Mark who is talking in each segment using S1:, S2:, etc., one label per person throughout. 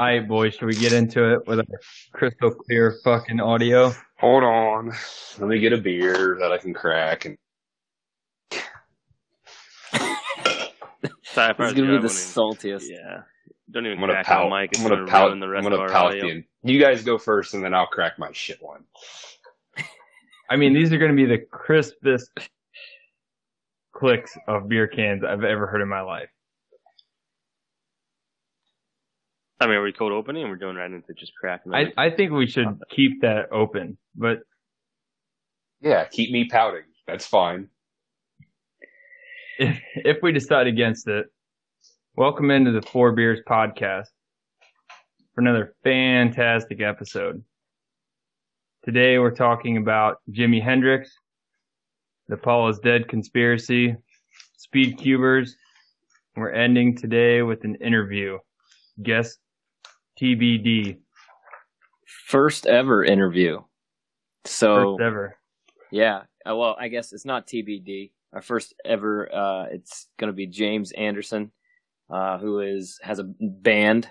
S1: All right, boys, should we get into it with a crystal clear fucking audio?
S2: Hold on. Let me get a beer that I can crack and
S3: Sorry,
S4: It's gonna be the saltiest.
S3: Yeah. Don't even
S2: I'm gonna
S3: crack
S2: pout.
S3: the mic. It's
S2: I'm gonna
S3: gonna
S2: pout.
S3: ruin the
S2: I'm gonna
S3: of our
S2: pout
S3: audio.
S2: the. You guys go first, and then I'll crack my shit one.
S1: I mean, these are going to be the crispest clicks of beer cans I've ever heard in my life.
S3: I mean, are we cold opening? We're doing right into just cracking.
S1: I, I think we should keep that open, but
S2: Yeah, keep me pouting. That's fine.
S1: if, if we decide against it, welcome into the Four Beers podcast for another fantastic episode. Today we're talking about Jimi Hendrix, the Paul is Dead conspiracy, Speed Cubers. We're ending today with an interview. Guest TBD.
S4: First ever interview. So
S1: First ever.
S4: yeah, uh, well, I guess it's not TBD. Our first ever. Uh, it's going to be James Anderson, uh, who is has a band,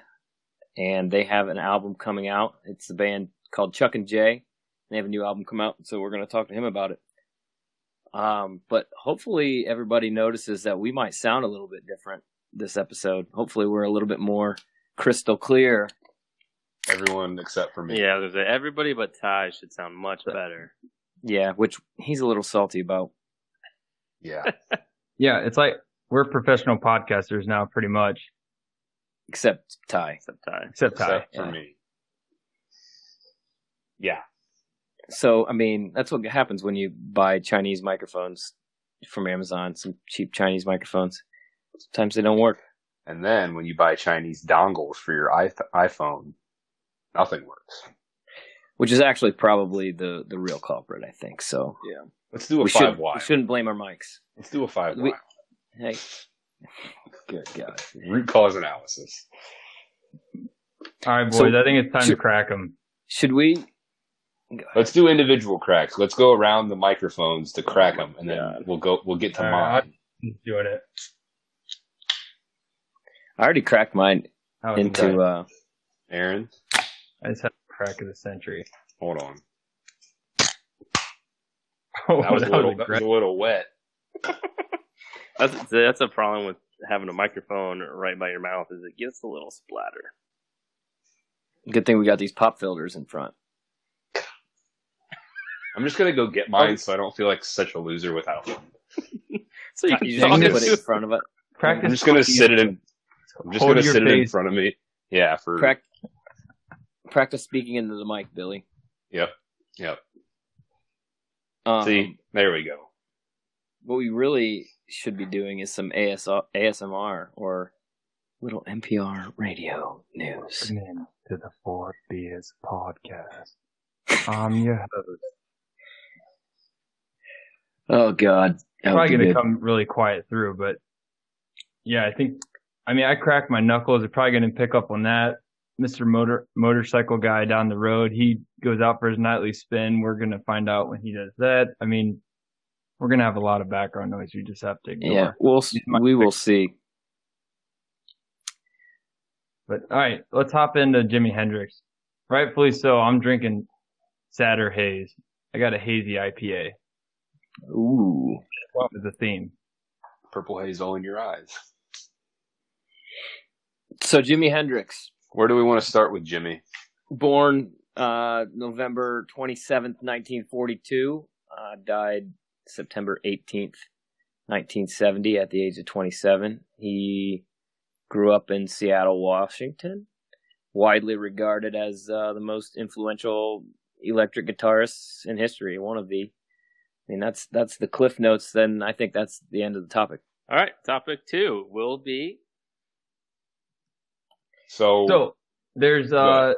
S4: and they have an album coming out. It's a band called Chuck and Jay. They have a new album come out, so we're going to talk to him about it. Um, but hopefully everybody notices that we might sound a little bit different this episode. Hopefully we're a little bit more crystal clear.
S2: Everyone except for me.
S3: Yeah, I was say, everybody but Ty should sound much better.
S4: Yeah, which he's a little salty about.
S2: Yeah.
S1: Yeah, it's like we're professional podcasters now, pretty much,
S4: Except Ty.
S3: Except Ty.
S1: except Ty.
S2: Except for
S4: Yeah.
S2: me. Yeah.
S4: So, I mean, that's what happens when you buy Chinese microphones from Amazon, some cheap Chinese microphones. Sometimes they don't work.
S2: And then when you buy Chinese dongles for your iPhone, nothing works.
S4: Which is actually probably the, the real culprit, I think. So, yeah.
S2: Let's do a
S4: We,
S2: five
S4: should,
S2: Y.
S4: we shouldn't blame our mics.
S2: Let's do a five Y.
S4: We- Hey. Good God.
S2: Root cause analysis.
S1: All right, boys,
S4: So-
S1: I think it's time to crack them.
S4: Should we?
S2: Let's do individual cracks. Let's go around the microphones to crack them, and then
S3: God.
S2: we'll go. We'll get to
S1: All right.
S2: mine.
S1: He's doing it.
S4: I already cracked mine into,
S1: great.
S4: uh,
S2: Aaron,
S1: I just had a crack of the century.
S2: hold on.
S1: Oh,
S2: That was a
S1: that
S2: little.
S1: was
S2: That was a little wet.
S3: That's that's a problem with having a microphone right by your mouth is it gets a little splatter.
S4: good thing we got these pop filters in front.
S2: I'm just gonna go get oh. mine, so I don't feel like such a loser without one.
S3: So you
S4: You
S3: can
S4: just
S3: talk
S4: put it in front of it.
S1: Practice
S2: I'm just gonna sit it
S1: in-
S2: in. I'm just
S1: Hold
S2: gonna
S1: your
S2: sit it in front of me. Yeah, for
S4: Prac- practice speaking into the mic, Billy.
S2: Yep. Yep.
S4: Um,
S2: See, there we go.
S4: what we really should be doing is some AS- ASMR or little NPR radio news.
S1: Welcome in to the Four Beers podcast. I'm your host.
S4: Oh God, that would
S1: Probably going to
S4: good.
S1: come really quiet through, but yeah, I think. I mean, I cracked my knuckles. They're probably going to pick up on that. Mr. Motor motorcycle guy down the road, he goes out for his nightly spin. We're going to find out when he does that. I mean, we're going to have a lot of background noise. You just have to ignore.
S4: Yeah, we'll s-
S1: These might
S4: we will see.
S1: But all right, let's hop into Jimi Hendrix. Rightfully so. I'm drinking Sadder Haze. I got a hazy IPA.
S4: Ooh,
S1: What was the theme?
S2: Purple haze all in your eyes.
S4: so Jimi Hendrix,
S2: Where do we want to start with Jimi?
S4: born uh, November twenty seventh, nineteen forty two, uh, died September eighteenth, nineteen seventy, at the age of twenty seven. He grew up in Seattle, Washington, widely regarded as uh, the most influential electric guitarist in history. One of the, I mean, that's that's the cliff notes. Then I think that's the end of the topic.
S3: All right, topic two will be
S2: So,
S1: So there's uh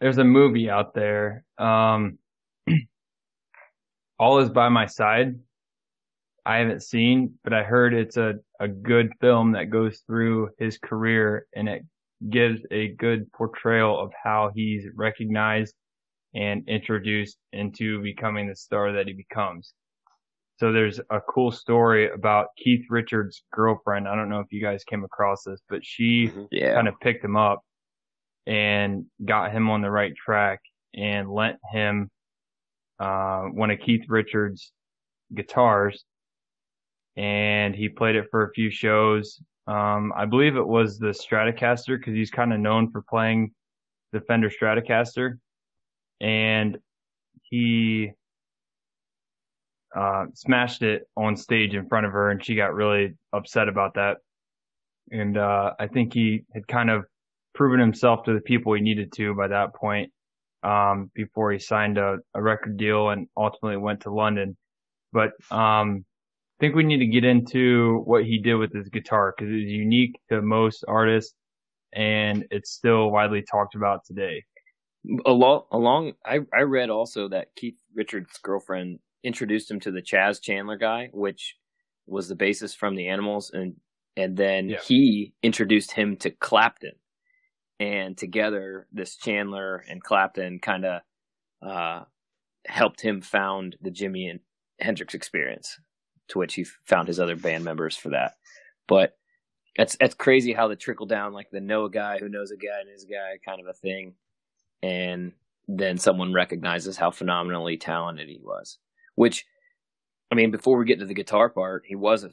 S1: there's a movie out there. Um All is by my side. I haven't seen, but I heard it's a, a good film that goes through his career and it gives a good portrayal of how he's recognized and introduced into becoming the star that he becomes. So there's a cool story about Keith Richards' girlfriend. I don't know if you guys came across this, but she
S2: Mhm.
S4: Yeah,
S1: kind of picked him up and got him on the right track and lent him uh, one of Keith Richards' guitars, and he played it for a few shows. Um, I believe it was the Stratocaster because he's kind of known for playing the Fender Stratocaster, and he uh, smashed it on stage in front of her, and she got really upset about that. And uh, I think he had kind of proven himself to the people he needed to by that point um, before he signed a, a, record deal and ultimately went to London. But um, I think we need to get into what he did with his guitar because it's unique to most artists and it's still widely talked about today.
S4: Along, along, I, I read also that Keith Richards' girlfriend introduced him to the Chas Chandler guy, which was the bassist from the Animals, and and then yeah. he introduced him to Clapton, and together this Chandler and Clapton kind of uh, helped him found the Jimi and Hendrix experience, to which he found his other band members for that. But that's it's crazy how the trickle down, like the know a guy who knows a guy and his guy kind of a thing, and then someone recognizes how phenomenally talented he was. Which, I mean, before we get to the guitar part, he was a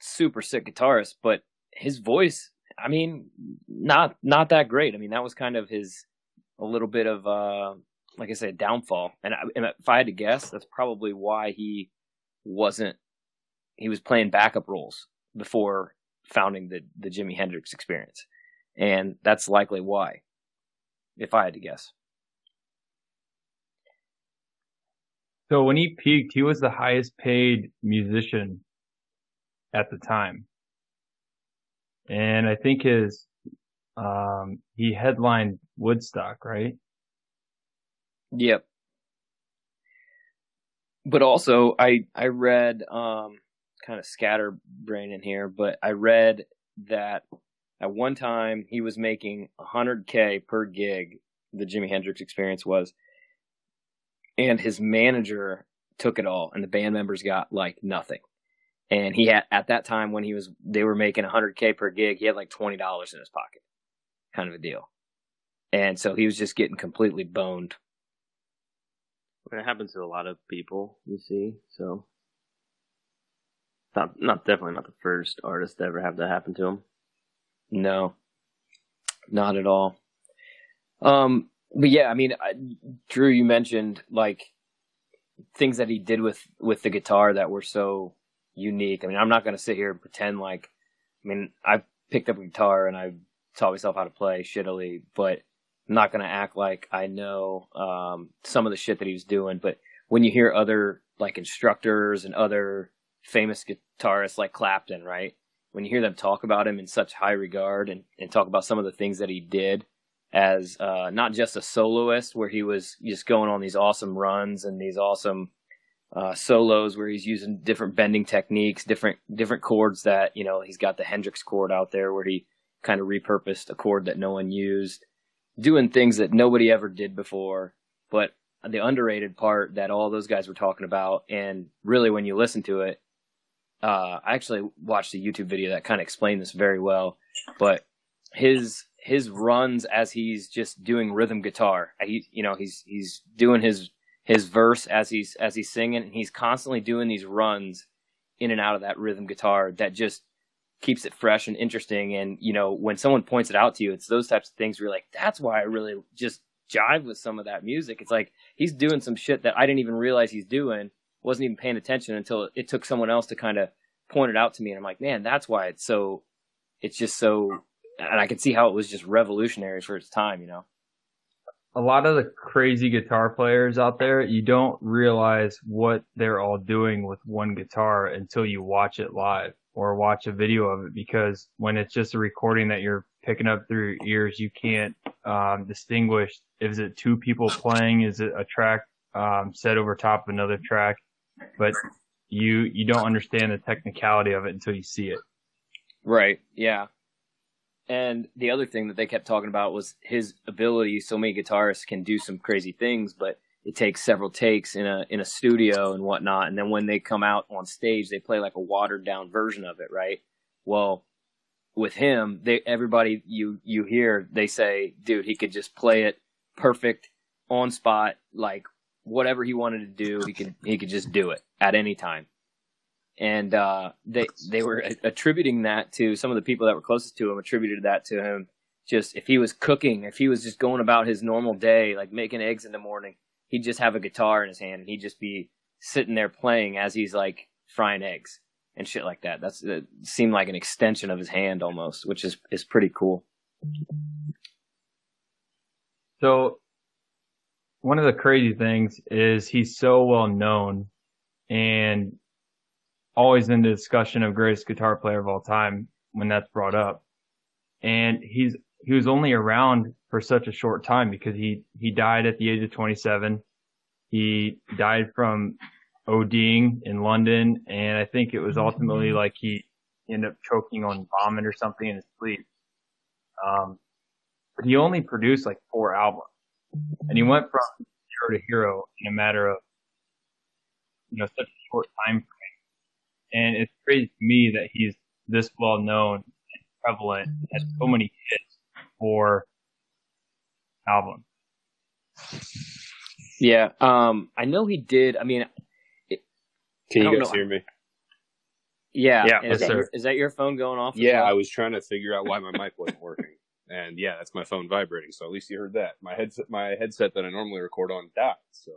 S4: super sick guitarist, but his voice, I mean, not not that great. I mean, that was kind of his a little bit of uh like I said, downfall. And, I, and if I had to guess, that's probably why he wasn't. He was playing backup roles before founding the the Jimi Hendrix Experience, and that's likely why. If I had to guess.
S1: So when he peaked, he was the highest paid musician at the time. And I think his, um, he headlined Woodstock, right?
S4: Yep. But also, I, I read, um, kind of scatterbrain in here, but I read that at one time he was making 100K per gig, the Jimi Hendrix experience was, and his manager took it all, and the band members got like nothing. And he had at that time when he was they were making 100k per gig, he had like twenty dollars in his pocket, kind of a deal. And so he was just getting completely boned.
S3: It happens to a lot of people, you see. So, not not definitely not the first artist to ever have that happen to him.
S4: No, not at all. Um, but yeah, I mean, I, Drew, you mentioned like things that he did with with the guitar that were so unique. I mean, I'm not going to sit here and pretend like, I mean, I picked up a guitar and I taught myself how to play shittily, but I'm not going to act like I know um, some of the shit that he was doing. But when you hear other like instructors and other famous guitarists like Clapton, right? When you hear them talk about him in such high regard and, and talk about some of the things that he did as uh, not just a soloist where he was just going on these awesome runs and these awesome uh, solos where he's using different bending techniques, different different chords that you know he's got the Hendrix chord out there where he kind of repurposed a chord that no one used, doing things that nobody ever did before. But the underrated part that all those guys were talking about, and really when you listen to it, uh, I actually watched a YouTube video that kind of explained this very well. But his his runs as he's just doing rhythm guitar. Uh, he, you know, he's he's doing his his verse as he's as he's singing, and he's constantly doing these runs in and out of that rhythm guitar that just keeps it fresh and interesting. And you know, when someone points it out to you, it's those types of things where you're like, that's why I really just jive with some of that music. It's like he's doing some shit that I didn't even realize he's doing. Wasn't even paying attention until it took someone else to kind of point it out to me, and I'm like, man, that's why it's so. It's just so and I could see how it was just revolutionary for its time, you know.
S1: A lot of the crazy guitar players out there, you don't realize what they're all doing with one guitar until you watch it live or watch a video of it because when it's just a recording that you're picking up through your ears, you can't um, distinguish is it two people playing, is it a track um, set over top of another track, but you you don't understand the technicality of it until you see it.
S4: Right. Yeah. And the other thing that they kept talking about was his ability. So many guitarists can do some crazy things, but it takes several takes in a in a studio and whatnot. And then when they come out on stage, they play like a watered down version of it, right? Well, with him, they everybody you you hear they say, dude, he could just play it perfect on spot, like whatever he wanted to do, he could he could just do it at any time. And uh, they they were attributing that to some of the people that were closest to him attributed that to him. Just if he was cooking, if he was just going about his normal day, like making eggs in the morning, he'd just have a guitar in his hand and he'd just be sitting there playing as he's like frying eggs and shit like that. That's it seemed like an extension of his hand almost, which is is pretty cool.
S1: So one of the crazy things is he's so well known and always in the discussion of greatest guitar player of all time when that's brought up. And he's he was only around for such a short time because he he died at the age of 27. He died from ODing in London, and I think it was ultimately like he ended up choking on vomit or something in his sleep. Um, but he only produced like four albums, and he went from zero to hero in a matter of you know such a short time frame. And it's crazy to me that he's this well known and prevalent, and has so many hits for album.
S4: Yeah, um, I know he did. I mean,
S2: Can
S4: I
S2: you guys
S4: know.
S2: hear me?
S4: yeah,
S3: Yeah,
S4: Is,
S1: yes,
S4: that,
S1: sir.
S4: is that your phone going off?
S2: Yeah,
S4: well?
S2: I was trying to figure out why my mic wasn't working, and yeah, that's my phone vibrating. So at least you heard that. My headset, my headset that I normally record on died. So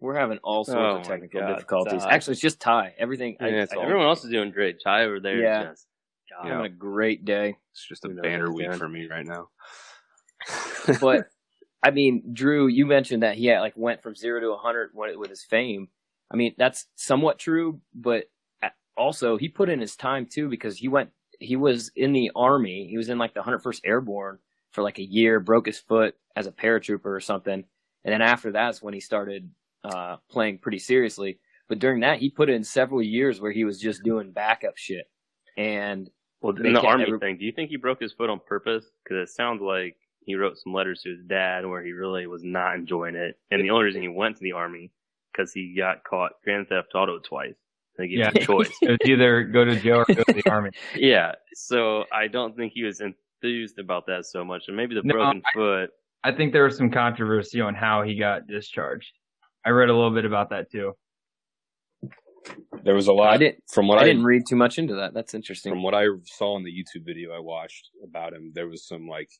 S4: We're having all sorts
S3: Oh
S4: of technical
S3: God,
S4: difficulties.
S3: Ty.
S4: Actually, it's just Ty. Everything. I,
S3: Yeah, it's
S4: I-
S3: all- everyone else is doing great. Ty over there.
S4: Yeah.
S3: just God.
S4: I'm having a great day.
S2: it's just a banner week
S3: doing.
S2: for me right now.
S4: but I mean, Drew, you mentioned that he had, like went from zero to 100 with with his fame. I mean, that's somewhat true, but uh, also he put in his time too because he went, he was in the army. He was in like the 101st Airborne for like a year, broke his foot as a paratrooper or something, and then after that's when he started uh, playing pretty seriously. But during that, he put in several years where he was just doing backup shit, and
S3: well, in the army
S4: ever-
S3: thing, do you think he broke his foot on purpose? Because it sounds like he wrote some letters to his dad where he really was not enjoying it, and the only reason he went to the army because he got caught grand theft auto twice. They gave him
S1: Yeah.
S3: a choice.
S1: It was either go to jail or go to the army.
S3: yeah, so I don't think he was enthused about that so much, and maybe the
S1: No,
S3: broken foot.
S1: I think there was some controversy on how he got discharged. I read a little bit about that too.
S2: There was a lot
S4: I didn't.
S2: from what
S4: I
S2: I,
S4: didn't read too much into that. That's interesting.
S2: from what I saw in the YouTube video I watched about him. There was some like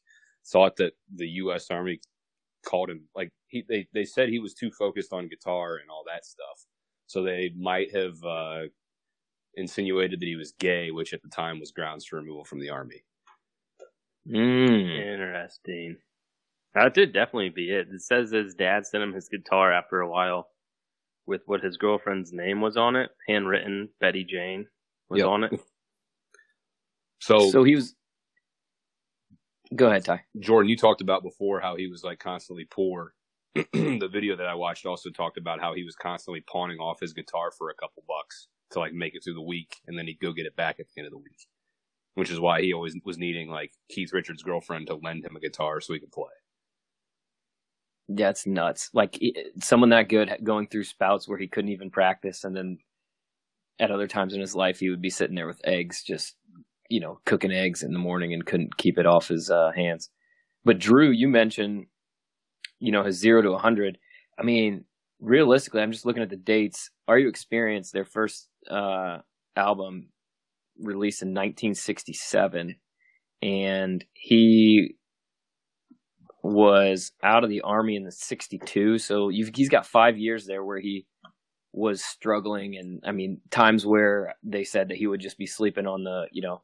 S2: thought that the U.S. Army called him like he they they said he was too focused on guitar and all that stuff, so they might have uh, insinuated that he was gay, which at the time was grounds for removal from the army.
S4: Mm.
S3: Interesting. That did definitely be it. It says his dad sent him his guitar after a while with what his girlfriend's name was on it, handwritten. Betty Jane was
S2: Yep.
S3: on it.
S2: So,
S4: So he was. Go ahead, Ty.
S2: Jordan, you talked about before how he was like constantly poor. the video that I watched also talked about how he was constantly pawning off his guitar for a couple bucks to like make it through the week, and then he'd go get it back at the end of the week. Which is why he always was needing like Keith Richards' girlfriend to lend him a guitar so he could play.
S4: It's nuts. Like someone that good going through spouts where he couldn't even practice, and then at other times in his life he would be sitting there with eggs, just you know, cooking eggs in the morning and couldn't keep it off his uh, hands. But Drew, you mentioned, you know, his zero to a hundred. I mean, realistically, I'm just looking at the dates. Are you experienced their first uh, album released in 1967, and he was out of the army in the 62 so he's got five years there where he was struggling and i mean times where they said that he would just be sleeping on the you know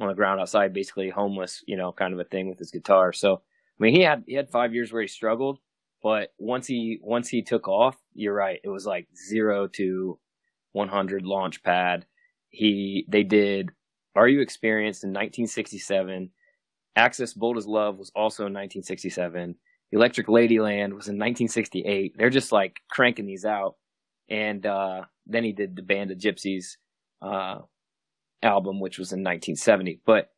S4: on the ground outside basically homeless you know kind of a thing with his guitar. So i mean he had he had five years where he struggled but once he once he took off you're right it was like zero to 100 launch pad. He they did are you experienced in 1967 Axis Bold as Love was also in 1967. Electric Ladyland was in 1968. They're just like cranking these out. And uh, then he did the Band of Gypsys uh, album, which was in 1970. But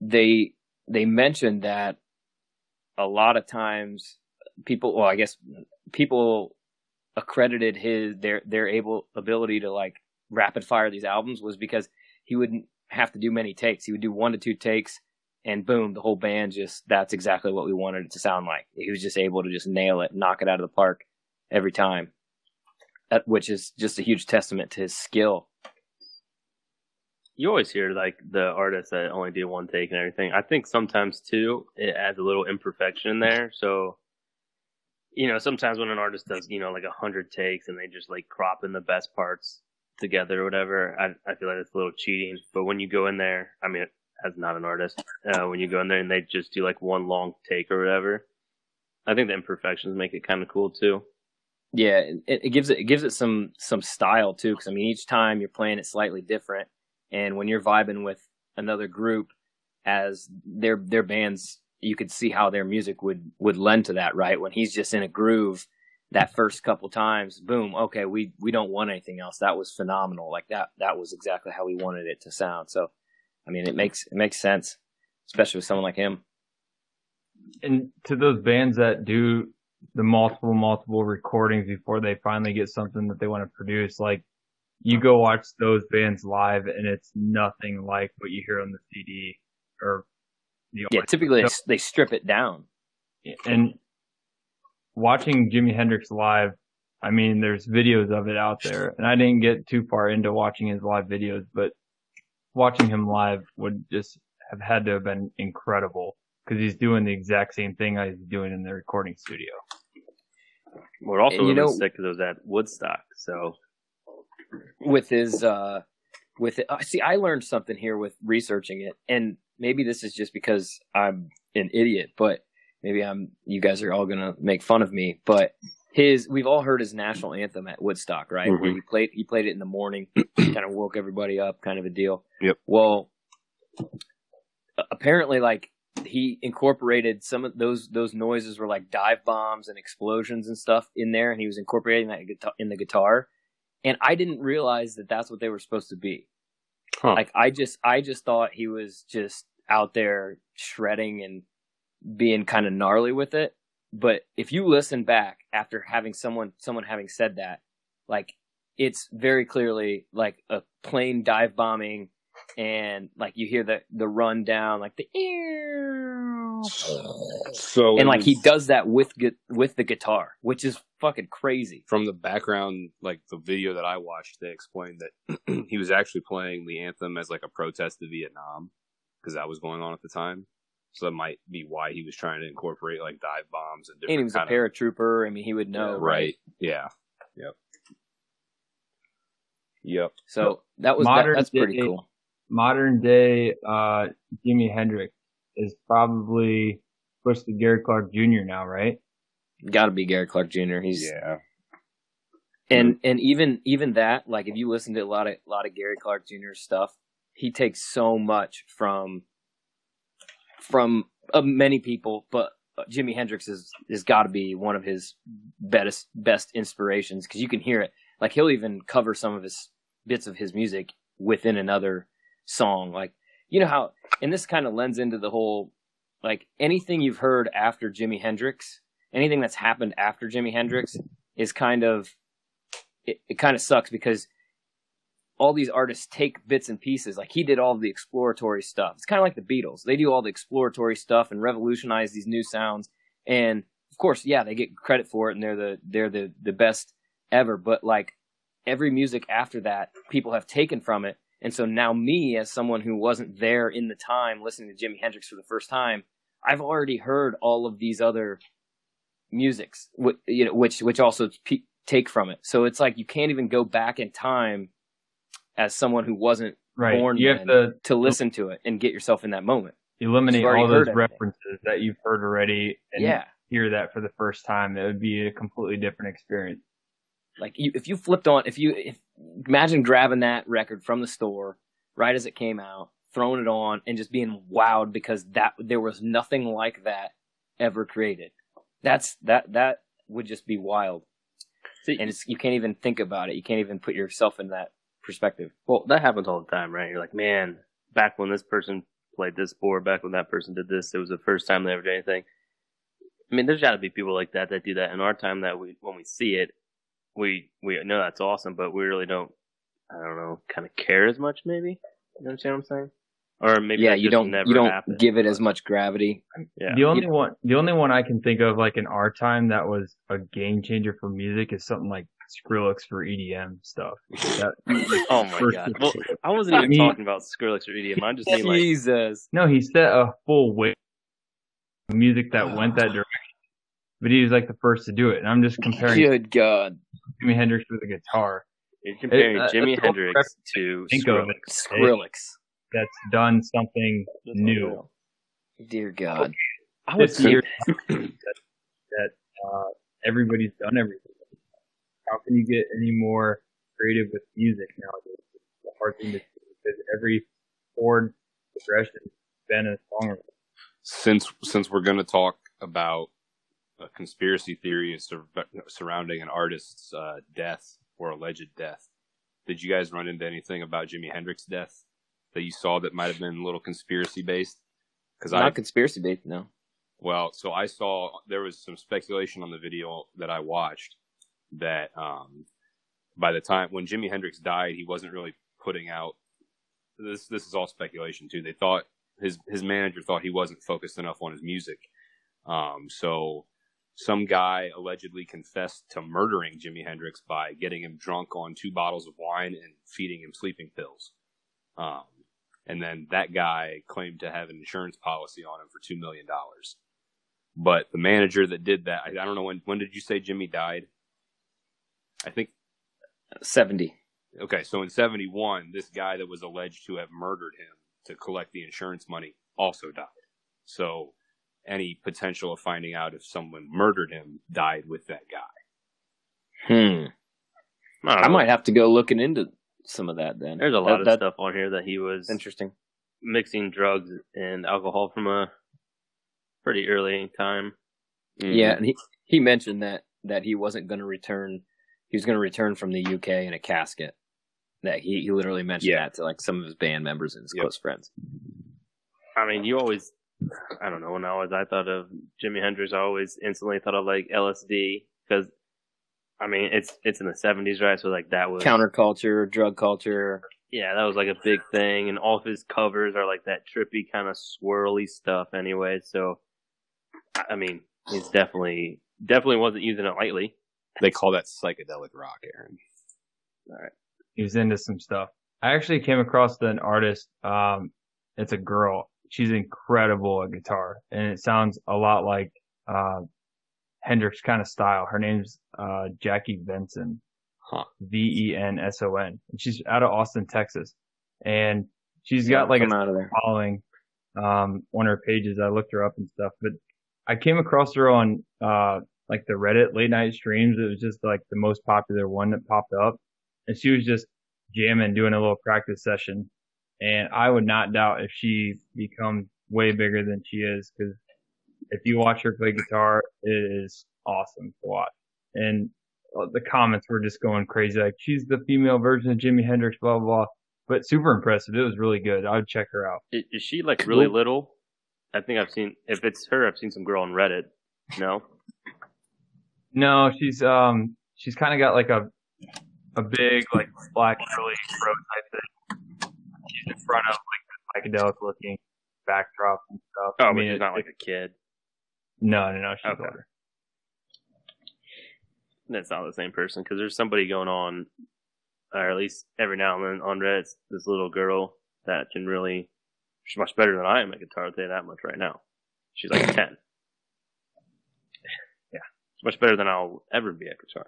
S4: they they mentioned that a lot of times people, well, I guess people accredited his their their able ability to like rapid fire these albums was because he wouldn't have to do many takes. He would do one to two takes, and boom, the whole band just that's exactly what we wanted it to sound like. He was just able to just nail it, knock it out of the park every time, which is just a huge testament to his skill.
S3: You always hear like the artists that only do one take and everything. I think sometimes too it adds a little imperfection there. So, you know, sometimes when an artist does you know like a hundred takes and they just like crop in the best parts together or whatever, I I feel like it's a little cheating. But when you go in there, I mean, as not an artist, uh, when you go in there and they just do like one long take or whatever, I think the imperfections make it kind of cool too.
S4: Yeah, it, it gives it it gives it some some style too. Because I mean, each time you're playing it slightly different, and when you're vibing with another group, as their their bands, you could see how their music would would lend to that. Right when he's just in a groove, that first couple times, boom, okay, we we don't want anything else. That was phenomenal. Like that that was exactly how we wanted it to sound. So, I mean, it makes it makes sense, especially with someone like him.
S1: And to those bands that do the multiple, multiple recordings before they finally get something that they want to produce, like you go watch those bands live and it's nothing like what you hear on the CD or the
S4: Yeah, typically they, strip it down.
S1: and watching Jimi Hendrix live, I mean, there's videos of it out there, and I didn't get too far into watching his live videos, but watching him live would just have had to have been incredible because he's doing the exact same thing I was doing in the recording studio.
S3: We're also
S4: And you
S3: really
S4: know-
S3: sick of those at Woodstock. So
S4: with his uh with it. I see I learned something here with researching it and maybe this is just because I'm an idiot but maybe I'm you guys are all going to make fun of me but his we've all heard his national anthem at Woodstock right where
S5: Mhm.
S4: he played he played it in the morning kind of woke everybody up kind of a deal
S5: Yep.
S4: well apparently like he incorporated some of those those noises were like dive bombs and explosions and stuff in there and he was incorporating that guitar, in the guitar and I didn't realize that that's what they were supposed to be.
S5: Huh.
S4: Like I just I just thought he was just out there shredding and being kind of gnarly with it. But if you listen back after having someone someone having said that, like it's very clearly like a plane dive bombing and like you hear the the run down like the ew
S5: So
S4: and like he does that with gu- with the guitar, which is fucking crazy.
S5: from the background, like the video that I watched, they explained that he was actually playing the anthem as like a protest to Vietnam because that was going on at the time. So that might be why he was trying to incorporate like dive bombs and different
S4: And he was a
S5: kind of-
S4: paratrooper. I mean, he would know,
S5: Yeah, right. Yeah. Yep. Yep.
S4: So that was that,
S1: Modern
S4: that's pretty
S1: day-
S4: cool.
S1: Modern day, uh, Jimi Hendrix is probably pushed to Gary Clark Jr. now, right?
S4: Got to be Gary Clark Jr. He's
S5: Yeah.
S4: and and even even that, like if you listen to a lot of a lot of Gary Clark Jr. stuff, he takes so much from from uh, many people, but uh, Jimi Hendrix is has got to be one of his best best inspirations because you can hear it. Like he'll even cover some of his bits of his music within another song. Like you know how, and this kind of lends into the whole like anything you've heard after Jimi Hendrix, anything that's happened after Jimi Hendrix is kind of it, it kind of sucks because all these artists take bits and pieces. Like he did all the exploratory stuff. It's kind of like the Beatles. They do all the exploratory stuff and revolutionize these new sounds. And of course, yeah, they get credit for it and they're the they're the the best ever. But like every music after that, people have taken from it. And so now me, as someone who wasn't there in the time listening to Jimi Hendrix for the first time, I've already heard all of these other musics, you know, which which also take from it. So it's like you can't even go back in time as someone who wasn't
S1: Right.
S4: Born
S1: you have to
S4: to listen to it and get yourself in that moment.
S1: eliminate all those
S4: heard everything.
S1: references that you've heard already and
S4: yeah.
S1: hear that for the first time. It would be a completely different experience.
S4: Like you, if you flipped on, if you if, imagine grabbing that record from the store right as it came out, throwing it on, and just being wowed because that there was nothing like that ever created. That's that that would just be wild,
S3: See,
S4: and it's you can't even think about it. You can't even put yourself in that perspective.
S3: well, that happens all the time, right? You're like, man, back when this person played this sport, back when that person did this, it was the first time they ever did anything. I mean, there's got to be people like that that do that in our time. That we, when we see it, we we know that's awesome, but we really don't. I don't know, kind of care as much, maybe. You understand what I'm saying? Or maybe
S4: yeah, you
S3: just
S4: don't
S3: never
S4: you don't
S3: happened.
S4: give it as much gravity.
S3: Yeah.
S1: The only one, the only one I can think of, like in our time, that was a game changer for music is something like Skrillex for EDM stuff. That,
S3: Oh my god. Well, I wasn't even
S1: I mean-
S3: talking about Skrillex or EDM. I'm just saying like
S4: Jesus.
S1: no, he set a full wave music that went that direction, but he was like the first to do it. And I'm just comparing
S4: Good God.
S1: Jimi Hendrix with a guitar
S3: you're comparing
S1: uh,
S3: Jimi Hendrix to
S1: think of
S3: Skrillex.
S1: it.
S4: Skrillex.
S1: that's done something
S3: That's
S1: new.
S3: unreal.
S4: Dear God.
S3: I would
S1: It's that, that uh, everybody's done everything. How can you get any more creative with music nowadays? It's a hard thing to do because every chord progression has been a song.
S2: since since we're going to talk about a conspiracy theory sur- surrounding an artist's uh, death or alleged death, did you guys run into anything about Jimi Hendrix's death that you saw that might have been a little conspiracy based? Because
S4: Not
S2: I
S4: conspiracy based, no.
S2: well, so I saw there was some speculation on the video that I watched that um, by the time when Jimi Hendrix died, he wasn't really putting out. This this is all speculation too. They thought his his manager thought he wasn't focused enough on his music. Um, so some guy allegedly confessed to murdering Jimi Hendrix by getting him drunk on two bottles of wine and feeding him sleeping pills. Um, and then that guy claimed to have an insurance policy on him for two million dollars. But the manager that did that, I, I don't know when. When did you say Jimi died? I think
S4: 70.
S2: okay. So in '71, this guy that was alleged to have murdered him to collect the insurance money also died. So any potential of finding out if someone murdered him died with that guy.
S4: Hmm.
S3: I,
S4: I might have to go looking into some of that then.
S3: There's a
S4: That-
S3: lot of
S4: that-
S3: stuff on here that he was
S4: interesting.
S3: mixing drugs and alcohol from a pretty early time.
S4: Yeah, and he he mentioned that that he wasn't going to return. He was going to return from the UK in a casket. That he, he literally mentioned
S2: Yeah.
S4: that to like some of his band members and his
S2: Yep.
S4: close friends.
S3: I mean, you always, I don't know, when I was, I thought of Jimi Hendrix, I always instantly thought of like LSD because, I mean, it's it's in the 70s, right? So like that was
S4: Counterculture, drug culture.
S3: yeah, that was like a big thing, and all of his covers are like that trippy kind of swirly stuff, anyway. So, I I mean, he's definitely definitely wasn't using it lightly.
S2: They call that psychedelic rock, Aaron. All right.
S1: He was into some stuff. I actually came across an artist. Um, it's a girl. She's incredible at guitar, and it sounds a lot like uh, Hendrix kind of style. Her name's uh, Jackie Venson.
S2: Huh.
S1: V E N S O N. And she's out of Austin, Texas, and she's got like a
S4: come out of there.
S1: following um on her pages. I looked her up and stuff, but I came across her on uh like the Reddit late night streams. It was just like the most popular one that popped up, and she was just jamming, doing a little practice session. And I would not doubt if she becomes way bigger than she is, because if you watch her play guitar, it is awesome to watch. And uh, the comments were just going crazy, like she's the female version of Jimi Hendrix, blah blah. blah. But super impressive. It was really good. I would check her out.
S3: Is, is she like really little? I think I've seen. If it's her, I've seen some girl on Reddit. No,
S1: No, she's um she's kind of got like a a big like black curly throat type thing. She's in front of like the psychedelic looking backdrop and stuff.
S3: oh,
S1: I
S3: but
S1: mean,
S3: she's
S1: it-
S3: not like a kid.
S1: no, no, no. She's
S3: Okay.
S1: older.
S3: That's not the same person because there's somebody going on, or at least every now and then on Reddit, this little girl that can really. She's much better than I am at guitar. I'll tell you that much right now. She's like ten. Yeah, she's much better than I'll ever be at guitar.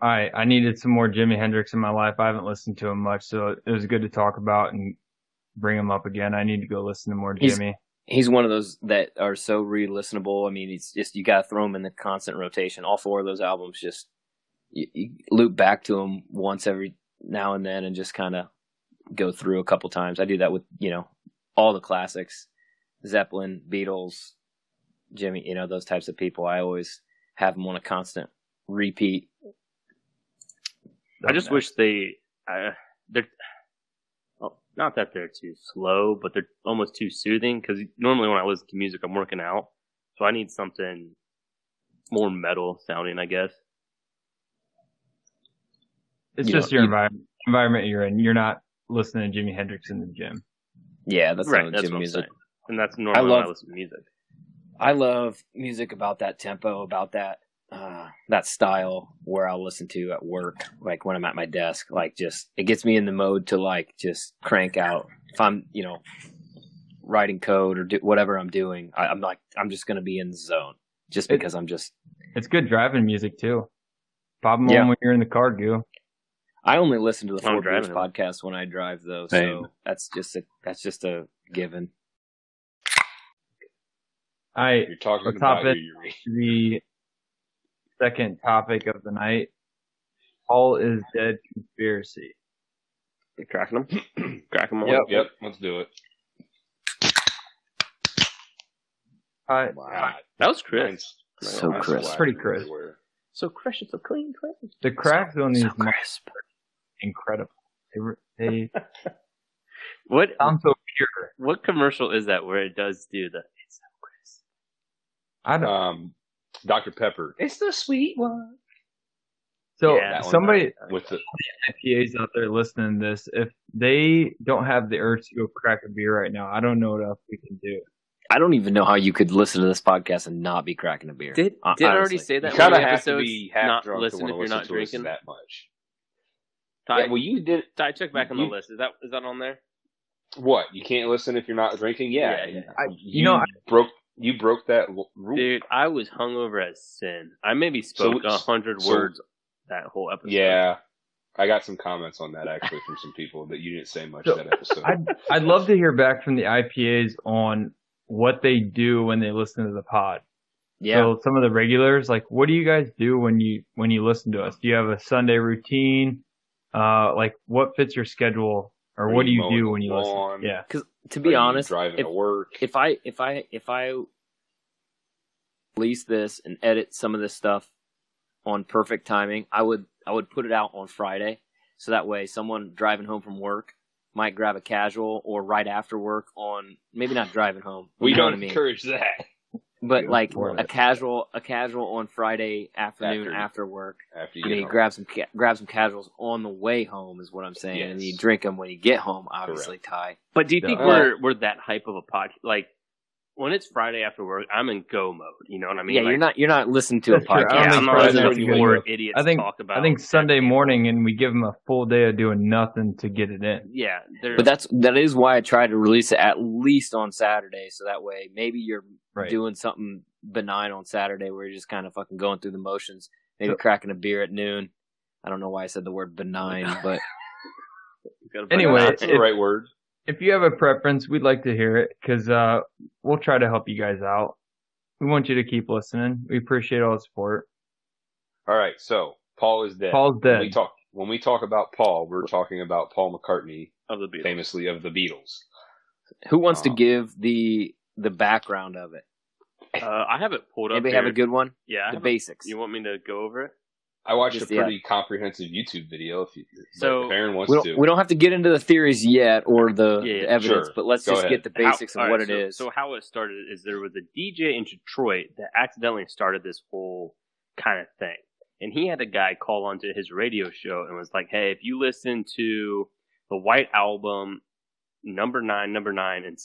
S1: All right, I needed some more Jimi Hendrix in my life. I haven't listened to him much, so it was good to talk about and bring him up again. I need to go listen to more
S4: He's-
S1: Jimi.
S4: He's one of those that are so re-listenable. I mean, it's just you got to throw him in the constant rotation. All four of those albums, just you, you loop back to him once every now and then, and just kind of go through a couple times. I do that with you know all the classics, Zeppelin, Beatles, Jimi. You know those types of people. I always have them on a constant repeat.
S3: I just wish they, uh, they're, well, not that they're too slow, but they're almost too soothing. Because normally when I listen to music, I'm working out, so I need something more metal sounding, I guess.
S1: It's
S4: you
S1: just
S4: know,
S1: your
S4: you-
S1: environment environment you're in, you're not listening to Jimi Hendrix in the gym.
S4: Yeah, that's
S3: right.
S4: not
S3: That's
S4: legit
S3: what I'm
S4: music.
S3: saying. And that's normal. when
S4: love-
S3: I listen to music.
S4: I love music about that tempo, about that uh, that style where I'll listen to at work, like when I'm at my desk. Like just it gets me in the mode to like just crank out. If I'm you know writing code or do whatever I'm doing, I, I'm like I'm just gonna be in the zone just
S1: It-
S4: because I'm just.
S1: It's good driving music too. Pop them
S4: Yeah.
S1: on when you're in the car, Goo.
S4: I only listen to the Four Beers podcast when I drive though,
S6: Same.
S4: so that's just a that's just a given.
S1: All right,
S2: You're talking
S1: Let's
S2: about
S1: hop
S2: your
S1: in. the second topic of the night. Paul is dead conspiracy.
S3: You cracking them? cracking them.
S1: Yep.
S2: Yep, let's do it.
S1: Uh,
S2: Wow.
S3: That was crisp.
S2: Mine's-
S4: So
S2: mine's
S4: crisp.
S2: flat
S1: Pretty crisp.
S2: everywhere.
S3: So crisp, It's so clean, clean.
S1: the cracks on these
S4: So crisp.
S1: are incredible. They, re- they
S3: What
S1: sound so pure.
S3: what commercial is that where it does do the it's so crisp?
S1: I don't.
S2: Um, Dr. Pepper. It's the sweet one.
S1: so
S3: yeah,
S2: that one,
S1: somebody
S2: With the
S1: IPAs out there listening to this, if they don't have the urge to go crack a beer right now, I don't know what else we can do.
S4: I don't even know how you could listen to this podcast and not be cracking a beer.
S3: Did did I already say that?
S2: you kind of
S3: one
S2: have to
S3: episodes,
S2: be half
S3: not
S2: drunk
S3: listen
S2: to
S3: if you're
S2: to
S3: not
S2: to
S3: drinking.
S2: that much.
S3: Ty,
S2: yeah, well, you did.
S3: Ty, check back on the list. Is that is that on there?
S2: What? You can't listen if you're not drinking? Yeah.
S3: Yeah, yeah.
S1: I-
S2: you,
S1: you know, I-
S2: broke. You broke that l- rule.
S3: Dude, I was hungover as sin. I maybe spoke
S2: So-
S3: a hundred
S2: so-
S3: words that whole episode.
S2: Yeah. I got some comments on that actually from some people that you didn't say much
S1: So,
S2: that episode.
S1: I'd, I'd love to hear back from the IPAs on what they do when they listen to the pod.
S4: Yeah.
S1: So some of the regulars, like, what do you guys do when you when you listen to us? Do you have a Sunday routine? Uh, like, what fits your schedule, or what do
S2: you
S1: you do when you
S2: lawn?
S1: listen? Yeah,
S4: Because to be honest,
S2: driving
S4: if,
S2: to work.
S4: if I if I if I release this and edit some of this stuff on perfect timing, I would I would put it out on Friday, so that way someone driving home from work might grab a casual or right after work on maybe not driving home.
S2: we don't
S4: I mean?
S2: encourage that
S4: but like a casual a casual on Friday afternoon
S2: After-
S4: after work.
S2: after you
S4: And
S2: get
S4: you
S2: home.
S4: grab some ca- grab some casuals on the way home is what I'm saying, and you drink them when you get home. Obviously, Ty.
S3: But do you think
S1: Uh,
S3: we're we're that hype of a pod? Like when it's Friday after work, I'm in go mode. You know what I mean?
S4: yeah,
S3: like,
S4: you're not you're not listening to a
S1: That's true. I
S4: podcast.
S3: Yeah, I'm not listening to
S1: a good
S3: four idiots
S1: I think
S3: talk about.
S1: I think Sunday morning, and we give them a full day of doing nothing to get it in.
S3: Yeah,
S4: But that's that is why I try to release it at least on Saturday, so that way maybe you're
S1: Right.
S4: doing something benign on Saturday where you're just kind of fucking going through the motions, maybe
S1: So-
S4: cracking a beer at noon. I don't know why I said the word benign, but
S1: Anyway,
S3: it
S2: That's the right word.
S1: If you have a preference, we'd like to hear it because uh, we'll try to help you guys out. We want you to keep listening. We appreciate all the support.
S2: All right, so Paul is dead.
S1: Paul's
S2: When we
S1: dead.
S2: talk when we talk about Paul, we're talking about Paul McCartney,
S3: of the Beatles.
S2: famously of the Beatles.
S4: who wants to
S2: Um,
S4: give the the background of it?
S3: Uh, I have it pulled up.
S4: Anybody have a good one?
S3: Yeah,
S4: The
S3: have a-
S4: basics.
S3: You want me to go over it?
S2: I watched
S4: Just
S2: a
S4: the-
S2: pretty comprehensive YouTube video. If, you,
S3: So-
S2: if Aaron wants
S4: We
S2: to,
S4: don't, we don't have to get into the theories yet or the,
S3: Yeah,
S4: the
S3: yeah,
S4: evidence,
S2: sure.
S4: but let's
S2: Go
S4: just
S2: ahead.
S4: get the basics
S3: How-
S4: of what
S3: alright,
S4: it
S3: so,
S4: is.
S3: So how it started is there was a DJ in Detroit that accidentally started this whole kind of thing, and he had a guy call onto his radio show and was like, "Hey, if you listen to the White Album, number nine, number nine, and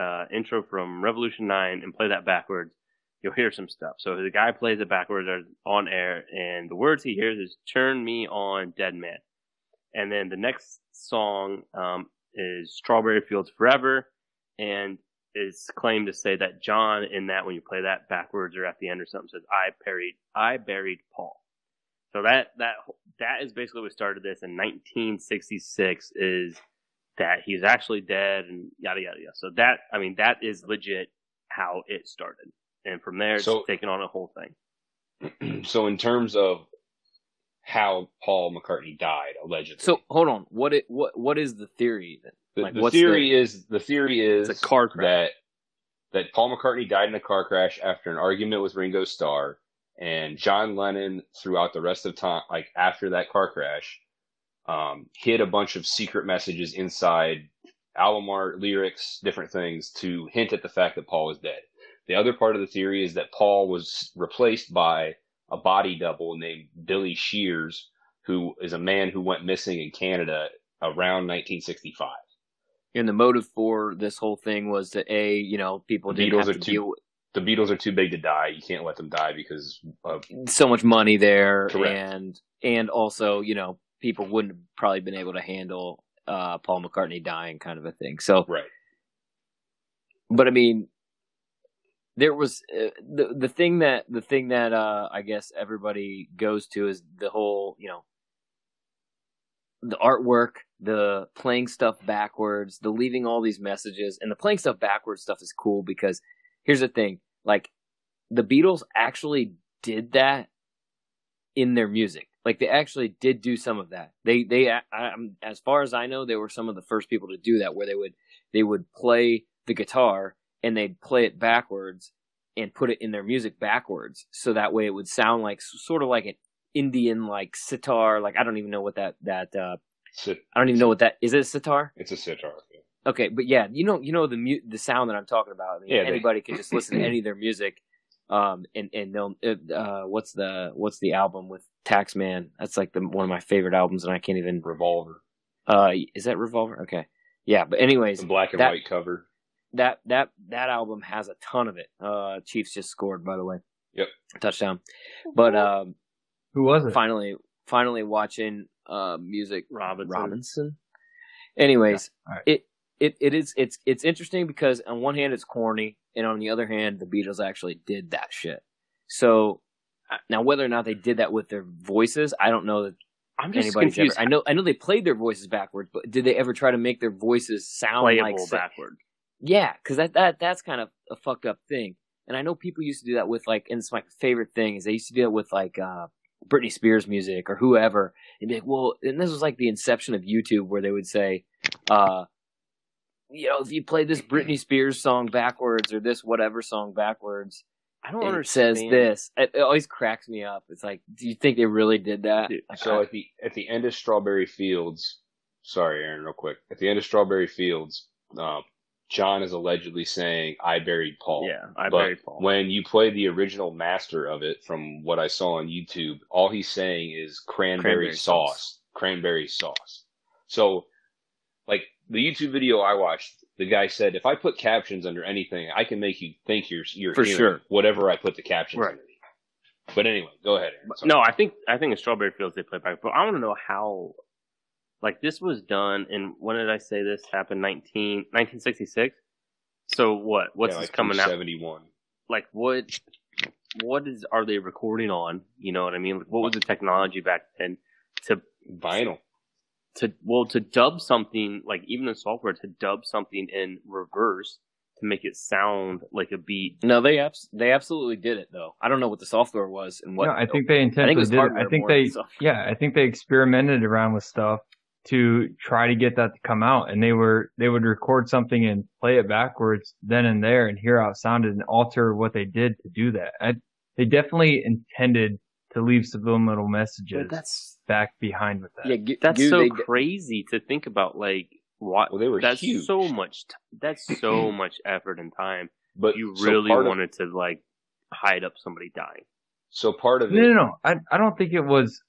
S3: uh, intro from Revolution Nine, and play that backwards." You'll hear some stuff. So the guy plays it backwards on air, and the words he hears is "Turn me on, dead man." And then the next song um, is Strawberry Fields Forever, and is claimed to say that John in that when you play that backwards or at the end or something says I buried I buried Paul. So that that that is basically what started this in 1966 is that he's actually dead and yada yada yada. So that I mean that is legit how it started, and from there it's
S2: So-
S3: taken on a whole thing.
S2: so in terms of how Paul McCartney died, allegedly.
S4: So hold on, what it what what is the theory? Then?
S2: the,
S4: like,
S2: the
S4: what's
S2: theory is the theory is
S3: a car crash.
S2: that that Paul McCartney died in a car crash after an argument with Ringo Starr, and John Lennon throughout the rest of time, like after that car crash, um, hid a bunch of secret messages inside album art, lyrics, different things to hint at the fact that Paul was dead. The other part of the theory is that Paul was replaced by a body double named Billy Shears, who is a man who went missing in Canada around 1965.
S4: And the motive for this whole thing was that a, you know, people
S2: The
S4: didn't
S2: Beatles
S4: have
S2: are
S4: to
S2: too-
S4: deal with
S2: The Beatles are too big to die. You can't let them die because of
S4: so much money there,
S2: Correct.
S4: and and also, you know, people wouldn't have probably been able to handle uh, Paul McCartney dying, kind of a thing. So,
S2: right.
S4: but I mean, there was uh, the the thing that the thing that uh, I guess everybody goes to is the whole, you know, the artwork, the playing stuff backwards, the leaving all these messages, and the playing stuff backwards stuff is cool because here's the thing: like the Beatles actually did that in their music. Like they actually did do some of that. They they I, as far as I know, they were some of the first people to do that, where they would they would play the guitar and they'd play it backwards and put it in their music backwards, so that way it would sound like sort of like an Indian like sitar. Like I don't even know what that that uh
S2: Sit-
S4: I don't even know what that is. It a sitar?
S2: It's a sitar.
S4: Okay, but yeah, you know, you know the mu- the sound that I'm talking about. I mean,
S2: Yeah, they-
S4: anybody can just listen to any of their music, um, and and they'll. Uh, what's the what's the album with Taxman? That's like the one of my favorite albums, and I can't even.
S2: Revolver.
S4: Uh, is that Revolver? Okay, yeah. But anyways,
S2: The black and
S4: that-
S2: white cover.
S4: That that that album has a ton of it. Uh, Chiefs just scored, by the way.
S2: Yep.
S4: touchdown. But um,
S1: Who was it?
S4: finally, finally watching uh music
S3: Robinson.
S4: Robinson. Anyways,
S1: Alright.
S4: it it it is it's it's interesting because on one hand it's corny, and on the other hand the Beatles actually did that shit. So uh, now whether or not they did that with their voices, I don't know that
S3: I'm just
S4: anybody's
S3: confused.
S4: ever. I know I know they played their voices backwards, but did they ever try to make their voices sound
S3: Playable
S4: like sa-
S3: backward.
S4: Yeah, because that, that that's kind of a fucked up thing. And I know people used to do that with like, and it's my favorite thing is they used to do it with like uh, Britney Spears music or whoever. And be like, well, and this was like the inception of YouTube where they would say, uh, you know, if you play this Britney Spears song backwards or this whatever song backwards,
S3: I don't
S4: it
S3: understand.
S4: says this. It, it always cracks me up. It's like, do you think they really did that?
S3: Dude,
S4: Like,
S2: So
S4: I-
S2: at the at the end of Strawberry Fields, sorry, Aaron, real quick. At the end of Strawberry Fields, uh, John is allegedly saying, "I buried Paul."
S3: Yeah, I
S2: but
S3: buried Paul.
S2: when you play the original master of it, from what I saw on YouTube, all he's saying is cranberry,
S3: Cranberry
S2: sauce,
S3: sauce.
S2: cranberry sauce. So, like the YouTube video I watched, the guy said, if I put captions under anything, I can make you think you're you're
S4: For
S2: hearing
S4: sure.
S2: whatever I put the captions
S3: Right.
S2: underneath. But anyway, go ahead. Aaron.
S3: No, I think I think in Strawberry Fields they play back, but I want to know how. Like this was done, and when did I say this happened? 19, 1966? So what? What's
S2: Yeah,
S3: this
S2: like
S3: coming out?
S2: Seventy one.
S3: Like what? What is are they recording on? You know what I mean? Like, what was the technology back then to
S2: Vinyl.
S3: to well to dub something like even the software to dub something in reverse to make it sound like a beat?
S4: no, they abs- they absolutely did it though. I don't know what the software was and what.
S1: no, I think they
S4: I
S1: intentionally
S4: think it was
S1: did. it. I think they,
S4: software.
S1: yeah, I think they experimented around with stuff to try to get that to come out, and they were they would record something and play it backwards then and there, and hear how it sounded and alter what they did to do that. I, they definitely intended to leave subliminal messages
S3: that's
S1: back behind with that.
S4: yeah, G-
S3: that's
S4: Goo,
S3: so
S4: they-
S3: crazy to think about. Like what?
S2: Well, they were
S3: that's
S2: huge.
S3: so much. T- that's so much effort and time.
S2: But
S3: You
S2: so
S3: really
S2: of-
S3: wanted to like hide up somebody dying.
S2: so part of it.
S1: No, no, no. I I don't think it was.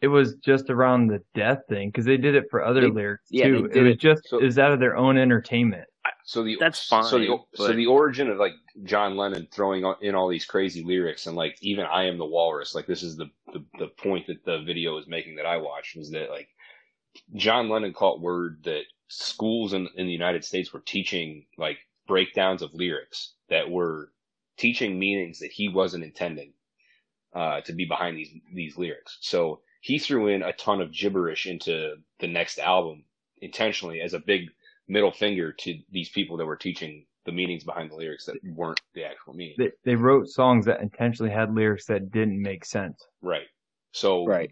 S1: It was just around the death thing because they did it for other
S4: They-
S1: lyrics
S4: yeah,
S1: too.
S4: they
S1: It was just
S2: so-
S1: it was out of their own entertainment.
S2: So the
S3: That's
S2: So the
S3: fine,
S2: so the origin of like John Lennon throwing in all these crazy lyrics and like even I am the walrus. Like this is the the, the point that the video is making that I watched was that like John Lennon caught word that schools in in the United States were teaching like breakdowns of lyrics that were teaching meanings that he wasn't intending uh, to be behind these these lyrics. So he threw in a ton of gibberish into the next album intentionally as a big middle finger to these people that were teaching the meanings behind the lyrics that weren't the actual meaning.
S1: They they wrote songs that intentionally had lyrics that didn't make sense.
S2: right. So
S4: right.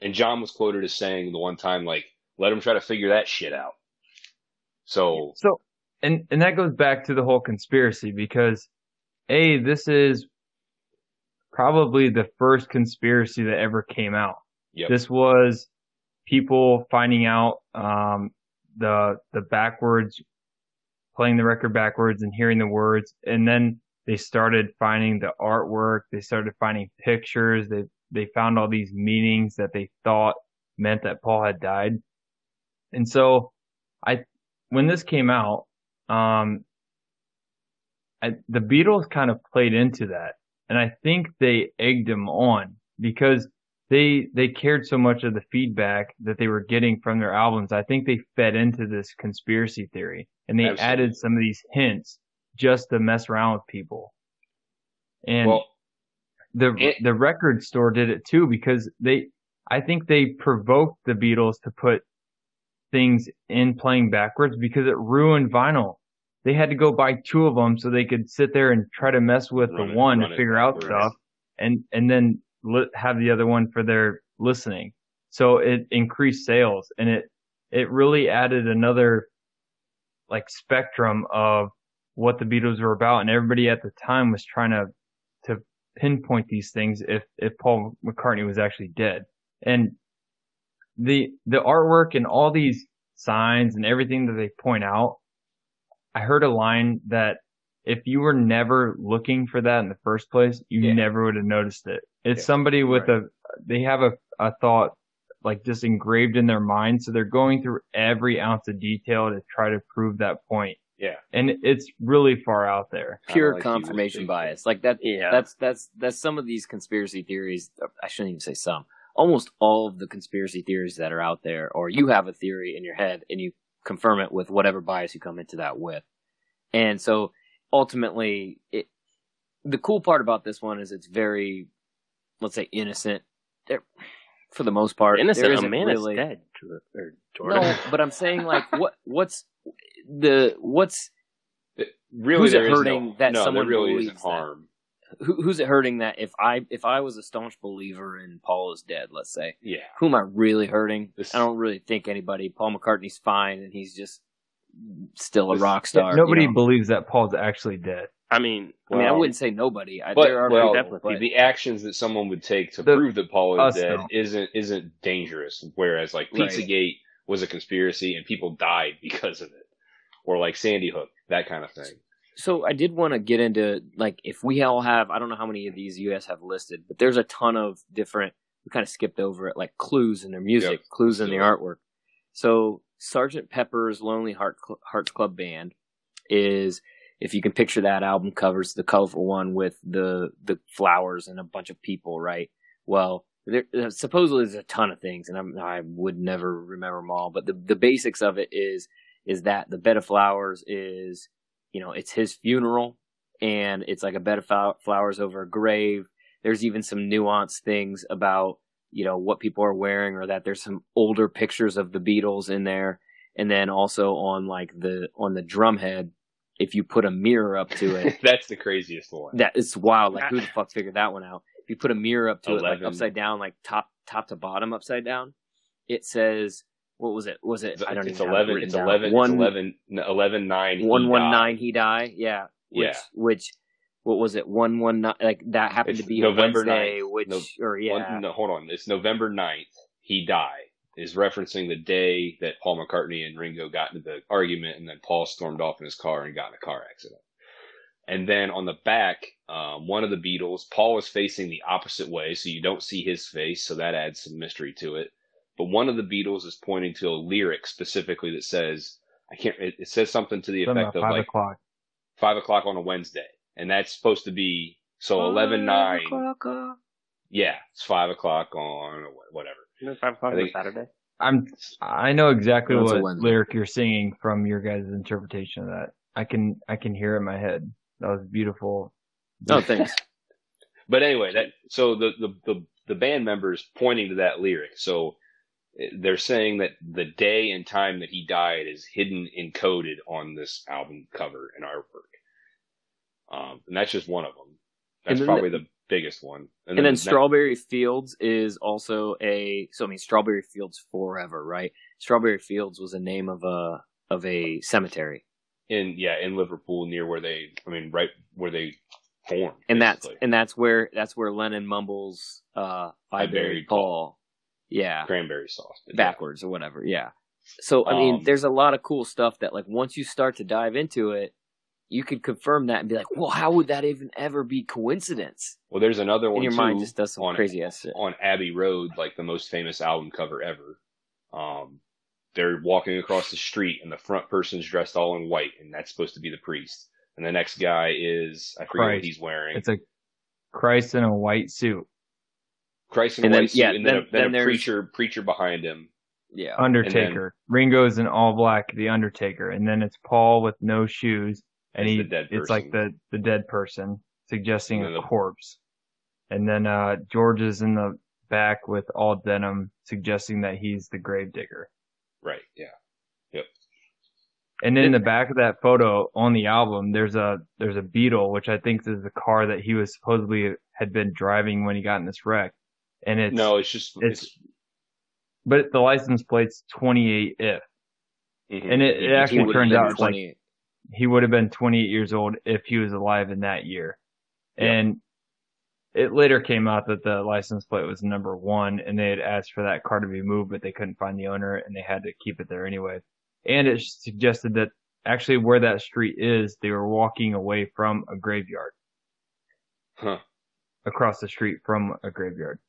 S2: and John was quoted as saying the one time like, "Let him try to figure that shit out." So
S1: So, and and that goes back to the whole conspiracy because, a this is probably the first conspiracy that ever came out.
S2: Yep.
S1: This was people finding out um, the the backwards, playing the record backwards and hearing the words, and then they started finding the artwork. They started finding pictures. They they found all these meanings that they thought meant that Paul had died. And so I, when this came out, um, I, the Beatles kind of played into that. And I think they egged him on because they, they cared so much of the feedback that they were getting from their albums. I think they fed into this conspiracy theory and they
S2: Absolutely.
S1: added some of these hints just to mess around with people. And
S2: well,
S1: the
S2: it-
S1: the record store did it too because they I think they provoked the Beatles to put things in playing backwards because it ruined vinyl. They had to go buy two of them so they could sit there and try to mess with the
S2: it-
S1: one to
S2: it
S1: figure out stuff and and then li- have the other one for their listening. So it increased sales and it it really added another like spectrum of what the Beatles were about and everybody at the time was trying to to pinpoint these things if if Paul McCartney was actually dead. And the the artwork and all these signs and everything that they point out, I heard a line that if you were never looking for that in the first place, you
S2: Yeah.
S1: never would have noticed it. It's
S2: Yeah,
S1: somebody with
S2: right.
S1: a they have a, a thought like just engraved in their mind, so they're going through every ounce of detail to try to prove that point.
S2: yeah.
S1: And it's really far out there.
S4: Pure
S2: like
S4: confirmation bias. Like that.
S3: Yeah.
S4: That's that's that's some of these conspiracy theories. I shouldn't even say some. Almost all of the conspiracy theories that are out there, or you have a theory in your head and you confirm it with whatever bias you come into that with. And so ultimately, it, the cool part about this one is it's very, let's say, innocent. There, for the most part,
S3: Innocent, a man
S4: really,
S3: is dead. Or
S4: No, but I'm saying like what what's the what's
S2: Really,
S4: Who's it hurting
S2: no,
S4: that
S2: no,
S4: someone
S2: really
S4: believes
S2: isn't
S4: that?
S2: harm.
S4: who, who's it hurting that if I if I was a staunch believer in Paul is dead, let's say,
S2: Yeah,
S4: who am I really hurting?
S2: This-
S4: I don't really think anybody. Paul McCartney's fine, and he's just still a rock star.
S1: Nobody
S4: you know?
S1: believes that Paul's actually dead.
S3: I mean,
S4: I mean, I wouldn't say nobody. I,
S2: but
S4: there are
S2: well,
S4: people, but-
S2: the actions that someone would take to
S1: The-
S2: prove that Paul is dead
S1: no.
S2: isn't isn't dangerous. Whereas like
S4: Right.
S2: Pizzagate was a conspiracy and people died because of it, or like Sandy Hook, that kind of thing.
S4: So I did want to get into like if we all have I don't know how many of these you guys have listed, but there's a ton of different. We kind of skipped over it, like clues in their music,
S2: Yep.
S4: clues in the
S2: So-
S4: artwork. So Sergeant Pepper's Lonely Heart Cl- Hearts Club Band is, if you can picture that album covers the colorful one with the the flowers and a bunch of people, right? Well, there uh, supposedly there's a ton of things, and I'm, I would never remember them all, but the the basics of it is is that the bed of flowers is you know, it's his funeral and it's like a bed of flowers over a grave. There's even some nuanced things about, you know, what people are wearing or that there's some older pictures of the Beatles in there. And then also on like the, on the drum head, if you put a mirror up to it,
S2: That's the craziest one.
S4: that is wild. Like who the fuck figured that one out? If you put a mirror up to it, like upside down, like top, top to bottom upside down, it says, what was it? Was it? I don't
S2: it's
S4: even have it
S2: eleven.
S4: written
S2: It's
S4: down.
S2: 11,
S4: One,
S2: It's 11, 11 9. he
S4: one one
S2: died.
S4: he die yeah which
S2: Yeah.
S4: which what was it one one nine like that happened
S2: It's
S4: to be
S2: November
S4: a Wednesday
S2: 9th.
S4: which
S2: No-
S4: or yeah
S2: One, no, hold on. It's November 9th. He died. Is referencing the day that Paul McCartney and Ringo got into the argument, and then Paul stormed off in his car and got in a car accident. And then on the back, um, one of the Beatles, Paul is facing the opposite way, so you don't see his face, so that adds some mystery to it. But one of the Beatles is pointing to a lyric specifically that says, "I can't." It, it says something to the
S1: Something
S2: effect of
S1: five
S2: like
S1: o'clock.
S2: five o'clock on a Wednesday, and that's supposed to be so eleven nine. Yeah, it's five o'clock on whatever.
S3: You know, five o'clock
S2: I
S3: on Saturday.
S1: I'm I know exactly
S4: No, it's a
S1: what lyric you're singing from your guys' interpretation of that. I can I can hear it in my head. That was beautiful.
S4: no thanks
S2: But anyway, that so the the the, the band members pointing to that lyric. So eh, they're saying that the day and time that he died is hidden encoded on this album cover and artwork. Um, and that's just one of them. That's
S4: then
S2: probably the, biggest one.
S4: and then
S2: that-
S4: strawberry fields is also a so i mean strawberry fields forever right strawberry fields was a name of a of a cemetery
S2: in yeah in Liverpool near where they I mean right where they formed.
S4: and that's and that's where that's where lennon mumbles uh i,
S2: I
S4: buried
S2: buried
S4: paul yeah
S2: cranberry sauce. but yeah.
S4: backwards or whatever. Yeah. So I mean,
S2: Um,
S4: there's a lot of cool stuff that like once you start to dive into it, you could confirm that and be like, well, how would that even ever be coincidence?
S2: Well, there's another one
S4: And your
S2: too
S4: mind just does some
S2: on
S4: crazy ass shit.
S2: on Abbey Road, like the most famous album cover ever. Um, they're walking across the street, and the front person's dressed all in white, and that's supposed to be the priest. And the next guy is I forget
S1: Christ.
S2: what he's wearing.
S1: It's a Christ in a white suit.
S2: Christ in
S4: And
S2: a
S4: then-
S2: white suit,
S4: yeah,
S2: and then,
S4: then-
S2: a, then
S4: then
S2: a preacher preacher behind him.
S4: Yeah.
S1: Undertaker. Ringo's in all black, the Undertaker, and then it's Paul with no shoes, and he
S2: the dead
S1: it's like the the dead person suggesting a corpse, and then uh George is in the back with all denim, suggesting that he's the gravedigger.
S2: Right. Yeah. Yep.
S1: And then in the back of that photo on the album, there's a there's a Beetle, which I think is the car that he was supposedly had been driving when he got in this wreck. And it's
S2: no, it's just
S1: it's-
S2: it's,
S1: but the license plate's 28 if.
S2: mhm.
S1: And it, it
S2: he
S1: actually turned out like
S4: 28.
S1: He would have been 28 years old if he was alive in that year.
S2: Yeah.
S1: And it later came out that the license plate was number one and they had asked for that car to be moved, but they couldn't find the owner and they had to keep it there anyway. And it suggested that actually where that street is, they were walking away from a graveyard
S2: Huh.
S1: across the street from a graveyard.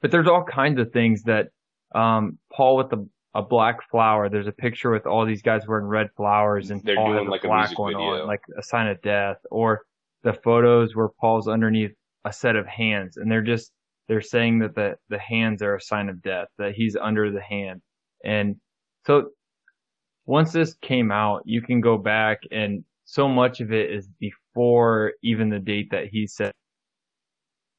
S1: But there's all kinds of things that, um, Paul with the, a black flower, there's a picture with all these guys wearing red flowers and
S2: They're
S1: Paul
S2: doing like a
S1: black one
S2: video.
S1: on, like a sign of death, or the photos where Paul's underneath a set of hands and they're just, they're saying that the, the hands are a sign of death, that he's under the hand. And so once this came out, you can go back and so much of it is before even the date that he said.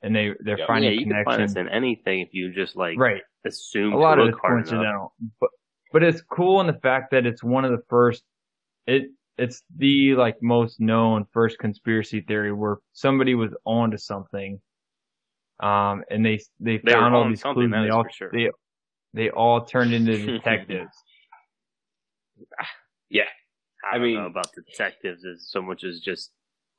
S1: And they, they're
S2: Yeah.
S1: finding
S3: yeah, you can find
S1: connections.
S3: this in anything if you just like
S1: Right.
S3: assume
S1: A lot of
S3: look
S1: it's
S3: hard enough.
S1: coincidental, but, but it's cool in the fact that it's one of the first, it, it's the like most known first conspiracy theory where somebody was onto something. Um, and they, they
S3: They
S1: found all these clues and they all,
S3: sure.
S1: they, they all turned into detectives.
S3: I,
S2: I
S3: don't
S2: mean-
S3: know about detectives as so much as just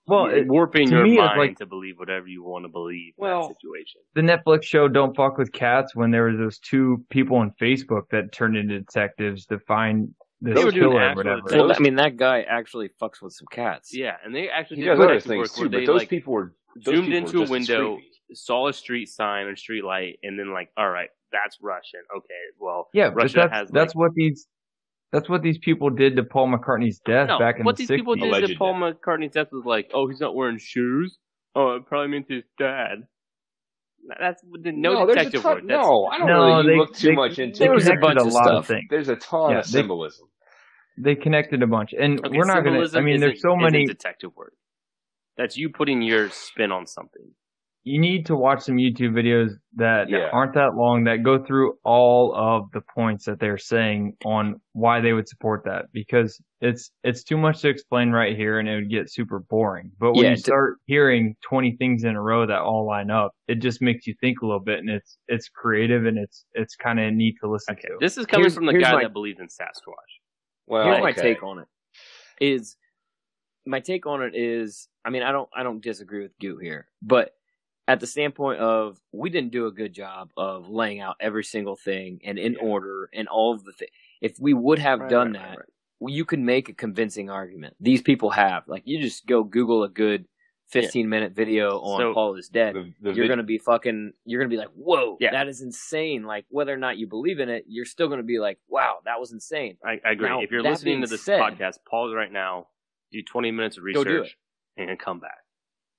S1: well, it,
S3: warping your
S1: me, it's
S3: mind
S1: like-
S3: to believe whatever you want to believe in
S2: Well,
S3: that situation.
S1: the Netflix show Don't Fuck with Cats when there was those two people on Facebook that turned into detectives to find this
S3: They were
S1: killer or whatever.
S4: Well, I mean, that guy actually fucks with some cats.
S3: Yeah, and they actually
S2: He
S3: did
S2: does other things too, but those
S3: like
S2: people were those
S3: zoomed
S2: people
S3: into
S2: were
S3: a window,
S2: creepy.
S3: saw a street sign or street light, and then like, all right, that's Russian. Okay, well,
S1: Yeah,
S3: Russia
S1: that's
S3: has
S1: that's
S3: like,
S1: what these that's what these people did to Paul McCartney's death
S3: no,
S1: back in
S3: what
S1: the
S3: these
S1: 60s.
S3: people did
S2: Alleged
S3: to Paul McCartney's death was like, oh, he's not wearing shoes. Oh, it probably means his dad. That's no,
S2: there's a
S3: detective
S2: ton,
S3: work. That's,
S2: no, I don't
S1: No,
S2: really
S1: they-
S2: look too
S1: they-
S2: much into
S1: They
S4: There was a
S2: it.
S4: bunch of
S1: lot
S4: stuff.
S1: of things.
S2: There's a ton
S1: Yeah,
S2: of
S1: they-
S2: symbolism.
S1: They connected a bunch, and
S3: Okay,
S1: we're not gonna. I mean, there's
S3: isn't-
S1: so many.
S3: detective work. That's you putting your spin on something.
S1: You need to watch some YouTube videos that
S2: Yeah.
S1: aren't that long that go through all of the points that they're saying on why they would support that because it's it's too much to explain right here and it would get super boring. But when
S4: Yeah,
S1: you
S4: to-
S1: start hearing 20 things in a row that all line up, it just makes you think a little bit and it's it's creative and it's it's kind of neat to listen
S3: Okay,
S1: to.
S3: this is coming
S4: Here's-
S3: from the guy
S4: my-
S3: that believes in Sasquatch.
S2: Well,
S4: Here's my take on it. Is my take on it is I mean I don't I don't disagree with Goot here, but at the standpoint of we didn't do a good job of laying out every single thing and in
S2: Yeah.
S4: order and all of the things. If we would have
S3: Right,
S4: done
S3: right,
S4: that,
S3: right,
S4: well, you can make a convincing argument. These people have like you just go Google a good fifteen minute video on
S3: So-
S4: Paul is dead.
S2: The, the
S4: you're
S2: vid-
S4: gonna be fucking. You're gonna be like, "Whoa,
S3: Yeah.
S4: that is insane!" Like whether or not you believe in it, you're still gonna be like, "Wow, that was insane."
S3: I, I agree.
S4: Now,
S3: if you're listening to this
S4: said-
S3: podcast, pause right now, do 20 minutes of research, and come back.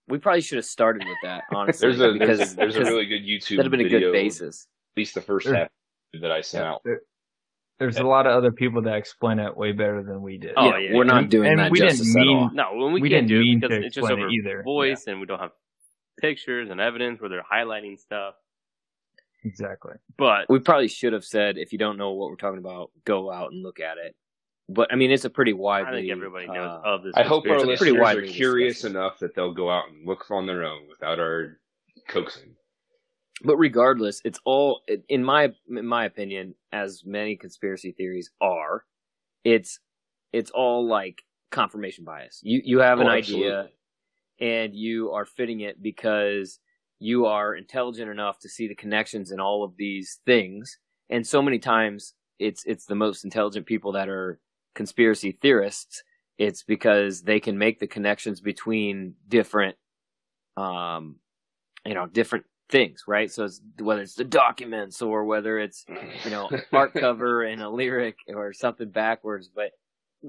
S4: We probably should have started with that, honestly.
S2: there's a
S4: because
S2: there's a, there's a really good YouTube
S4: that'd have been a good basis.
S2: At least the first
S1: There's-
S2: half that I sent out.
S1: There- there's a lot of other people that explain it way better than we did.
S3: Oh,
S4: yeah,
S3: yeah,
S4: we're
S3: yeah.
S4: not doing
S1: And
S4: that
S1: we didn't
S4: justice
S1: mean-
S4: at all.
S3: No, when we,
S1: We
S3: can't
S1: didn't
S3: do
S1: mean
S3: it because
S1: to
S3: it's just
S1: explain it
S3: over
S1: either.
S3: voice, and we don't have pictures and evidence where they're highlighting stuff.
S1: Exactly.
S3: But
S4: We probably should have said, if you don't know what we're talking about, go out and look at it. But I mean, it's a pretty widely.
S3: I think everybody knows
S4: uh,
S3: of this.
S2: I hope our.
S4: It's pretty
S2: listeners are curious
S4: discussed.
S2: enough that they'll go out and look on their own without our coaxing.
S4: But regardless, it's all in my in my opinion, as many conspiracy theories are. It's it's all like confirmation bias. You you have an
S2: Oh,
S4: idea,
S2: absolutely.
S4: and you are fitting it because you are intelligent enough to see the connections in all of these things. And so many times, it's it's the most intelligent people that are conspiracy theorists, it's because they can make the connections between different, um, you know, different things, right? So it's, whether it's the documents or whether it's, you know, art cover and a lyric or something backwards, but,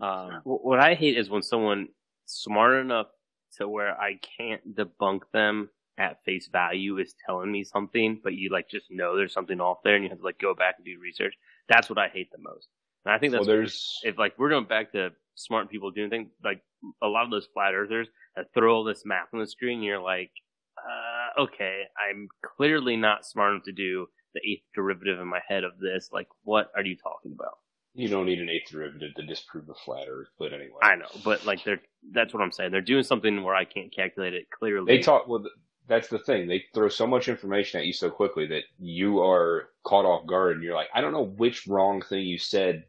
S4: um,
S3: What I hate is when someone smart enough to where I can't debunk them at face value is telling me something, but you like just know there's something off there and you have to like go back and do research. That's what I hate the most. And I think
S2: well,
S3: that's
S2: there's
S3: if like we're going back to smart people doing things like a lot of those flat earthers that throw all this math on the screen, you're like, uh, okay, I'm clearly not smart enough to do the eighth derivative in my head of this. Like, what are you talking about?
S2: you don't need an eighth derivative to disprove the flat Earth, but anyway,
S3: I know, but like they're that's what I'm saying. They're doing something where I can't calculate it clearly.
S2: They talk. Well, that's the thing. They throw so much information at you so quickly that you are caught off guard, and you're like, I don't know which wrong thing you said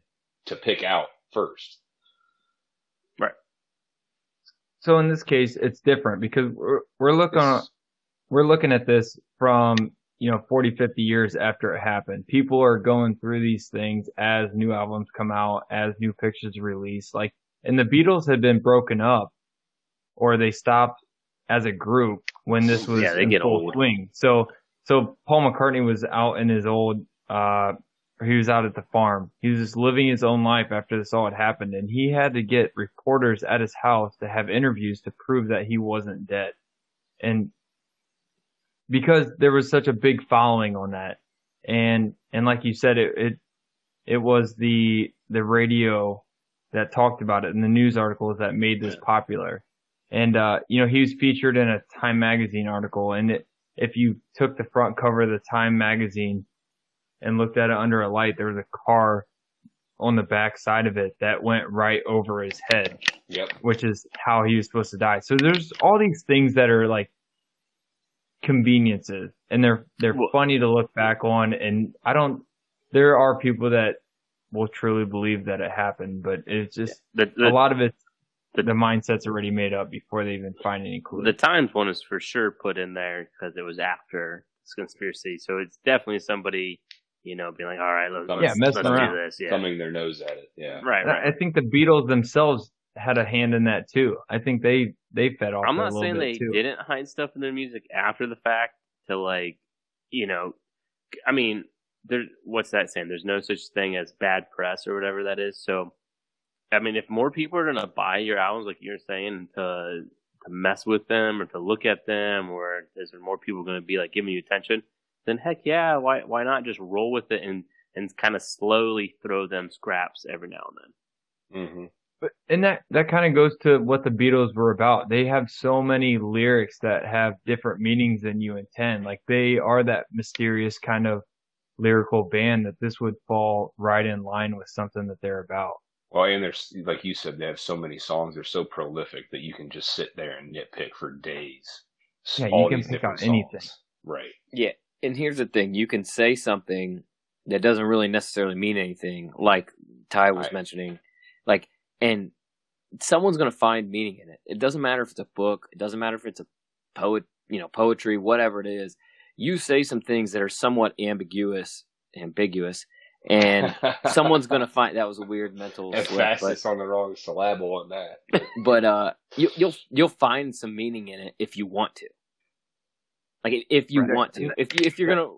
S2: to pick out first. Right.
S1: So in this case, it's different because we're, we're looking
S2: This-
S1: we're looking at this from you know 40 50 years after it happened people are going through these things as new albums come out as new pictures release like and the beatles had been broken up or they stopped as a group when this was
S3: Yeah, they
S1: in
S3: get
S1: full
S3: old.
S1: swing so so paul mccartney was out in his old uh he was out at the farm. He was just living his own life after this all had happened and he had to get reporters at his house to have interviews to prove that he wasn't dead. And because there was such a big following on that and and like you said it it, it was the the radio that talked about it and the news articles that made this popular. And uh you know he was featured in a time magazine article and it, if you took the front cover of the time magazine and looked at it under a light there was a car on the back side of it that went right over his head
S2: Yep.
S1: which is how he was supposed to die. So there's all these things that are like conveniences and they're they're
S3: Well-
S1: funny to look back on and I don't there are people that will truly believe that it happened, but it's just
S3: the,
S1: a lot of it
S3: the-
S1: the mindset's already made up before they even find any clues.
S3: the Times one is for sure put in there because it was after this conspiracy. So it's definitely somebody, you know, being like, all right, let's,
S2: Yeah,
S3: let's,
S1: messing
S3: let's
S1: around.
S3: do this. Yeah.
S2: Thumbing their nose at it. Yeah.
S3: Right, right.
S1: I think the Beatles themselves had a hand in that too. I think they they fed off
S3: I'm
S1: it a
S3: not saying
S1: bit
S3: they
S1: too.
S3: didn't hide stuff in their music after the fact to like, you know, I mean, there. What's that saying? There's no such thing as bad press or whatever that is. So, I mean, if more people are gonna buy your albums, like you're saying, to to mess with them or to look at them, or is there more people gonna be like giving you attention? Then heck yeah, why why not just roll with it and and kind of slowly throw them scraps every now and then.
S2: hmm
S1: But and that that kind of goes to what the Beatles were about. They have so many lyrics that have different meanings than you intend. Like they are that mysterious kind of lyrical band that this would fall right in line with something that they're about.
S2: Well, and there's like you said, they have so many songs. They're so prolific that you can just sit there and nitpick for days.
S1: Yeah, you can pick
S2: different
S1: on anything.
S2: Right.
S4: Yeah, and here's the thing: you can say something that doesn't really necessarily mean anything, like Ty was
S2: Right.
S4: mentioning, like, and someone's going to find meaning in it. It doesn't matter if it's a book. It doesn't matter if it's a poet, you know, poetry, whatever it is. You say some things that are somewhat ambiguous, ambiguous, and someone's going to find that was a weird mental
S2: emphasis on the wrong syllable on that.
S4: but uh, you, you'll you'll find some meaning in it if you want to. Like if you
S1: Right.
S4: want to, if you if you're gonna,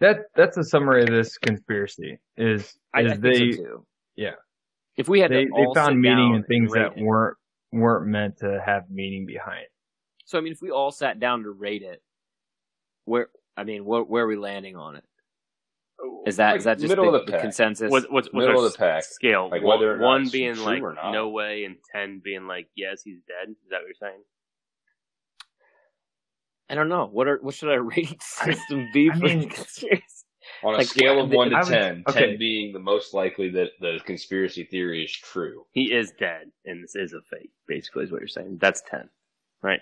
S1: That that's a summary of this conspiracy. Is is
S4: I think
S1: they
S4: so too.
S1: yeah.
S4: If we had
S1: they
S4: to
S1: they
S4: all
S1: found
S4: sit
S1: meaning
S4: down
S1: in things that
S4: it.
S1: weren't weren't meant to have meaning behind.
S4: So I mean, if we all sat down to rate it, where I mean, where where are we landing on it? Is that is
S2: Like
S4: that just
S2: middle
S4: the,
S2: of the
S4: the consensus?
S3: What, what's what's
S2: Middle
S3: our
S2: of the pack.
S3: scale?
S2: Like whether or
S3: one
S2: it's
S3: being like no way, and ten being like yes, he's dead. Is that what you're saying?
S4: I don't know. What are what should I rate system B
S1: I
S4: for
S1: mean-
S4: the conspiracy?
S2: On a
S4: Like,
S2: scale of one to
S1: would-
S2: ten,
S1: okay.
S2: ten being the most likely that the conspiracy theory is true.
S3: He is dead, and this is a fake. Basically, is what you're saying. That's ten, right?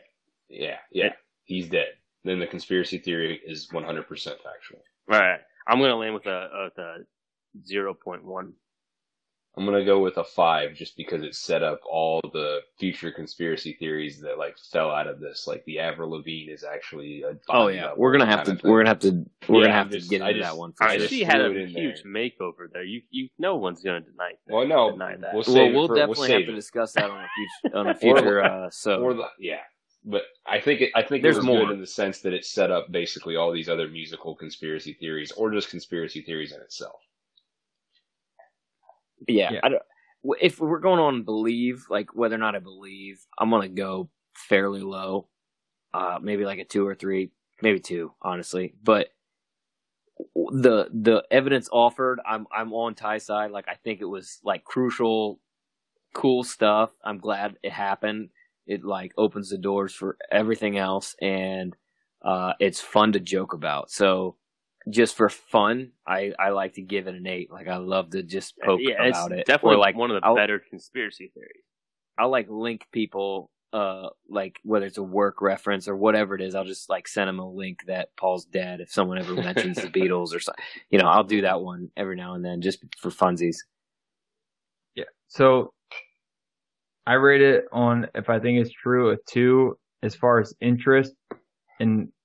S2: Yeah, yeah, he's dead. Then the conspiracy theory is one hundred percent factual.
S3: All right. I'm gonna land with a with a zero point one.
S2: I'm gonna go with a five just because it set up all the future conspiracy theories that like fell out of this. Like the Avril Lavigne is actually a
S4: Oh yeah, we're gonna have to. We're gonna have to. We're
S2: Yeah,
S4: gonna have
S2: I'm
S4: to get
S2: I
S4: into
S2: just-
S4: that one for
S2: I
S3: I
S4: sure.
S2: just
S3: she had a
S2: threw it in
S3: huge
S2: there.
S3: makeover there. You you no one's gonna deny that.
S2: Well, no,
S3: deny that.
S2: we'll
S4: well, we'll
S2: for-
S4: definitely
S2: save
S4: have to discuss that on a future on a future. uh, so
S2: Or the yeah, but I think it, I think
S4: There's
S2: it was
S4: more.
S2: good in the sense that it set up basically all these other musical conspiracy theories, or just conspiracy theories in itself.
S4: Yeah,
S1: Yeah.
S4: I don't, if we're going on believe, like whether or not I believe, I'm gonna go fairly low, uh, maybe like a two or three, maybe two, honestly. But the the evidence offered, I'm I'm on Ty's side. Like I think it was like crucial, cool stuff. I'm glad it happened. It like opens the doors for everything else, and uh, it's fun to joke about. So. Just for fun, I, I like to give it an eight. Like I love to just poke
S3: yeah, it's
S4: about it.
S3: definitely
S4: or like
S3: one of the
S4: I'll-
S3: better conspiracy theories.
S4: I'll like link people, uh, like whether it's a work reference or whatever it is. I'll just like send them a link that Paul's dead if someone ever mentions the Beatles or something. You know, I'll do that one every now and then just for funsies.
S1: Yeah. So I rate it on if I think it's true a two as far as interest and ha-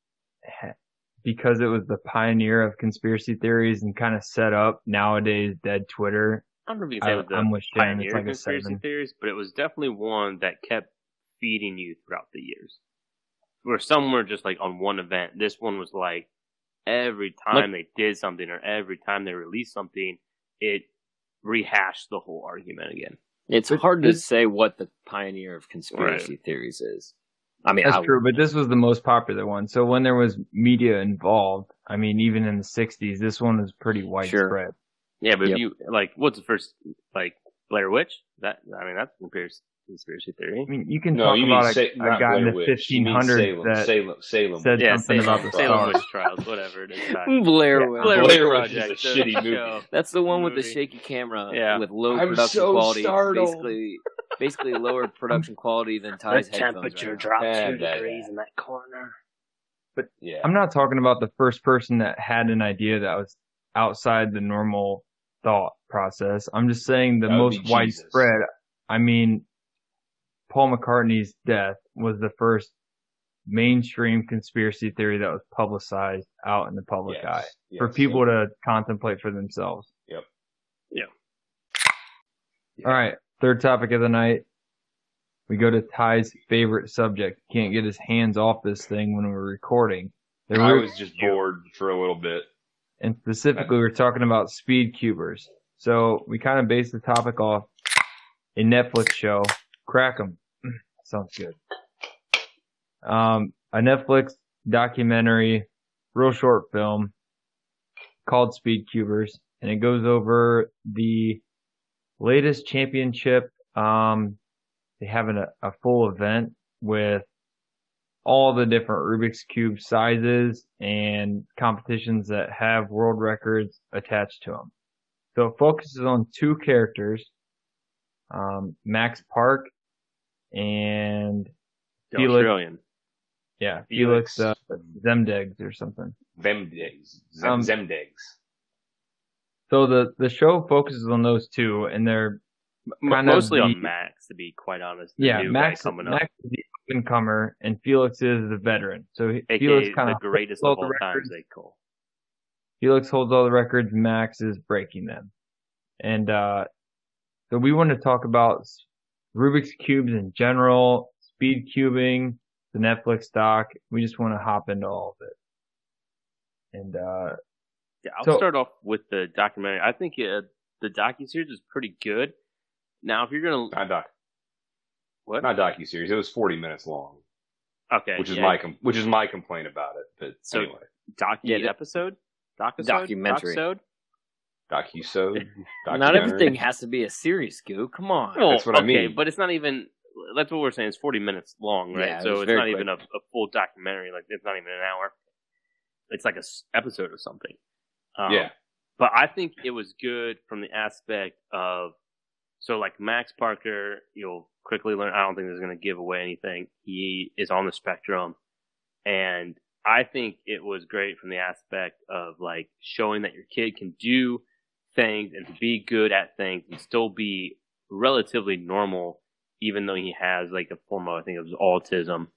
S1: because it was the pioneer of conspiracy theories and kind of set up nowadays dead Twitter.
S3: I don't know if you can say
S1: I,
S3: it was the
S1: I'm with Shannon.
S3: pioneer
S1: like
S3: conspiracy
S1: seven.
S3: theories, but it was definitely one that kept feeding you throughout the years. Where some were just like on one event. This one was like every time they did something or every time they released something, it rehashed the whole argument again.
S4: It's hard to say what the pioneer of conspiracy theories is. I mean,
S1: That's
S4: I,
S1: true, but this was the most popular one. So when there was media involved, I mean, even in the 60s, this one was pretty widespread. Sure.
S3: Yeah, but
S4: Yep.
S3: if you like, what's the first like Blair Witch? That I mean, that's a conspiracy conspiracy theory.
S1: I mean, you can
S2: No,
S1: talk
S2: you mean
S1: about a,
S2: Sa-
S1: a
S2: not
S1: guy in the
S2: Blair Witch. You mean
S1: 1500s
S2: Salem,
S1: that
S2: Salem, Salem.
S1: said
S3: Yeah,
S1: something
S3: Salem,
S1: about the
S3: Salem
S1: stars.
S3: Witch Trials, whatever it is.
S4: Blair
S1: Yeah,
S4: Witch.
S3: Blair
S2: Blair
S3: Witch
S2: Witch is a shitty movie.
S4: That's the one with the shaky camera
S3: Yeah.
S4: with low
S2: I'm
S4: production
S2: so
S4: quality.
S2: startled.
S4: Basically, basically lower production quality than Ty's headphones. right now.
S3: drops
S2: Yeah, two yeah, degrees yeah.
S3: in that corner.
S2: But yeah,
S1: I'm not talking about the first person that had an idea that was outside the normal thought process. I'm just saying the most widespread. I mean, Paul McCartney's death was the first mainstream conspiracy theory that was publicized out in the public
S2: Yes,
S1: eye
S2: yes.
S1: for people to contemplate for themselves.
S2: Yep.
S3: Yeah.
S2: Yeah.
S1: All right. Third topic of the night. We go to Ty's favorite subject. Can't get his hands off this thing when we're recording. The
S2: I was just bored for a little bit.
S1: and specifically we're talking about speed cubers. So we kind of base the topic off a Netflix show, Crack 'em. Sounds good. Um, a Netflix documentary, real short film called Speed Cubers, and it goes over the latest championship. Um, they have an, a full event with all the different Rubik's Cube sizes and competitions that have world records attached to them. So it focuses on two characters, um, Max Park and
S3: The
S1: Felix-
S3: Australian.
S1: yeah, Felix, uh, Zemdegs or something.
S2: Zemdegs. Zem,
S1: Um,
S2: Zemdegs.
S1: So the, the show focuses on those two and they're,
S3: M-
S1: kind of
S3: mostly
S1: the-
S3: on Max, to be quite honest. The
S1: yeah,
S3: new
S1: Max, Max is the up and comer and Felix is the veteran. So
S3: aka
S1: Felix kind of the
S3: greatest
S1: holds
S3: of
S1: all
S3: all
S1: the
S3: times. They call.
S1: Felix holds all the records. Max is breaking them. And, uh, so we want to talk about Rubik's Cubes in general, speed cubing, the Netflix doc. We just want to hop into all of it. And, uh,
S3: Yeah, I'll
S1: So-
S3: start off with the documentary. I think uh, the docu series is pretty good. Now, if you're gonna
S2: Not doc.
S3: what?
S2: Not docu series. It was forty minutes long,
S3: okay,
S2: which is
S3: yeah,
S2: my com- which is my complaint about it. But
S3: So-
S2: anyway,
S3: docu
S4: Yeah,
S3: episode, docu
S4: Documentary.
S2: docu-sode.
S4: Not everything has to be a series, Goo. Come on.
S3: Well,
S2: That's what I mean.
S3: but it's not even. That's what we're saying. It's 40 minutes long, right?
S4: Yeah,
S3: so
S4: was
S3: it's not
S4: quick.
S3: even a, a full documentary. Like it's not even an hour. It's like a s- episode or something. Um,
S2: Yeah.
S3: But I think it was good from the aspect of, so like Max Parker, you'll quickly learn. I don't think this is going to give away anything. He is on the spectrum, and I think it was great from the aspect of like showing that your kid can do things and be good at things and still be relatively normal, even though he has like a form of I think it was autism.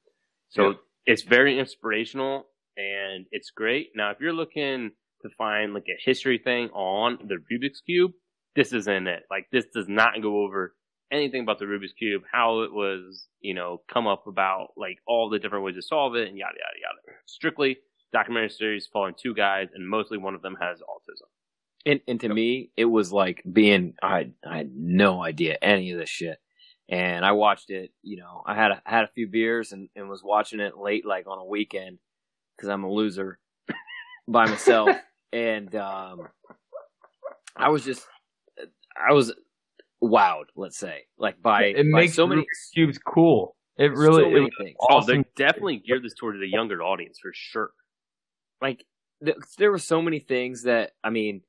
S3: So
S2: Yeah.
S3: it's very inspirational and it's great. Now, if you're looking to find like a history thing on the Rubik's cube, this isn't it. Like this does not go over anything about the Rubik's cube, how it was, you know, come up about like all the different ways to solve it and yada yada yada. Strictly documentary series following two guys, and mostly one of them has autism.
S4: And, and to me, it was like being I I had no idea any of this shit, and I watched it. You know, I had a, had a few beers and, and was watching it late, like on a weekend, because I'm a loser by myself, and um, I was just I was wowed. Let's say, like by,
S1: it
S4: by
S1: makes
S4: so many
S1: Rubik's cubes cool. It really,
S4: so many
S1: was
S4: things.
S3: Oh,
S1: awesome.
S3: they definitely geared this towards a younger audience for sure.
S4: like th- there were so many things that I mean,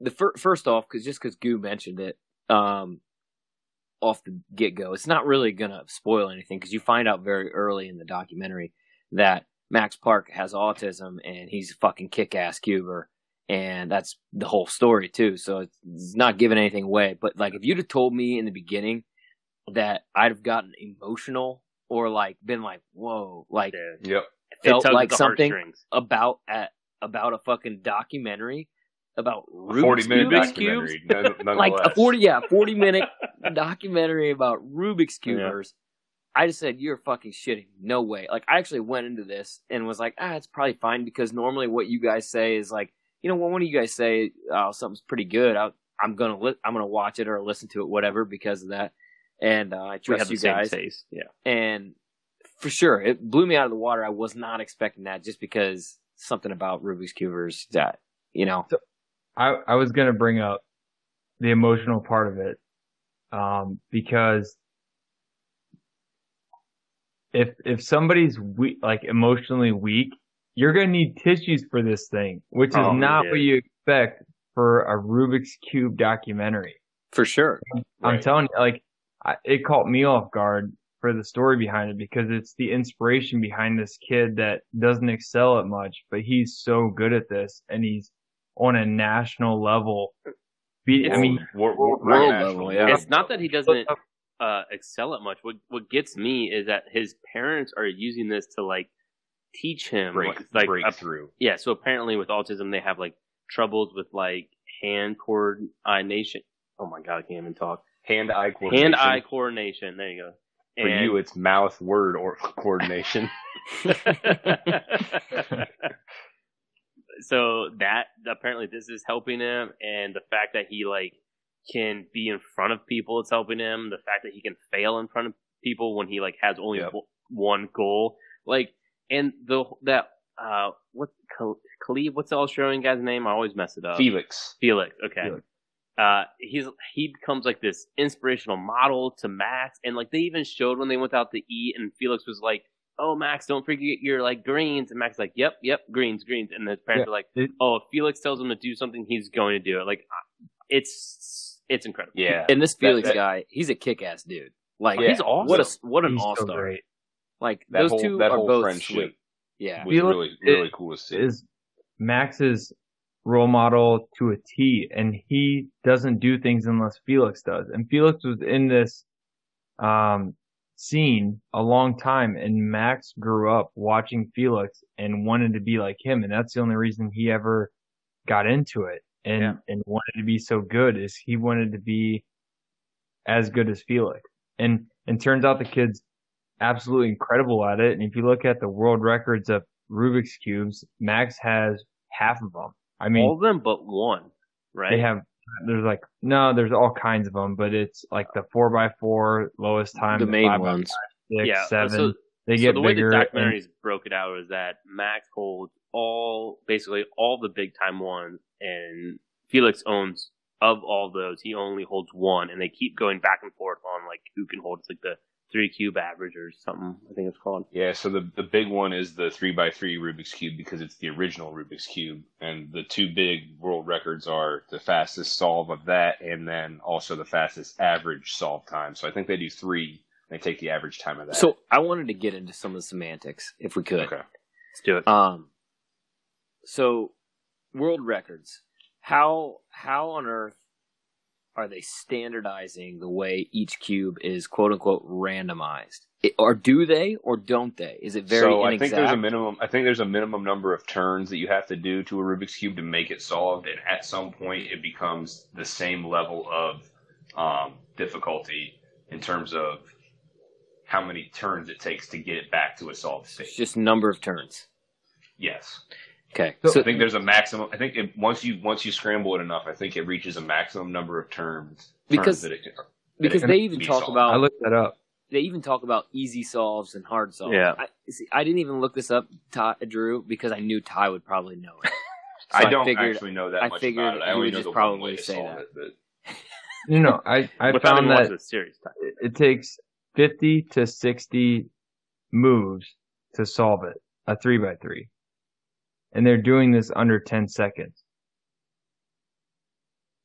S4: the fir- first off, because just because Goo mentioned it, um, off the get go, it's not really gonna spoil anything because you find out very early in the documentary that Max Park has autism and he's a fucking kick ass cuber, and that's the whole story too. So it's, it's not giving anything away. But like, if you'd have told me in the beginning that I'd have gotten emotional or like been like, whoa, like
S3: Yeah.
S2: Yep.
S4: Felt
S3: tugs
S4: like something about at about a fucking documentary about Rubik's
S2: Forty minute
S4: Cube?
S2: documentary. none-
S4: like a forty yeah forty minute documentary about Rubik's cubers. I just said you're fucking shitting. No way. Like I actually went into this and was like, ah, it's probably fine because normally what you guys say is like, you know, when one of you guys say oh, something's pretty good, i I'm gonna li- I'm gonna watch it or listen to it, whatever, because of that. And uh, I
S3: We
S4: trust you
S3: same
S4: guys
S3: taste. Yeah.
S4: and for sure it blew me out of the water i was not expecting that just because something about rubik's cubers that you know
S1: I, I was going to bring up the emotional part of it, um, because if, if somebody's weak, like emotionally weak, you're going to need tissues for this thing, which is
S3: Oh,
S1: not
S3: yeah.
S1: what you expect for a Rubik's Cube documentary.
S4: for sure
S1: I'm
S2: Right.
S1: telling you, like, I, it caught me off guard for the story behind it because it's the inspiration behind this kid that doesn't excel at much, but he's so good at this and he's on a national level. Be, I mean,
S2: Wor- wor-
S4: World
S2: national.
S4: level, yeah.
S3: It's not that he doesn't uh, excel at much. What what gets me is that his parents are using this to like teach him
S2: break,
S3: like
S2: break
S3: a-
S2: through.
S3: yeah. So apparently with autism they have like troubles with like hand coordination. Oh my god, I can't even talk.
S2: Hand eye coordination.
S3: Hand eye coordination. There you go.
S2: For you, it's mouth word or coordination.
S3: so that apparently this is helping him, and the fact that he like can be in front of people, it's helping him. The fact that he can fail in front of people when he like has only
S2: Yep.
S3: one goal, like, and the that uh what Khal- Khalid, what's the Australian guy's name? I always mess it up.
S2: Felix.
S3: Felix. Okay.
S1: Felix.
S3: Uh, he's he becomes like this inspirational model to Max, and like they even showed when they went out to eat, and Felix was like, "Oh, Max, don't forget your like greens," and Max is like, "Yep, yep, greens, greens," and his parents
S1: Yeah,
S3: are like, "Oh, if Felix tells him to do something, he's going to do it." Like, it's it's incredible.
S2: Yeah.
S4: and this felix
S2: that-
S4: guy he's a kick-ass dude like
S2: Yeah.
S3: he's awesome.
S4: what a what an
S1: he's so
S4: all-star
S1: great.
S4: like
S2: That
S4: those
S2: whole
S4: two
S2: that
S4: are
S2: whole
S4: both
S2: friendship
S4: sweet. yeah
S2: was
S1: Felix
S2: really really
S1: is-
S2: cool to see.
S1: Is Max's role model to a T and he doesn't do things unless Felix does. And Felix was in this, um, scene a long time and Max grew up watching Felix and wanted to be like him. And that's the only reason he ever got into it and,
S3: Yeah.
S1: and wanted to be so good is he wanted to be as good as Felix. And, and turns out the kid's absolutely incredible at it. And if you look at the world records of Rubik's cubes, Max has half of them. I mean,
S3: all of them but one, right?
S1: they have, there's like, no, there's all kinds of them, but it's like the four by four lowest time,
S4: the main
S1: five
S4: ones
S1: six,
S3: yeah.
S1: seven.
S3: So,
S1: they
S3: so
S1: get
S3: the way
S1: bigger.
S3: the
S1: and-
S3: documentaries broke it out is that Max holds all basically all the big time ones, and Felix owns of all those he only holds one, and they keep going back and forth on like who can hold it's like the three cube average or something. I think it's called.
S2: Yeah, so the the big one is the three by three Rubik's cube because it's the original Rubik's cube, and the two big world records are the fastest solve of that, and then also the fastest average solve time. So I think they do three. They take the average time of that.
S4: so i wanted to get into some of the semantics if we could
S2: okay,
S3: Let's do it.
S4: Um, so world records. how how on earth are they standardizing the way each cube is quote unquote randomized? It, or do they or don't they? Is it very
S2: so I think there's a minimum. I think there's a minimum number of turns that you have to do to a Rubik's cube to make it solved, and at some point it becomes the same level of um, difficulty in terms of how many turns it takes to get it back to a solved state.
S4: It's just number of turns.
S2: Yes,
S4: Okay.
S1: So-
S4: So,
S2: I think there's a maximum. I think it, once you once you scramble it enough, I think it reaches a maximum number of turns.
S4: Because-
S2: turns that it can,
S4: because
S2: it
S4: they even
S2: be
S4: talk
S2: solved.
S4: about
S1: I looked that up.
S4: they even talk about easy solves and hard solves.
S3: Yeah.
S4: I, see, I didn't even look this up, Ty, Drew, because I knew Ty would probably know it. So
S2: I don't
S4: figured,
S2: actually know that
S4: I
S2: much
S4: figured
S2: about it. I only
S4: would
S2: know
S4: just
S2: the one
S4: probably
S2: way to
S4: say
S2: solve
S4: that.
S2: it. But
S1: You know, I, I found that
S3: watching the series.
S1: it it takes 50 to 60 moves to solve it, a 3 by 3 And they're doing this under 10 seconds.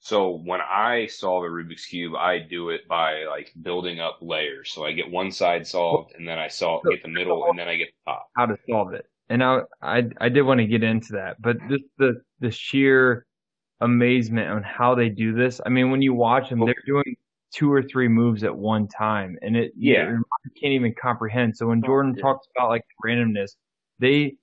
S2: So when I solve a Rubik's cube, I do it by like building up layers. So I get one side solved, and then I solve get the middle, and then I get the top.
S1: how to solve it. And I, I, I did want to get into that, but just the, the sheer amazement on how they do this. I mean, when you watch them, they're doing two or three moves at one time and it,
S2: Yeah.
S1: you can't even comprehend. So when
S3: Oh,
S1: Jordan
S3: yeah.
S1: talks about like randomness, they,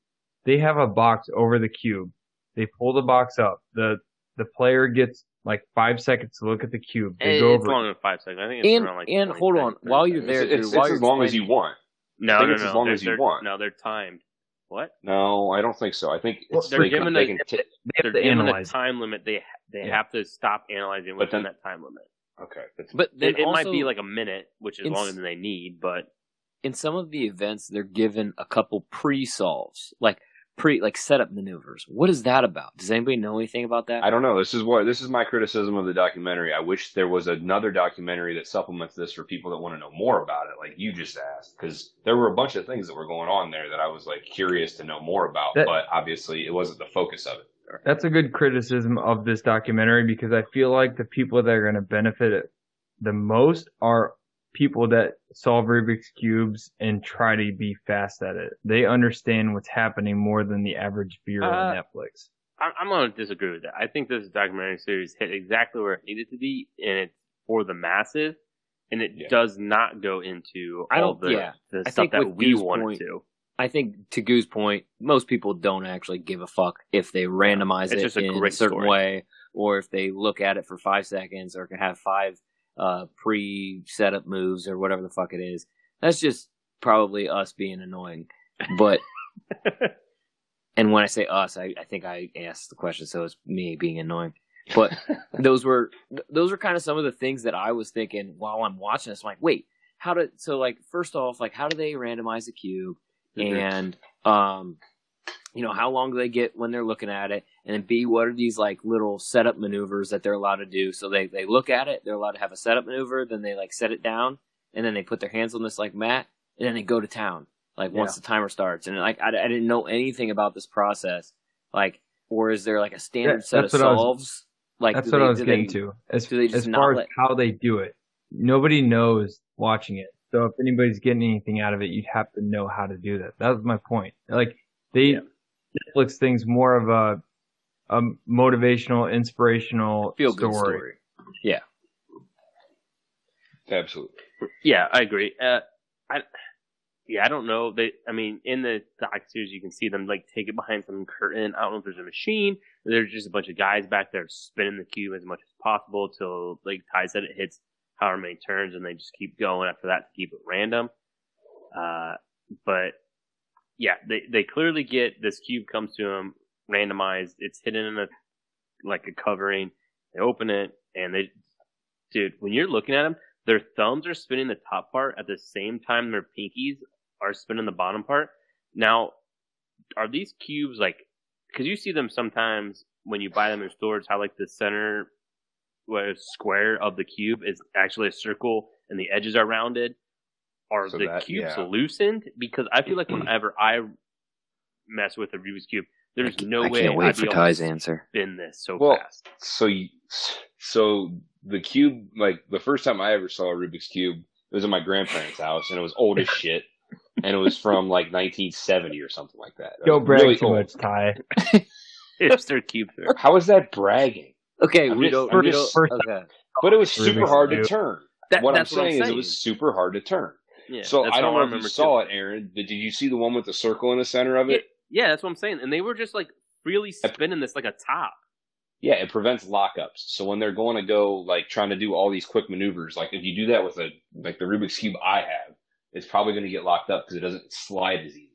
S1: they have a box over the cube. They pull the box up. The, the player gets like five seconds to look at the cube. They
S3: It-
S1: go
S3: it's
S1: over. it.
S3: longer than five seconds. I think it's
S4: And
S3: around like
S4: and hold on, while you're there,
S2: It's,
S4: Drew,
S2: it's,
S4: while
S2: it's as long as you want.
S3: No,
S2: I think
S3: no,
S2: it's
S3: no.
S2: as long
S3: they're,
S2: as you want.
S3: No, they're timed. What?
S2: No, I don't think so. I think
S1: Well,
S3: they're
S2: they, can,
S3: given
S2: they
S3: a-
S2: can t-
S1: They
S3: They're given a time limit. They they
S1: Yeah.
S3: have to stop analyzing within
S2: then-
S3: that time limit.
S2: okay. That's,
S4: But then
S3: It, it might be like a minute, which is longer than they need, but
S4: in some of the events they're given a couple pre-solves, like pre like setup maneuvers. What is that about? Does anybody know anything about that?
S2: I don't know. This is what this is my criticism of the documentary. I wish there was another documentary that supplements this for people that want to know more about it, like you just asked, because there were a bunch of things that were going on there that I was like curious to know more about,
S1: That-
S2: but obviously it wasn't the focus of it.
S1: That's a good criticism of this documentary because I feel like the people that are going to benefit it the most are people that solve Rubik's cubes and try to be fast at it. They understand what's happening more than the average viewer
S3: Uh,
S1: on Netflix.
S3: I'm, I'm going to disagree with that. I think this documentary series hit exactly where it needed to be, and it's for the masses, and it
S2: Yeah.
S3: does not go into
S4: I
S3: all
S4: don't-
S3: the,
S4: yeah.
S3: the
S4: I
S3: stuff
S4: think
S3: that
S4: with
S3: we
S4: Goo's
S3: wanted
S4: point,
S3: to.
S4: I think to Goo's point, most people don't actually give a fuck if they randomize
S3: It's
S4: it
S3: just a
S4: in a certain
S3: story.
S4: way, or if they look at it for five seconds, or can have five uh, pre-setup moves, or whatever the fuck it is. That's just probably us being annoying. But and when I say us, I, I think I asked the question, so it's me being annoying. But those were those were kind of some of the things that I was thinking while I'm watching this. I'm like, wait, how did so like first off, like how do they randomize the cube?
S2: Mhm.
S4: and um you know how long do they get when they're looking at it and then b what are these like little setup maneuvers that they're allowed to do so they they look at it they're allowed to have a setup maneuver then they like set it down and then they put their hands on this like mat and then they go to town like once the timer starts and like I, I didn't know anything about this process like or is there like a standard
S1: That-
S4: set of
S1: I was-
S4: solves like
S1: That's what
S4: they-
S1: I was getting
S4: they-
S1: to. As,
S4: do they just
S1: as
S4: not
S1: far as
S4: let-
S1: how they do it, nobody knows watching it. So if anybody's getting anything out of it, you'd have to know how to do that. That was my point. Like they
S3: Yeah.
S1: Netflix thing's more of a a motivational, inspirational
S4: feel good
S1: story.
S4: story yeah
S2: Absolutely.
S3: Yeah, I agree. Uh, I yeah, I don't know. They, I mean, in the doc series, you can see them like take it behind some curtain. I don't know if there's a machine. There's just a bunch of guys back there spinning the cube as much as possible till, like Ty said, it hits however many turns, and they just keep going after that to keep it random. Uh, but yeah, they they clearly get this cube comes to them randomized. It's hidden in a like a covering. They open it, and they, dude, when you're looking at them, their thumbs are spinning the top part at the same time their pinkies are spinning the bottom part. Now, are these cubes like? Because you see them sometimes when you buy them in stores, how like the center where square of the cube is actually a circle and the edges are rounded. Are
S2: So
S3: the
S2: that-
S3: cubes
S2: yeah.
S3: loosened? Because I feel like whenever I mess with a Rubik's cube, there's no
S4: I
S3: way
S4: can't wait
S3: I'd
S4: for Ty's answer.
S3: spin this so
S2: Well,
S3: fast.
S2: So, you, so the cube, like the first time I ever saw a Rubik's cube, it was in my grandparents' house, and it was old as shit, and it was from like 1970 or something like that. It
S1: Don't brag
S2: really
S1: too
S2: old.
S1: much, Ty.
S3: hipster cube throw.
S2: How is that bragging?
S4: Okay,
S2: I'm
S4: we
S2: just-
S4: don't.
S2: I'm
S4: we
S2: just-
S4: don't okay.
S2: But it was super
S1: Rubik's
S2: hard to turn.
S3: That-
S2: what I'm
S3: what I'm
S2: saying is it was super hard to turn.
S3: Yeah,
S2: so I don't know if you
S3: remember
S2: saw
S3: too.
S2: it, Aaron. Did you see the one with the circle in the center of
S3: Yeah,
S2: it?
S3: Yeah, that's what I'm saying. And they were just like really spinning this like a top.
S2: Yeah, it prevents lockups. So when they're going to go like trying to do all these quick maneuvers, like if you do that with a like the Rubik's cube I have, it's probably going to get locked up because it doesn't slide as easy.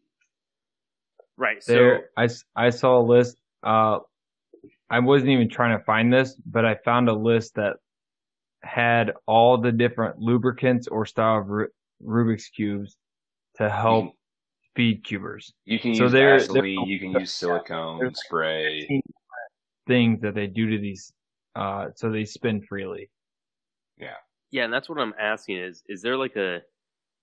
S3: Right. So
S1: There, I, s- I saw a list. Uh, I wasn't even trying to find this, but I found a list that had all the different lubricants or style of Ru- Rubik's cubes to help Speed cubers.
S2: You can
S1: So
S2: use
S1: they're-
S2: Vaseline, you can use silicone
S1: There's-
S2: spray.
S1: Things that they do to these, uh, so they spin freely.
S3: yeah, Yeah, and that's what I'm asking is is there like a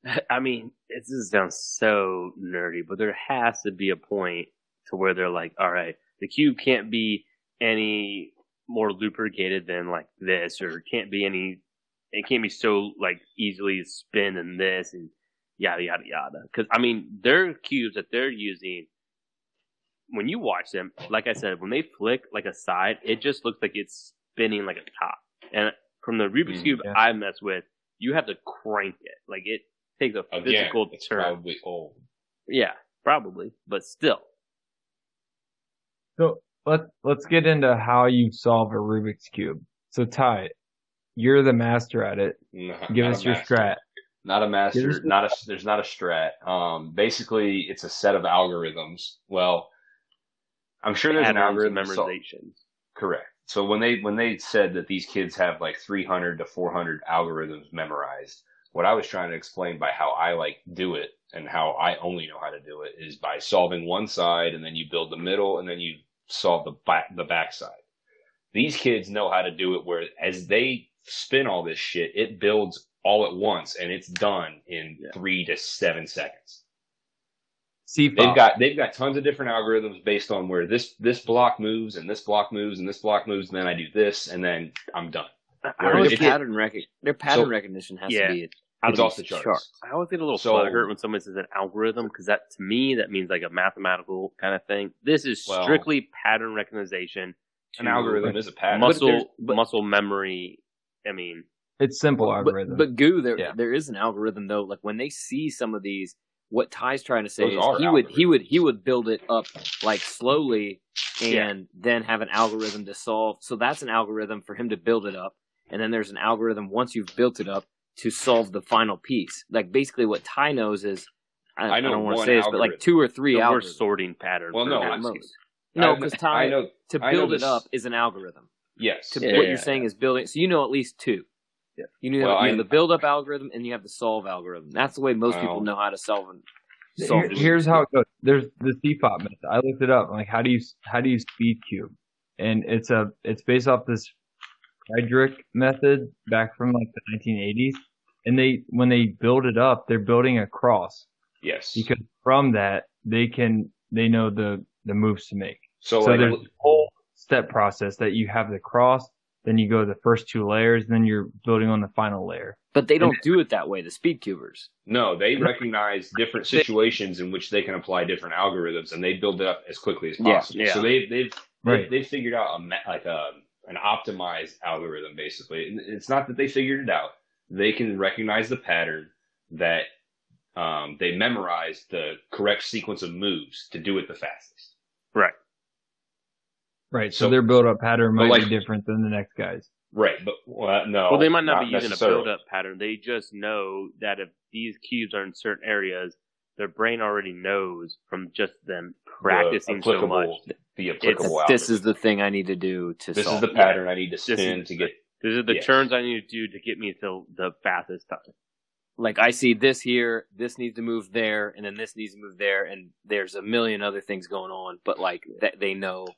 S3: I mean, it this sounds so nerdy, but there has to be a point to where they're like, all right, the cube can't be any more lubricated than like this, or can't be any, it can't be so like easily spin than this, and yada yada yada. Because I mean, their cubes that they're using, when you watch them, like I said, when they flick like a side, it just looks like it's spinning like a top. And from the Rubik's
S2: Mm,
S3: cube
S1: yeah.
S3: I mess with, you have to crank it. Like it takes a
S2: Again,
S3: physical
S2: it's
S3: turn.
S2: probably old.
S3: Yeah, probably, but still.
S1: So let's let's get into how you solve a Rubik's cube. So Ty, you're the master at it.
S2: Not-
S1: Give us your
S2: master.
S1: strat.
S2: Not a master. Not a. There's not a strat. Um, basically, it's a set of algorithms. Well, I'm sure there's an
S3: Patterns and
S2: algorithm. so-
S3: memorization.
S2: correct. So when they when they said that these kids have like 300 to 400 algorithms memorized, what I was trying to explain by how I like do it and how I only know how to do it is by solving one side and then you build the middle and then you solve the back the back side. These kids know how to do it where as they spin all this shit, it builds all at once and it's done in
S3: Yeah.
S2: three to seven seconds.
S1: CFOP.
S2: They've got they've got tons of different algorithms based on where this this block moves and this block moves and this block moves and then I do this and then I'm done.
S3: I
S2: Whereas
S3: always
S4: Their pattern rec- their pattern
S2: So-
S4: recognition has
S3: Yeah.
S4: to be out
S2: It's
S4: of
S2: off the
S4: these
S2: charts.
S3: I always get a little
S2: So-
S3: butthurt when somebody says an algorithm because that to me that means like a mathematical kind of thing. This is
S2: Well-
S3: strictly pattern recognition.
S2: An algorithm is a pattern.
S4: But
S3: muscle
S4: but-
S3: muscle memory. I mean,
S1: It's simple
S4: But,
S1: algorithm.
S4: but goo, there
S1: Yeah.
S4: there is an algorithm though. Like when they see some of these, what Ty's trying to say
S2: Those
S4: is
S2: are
S4: he would he would he would build it up like slowly and
S3: Yeah.
S4: then have an algorithm to solve. So that's an algorithm for him to build it up, and then there's an algorithm once you've built it up to solve the final piece. Like basically what Ty knows is. I,
S2: I know
S4: don't want to
S2: one
S4: say this, but like two or three
S3: the
S4: algorithms
S3: sorting pattern.
S2: Well, no,
S3: Rubik's
S4: at most. No,
S2: I-
S4: because
S2: I
S4: Ty
S2: know
S4: to
S2: I know
S4: build it up is an algorithm.
S2: yes.
S4: To
S3: Yeah,
S4: what
S3: yeah,
S4: you're saying is building. So you know at least two.
S3: Yeah.
S4: You know
S2: Well,
S4: you
S2: I-
S4: have the build up algorithm and you have the solve algorithm. That's the way most people know how to solve and solve.
S1: Here- here's how it goes. There's the CFOP method. I looked it up. Like, how do you how do you speed cube? And it's a it's based off this Fridrich method back from like the 1980s. And they when they build it up, they're building a cross
S2: Yes.
S1: because from that they can they know the the moves to make.
S2: so,
S1: So
S2: like,
S1: there's a whole step process that you have the cross, then you go the first two layers, then you're building on the final layer.
S4: But they don't do it that way. The speed cubers.
S2: no, they recognize different situations in which they can apply different algorithms, and they build it up as quickly as possible.
S3: yeah.
S2: So they've, they've
S1: Right.
S2: they, they figured out a ma- like a an optimized algorithm basically. And it's not that they figured it out; they can recognize the pattern that um, they memorize the correct sequence of moves to do it the fastest.
S3: Right.
S1: Right. So,
S2: So-
S1: their build up pattern might
S2: like-
S1: be different than the next guy's.
S2: Right, but well, no.
S3: Well, they might not, be using a build-up pattern. They just know that if these cubes are in certain areas, their brain already knows from just them practicing so much.
S2: The applicable
S4: This is the thing I need to do to
S2: this is the
S4: it.
S2: pattern I need to
S3: is-
S2: spin to get.
S3: These are the
S2: Yes.
S3: turns I need to do to get me to the fastest time.
S4: Like I see this here, this needs to move there, and then this needs to move there, and there's a million other things going on. But like that, they know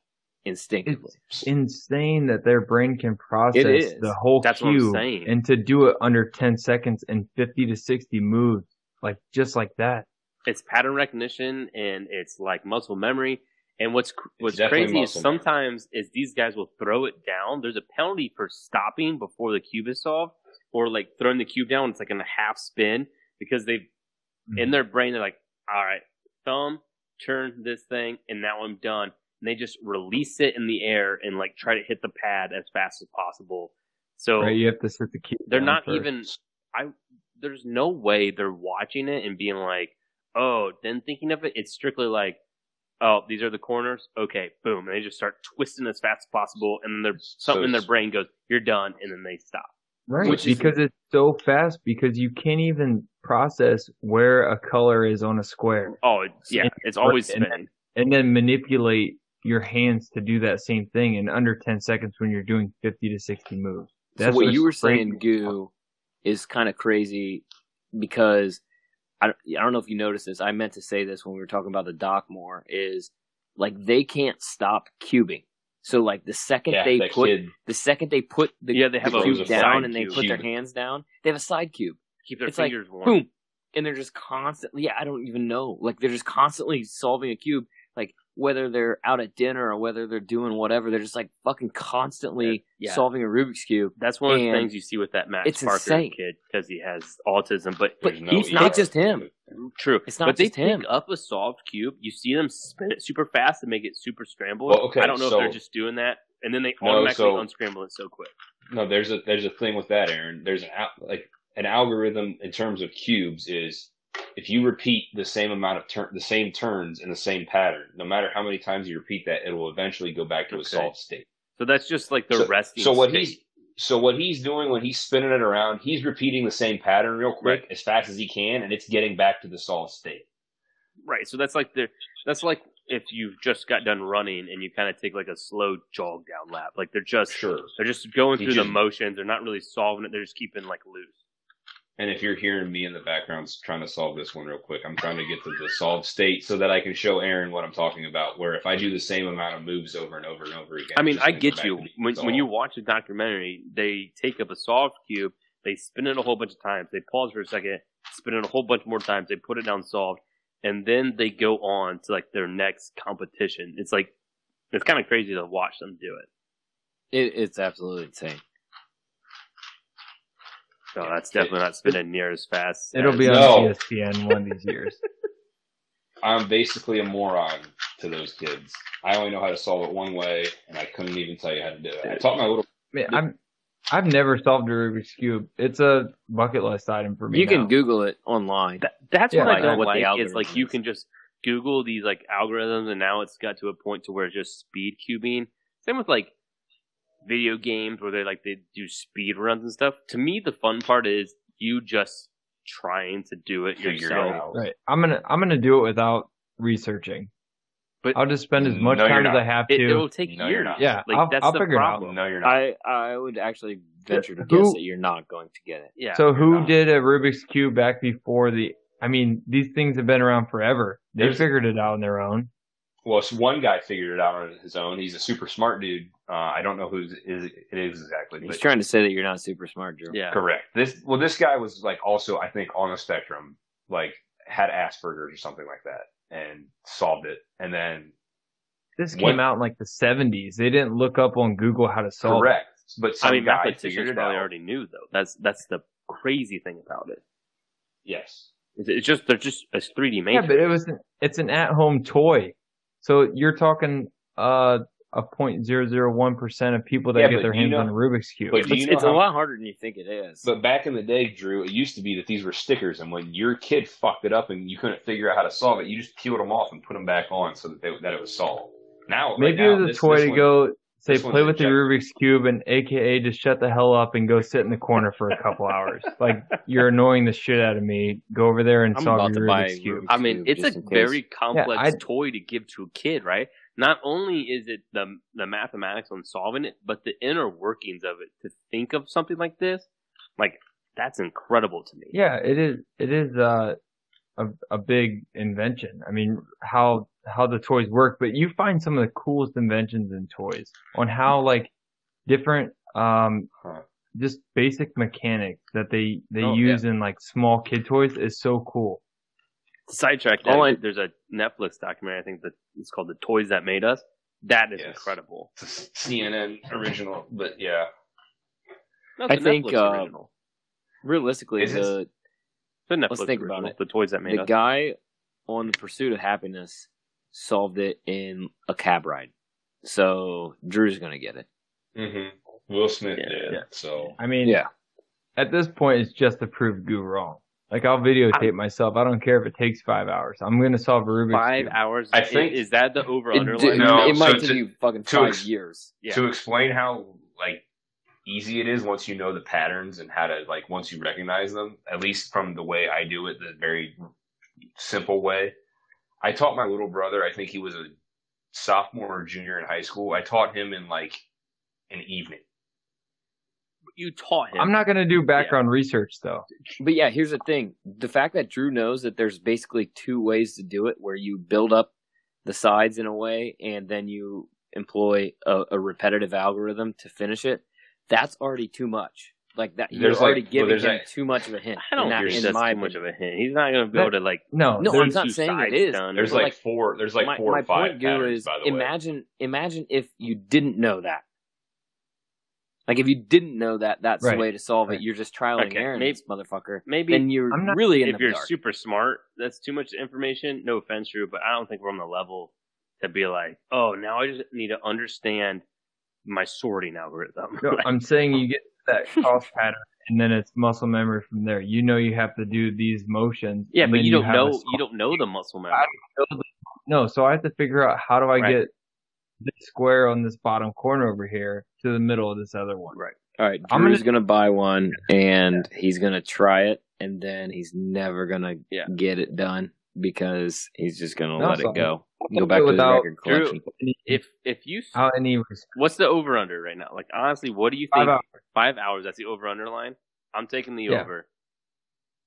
S4: instinctively.
S1: It's insane that their brain can process the whole
S3: That's what I'm
S1: cube and to do it under 10 seconds and 50 to 60 moves, like just like that.
S3: It's pattern recognition and it's like muscle memory. And what's what's crazy is
S2: muscle memory.
S3: sometimes is these guys will throw it down. There's a penalty for stopping before the cube is solved, or like throwing the cube down. It's like in a half spin because they've in mm. their brain they're like, all right, thumb turn this thing, and now I'm done. And they just release it in the air and like try to hit the pad as fast as possible. So
S1: Right, you have to set the cue.
S3: they're not
S1: first.
S3: even. I there's no way they're watching it and being like, oh, then thinking of it, it's strictly like, oh, these are the corners. Okay, boom, and they just start twisting as fast as possible, and then there's something in their brain goes, you're done, and then they stop.
S1: right
S4: which is-
S1: because it's so fast because you can't even process where a color is on a square
S3: Oh, yeah,
S1: And-
S3: it's always
S1: and-
S3: spinning.
S1: and then manipulate your hands to do that same thing in under 10 seconds when you're doing 50 to 60 moves.
S4: so what you were saying, Goo, is kind of crazy because I don't, I don't know if you noticed this. I meant to say this when we were talking about the doc more. Is like they can't stop cubing. So like the second
S2: Yeah,
S4: they
S2: that
S4: put
S2: kid.
S4: the second they put the,
S3: Yeah, they have
S4: the
S3: a
S4: cube
S2: side
S4: down and they
S3: cube.
S4: put their hands down, they have a side cube.
S3: Keep their
S4: it's like,
S3: fingers warm.
S4: Boom. And they're just constantly, yeah, I don't even know. Like they're just constantly solving a cube. Like whether they're out at dinner or whether they're doing whatever, they're just like fucking constantly
S3: Yeah.
S4: solving a Rubik's cube.
S3: That's one of the things you see with that Max
S4: it's
S3: Parker
S4: insane.
S3: kid because he has autism. But
S4: But
S2: There's no
S4: he's not just him.
S3: true,
S4: It's not
S3: but they
S4: just him.
S3: pick up a solved cube. You see them spin it super fast and make it super scrambled.
S2: Well, okay,
S3: I don't know
S2: so-
S3: if they're just doing that, and then they
S2: No,
S3: automatically
S2: so-
S3: unscramble it so quick.
S2: No, there's a there's a thing with that, Aaron. There's an like an algorithm in terms of cubes is if you repeat the same amount of turn the same turns in the same pattern, no matter how many times you repeat that, it will eventually go back to
S3: Okay.
S2: a solved state.
S3: So that's just like the
S2: so,
S3: resting.
S2: so what
S3: state.
S2: he's so what he's doing when he's spinning it around, he's repeating the same pattern real quick as fast as he can, and it's getting back to the solved state.
S3: right. So that's like the that's like if you've just got done running and you kind of take like a slow jog down lap. Like they're just
S2: Sure.
S3: they're just going
S2: He
S3: through the motions. They're not really solving it. They're just keeping like loose.
S2: And if you're hearing me in the background trying to solve this one real quick, I'm trying to get to the solved state so that I can show Aaron what I'm talking about. Where if I do the same amount of moves over and over and over again,
S3: I mean, I get you. When, when you watch a documentary, they take up a solved cube, they spin it a whole bunch of times, they pause for a second, spin it a whole bunch more times, they put it down solved, and then they go on to like their next competition. It's like it's kind of crazy to watch them do it.
S4: It, it's absolutely insane.
S3: Oh, so that's definitely not spinning near as fast.
S1: It'll
S3: as-
S1: be on
S2: No.
S1: ESPN one of these years.
S2: I'm basically a moron to those kids. I only know how to solve it one way, and I couldn't even tell you how to do it. I taught my little.
S1: Man, I'm I've never solved a Rubik's cube. It's a bucket list item for me.
S4: You can. Google it online.
S3: That, that's
S1: Yeah,
S3: what
S1: I
S3: I
S1: know
S3: don't
S4: what
S3: like. Is like you can just Google these like algorithms, and now it's got to a point to where it's just speed cubing. Same with like video games where they like they do speed runs and stuff. To me, the fun part is you just trying to do it
S2: Figure it
S3: yourself.
S2: out.
S1: Right. I'm gonna I'm gonna do it without researching.
S3: But-
S1: I'll just spend as much
S2: No,
S1: time as. I have to.
S3: it'll take
S2: No, you're
S3: years.
S2: not.
S1: Yeah,
S3: like
S1: I'll-
S3: that's
S1: I'll
S3: the
S1: figure it out.
S3: problem.
S2: No, you're not.
S4: I I would actually venture to
S1: Who-
S4: guess that you're not going to get it.
S3: Yeah.
S1: so who
S2: not.
S1: did a Rubik's cube back before the? I mean, these things have been around forever. They
S2: There's-
S1: figured it out on their own.
S2: Well, so one guy figured it out on his own. He's a super smart dude. Uh, I don't know who is it is exactly,
S4: He's
S2: but
S4: trying to say that you're not super smart, Drew.
S3: yeah.
S2: correct. This well, this guy was like also I think on the spectrum, like had Asperger's or something like that, and solved it. And then
S1: This
S2: When-
S1: came out in like the 70s. They didn't look up on Google how to solve
S2: correct, but some
S3: I mean,
S2: guy figured
S3: mathematicians
S2: it
S3: probably
S2: out.
S3: already knew though. That's that's the crazy thing about it.
S2: Yes.
S3: It's, it's just they're just a 3D
S1: it. Yeah, but it was an, it's an at-home toy. So you're talking uh a point zero zero one percent of people that
S2: Yeah,
S1: get their hands
S2: know-
S1: on a Rubik's cube.
S2: but do
S4: It's,
S2: you know
S4: it's a lot harder than you think it is.
S2: But back in the day, Drew, it used to be that these were stickers, and when your kid fucked it up and you couldn't figure out how to solve it, you just peeled them off and put them back on so that they, that it was solved. Now, right
S1: Maybe
S2: now,
S1: it was a
S2: this-
S1: toy
S2: this
S1: to
S2: one-
S1: go say
S2: this
S1: play with the Rubik's cube and AKA just shut the hell up and go sit in the corner for a couple hours. Like you're annoying the shit out of me. Go over there and
S4: I'm
S1: solve
S4: about
S1: your
S4: to buy
S1: Rubik's
S4: a
S1: cube.
S4: Rubik's
S3: I mean,
S4: Cube,
S3: it's a very complex
S1: I-
S3: toy to give to a kid, right? Not only is it the the mathematics on solving it, but the inner workings of it. To think of something like this, like that's incredible to me.
S1: Yeah, it is. It is uh, a a big invention. I mean, how how the toys work, but you find some of the coolest inventions in toys on how like different um
S2: Huh.
S1: just basic mechanics that they they
S3: Oh,
S1: use in like small kid toys is so cool.
S3: Sidetrack.
S4: All I-
S3: there's a Netflix documentary. I think that it's called "The Toys That Made Us." That is
S2: Yes.
S3: incredible.
S2: It's a CNN original, but yeah.
S3: No, it's
S4: I
S3: a
S4: think, uh. Realistically,
S2: Is this-
S4: the
S3: It's Netflix
S4: let's think about
S3: original,
S4: it.
S3: The Toys That Made
S4: the
S3: Us.
S4: guy on the pursuit of happiness solved it in a cab ride. So Drew's gonna get it.
S2: Mm-hmm. Will Smith
S3: Yeah,
S2: did.
S1: yeah.
S2: So
S1: I mean,
S4: Yeah.
S1: at this point, it's just to prove Goo wrong. Like I'll videotape myself. I don't care if it takes five hours. I'm gonna solve a Rubik's
S3: Five
S1: cube.
S3: hours.
S2: I think-
S3: is that the over under.
S4: d-
S2: No,
S4: it might
S2: so
S4: take
S2: to-
S4: you fucking
S2: to
S4: five
S2: ex-
S4: years.
S3: Yeah.
S2: to explain how like easy it is once you know the patterns and how to like once you recognize them, at least from the way I do it, the very simple way. I taught my little brother. I think he was a sophomore or junior in high school. I taught him in like an evening.
S3: You taught him.
S1: I'm not gonna do background research though.
S4: But yeah, here's the thing: the fact that Drew knows that there's basically two ways to do it, where you build up the sides in a way, and then you employ a, a repetitive algorithm to finish it. That's already too much. Like that, you're
S2: There's
S4: already
S2: well,
S4: giving
S2: there's
S4: him
S2: like-
S4: too much of a hint.
S3: I don't
S4: in that,
S3: think that's
S4: my
S3: too much of a hint. He's not going to be able to like.
S1: No,
S4: No, I'm not saying it
S3: sides
S4: is.
S3: done.
S2: There's
S4: But,
S2: like, four. There's like
S4: my,
S2: four
S4: my
S2: or five
S4: point, Guru,
S2: patterns.
S4: is
S2: by the way,
S4: imagine imagine if you didn't know that. Like if you didn't know that that's
S1: Right.
S4: the way to solve
S1: Right.
S4: it, you're just trialing
S3: Okay,
S4: and error,
S3: maybe-
S4: motherfucker.
S3: Maybe
S4: Then you're
S1: I'm not-
S4: really in
S3: if
S4: the
S3: you're
S4: dark.
S3: super smart, that's too much information. No offense, Drew, but I don't think we're on the level to be like, oh, now I just need to understand my sorting algorithm.
S1: No, I'm saying you get that cost pattern and then it's muscle memory from there. You know you have to do these motions.
S3: yeah, but you don't
S1: a
S3: know. You don't know the muscle memory.
S1: No, so I have to figure out how do I
S3: Right.
S1: get this square on this bottom corner over here to the middle of this other one.
S3: Right.
S4: All right,
S1: I'm
S4: Drew's gonna... buy one and he's gonna try it, and then he's never gonna
S3: Yeah.
S4: get it done because he's just gonna
S1: No,
S4: let
S1: so-
S4: it go. Go back
S1: do
S4: to the
S1: without
S4: record collection.
S1: any,
S3: If if you,
S1: without any
S3: what's the over under right now? Like honestly, what do you
S1: Five
S3: think?
S1: hours.
S3: Five hours. That's the over under line. I'm taking the
S1: Yeah.
S3: over.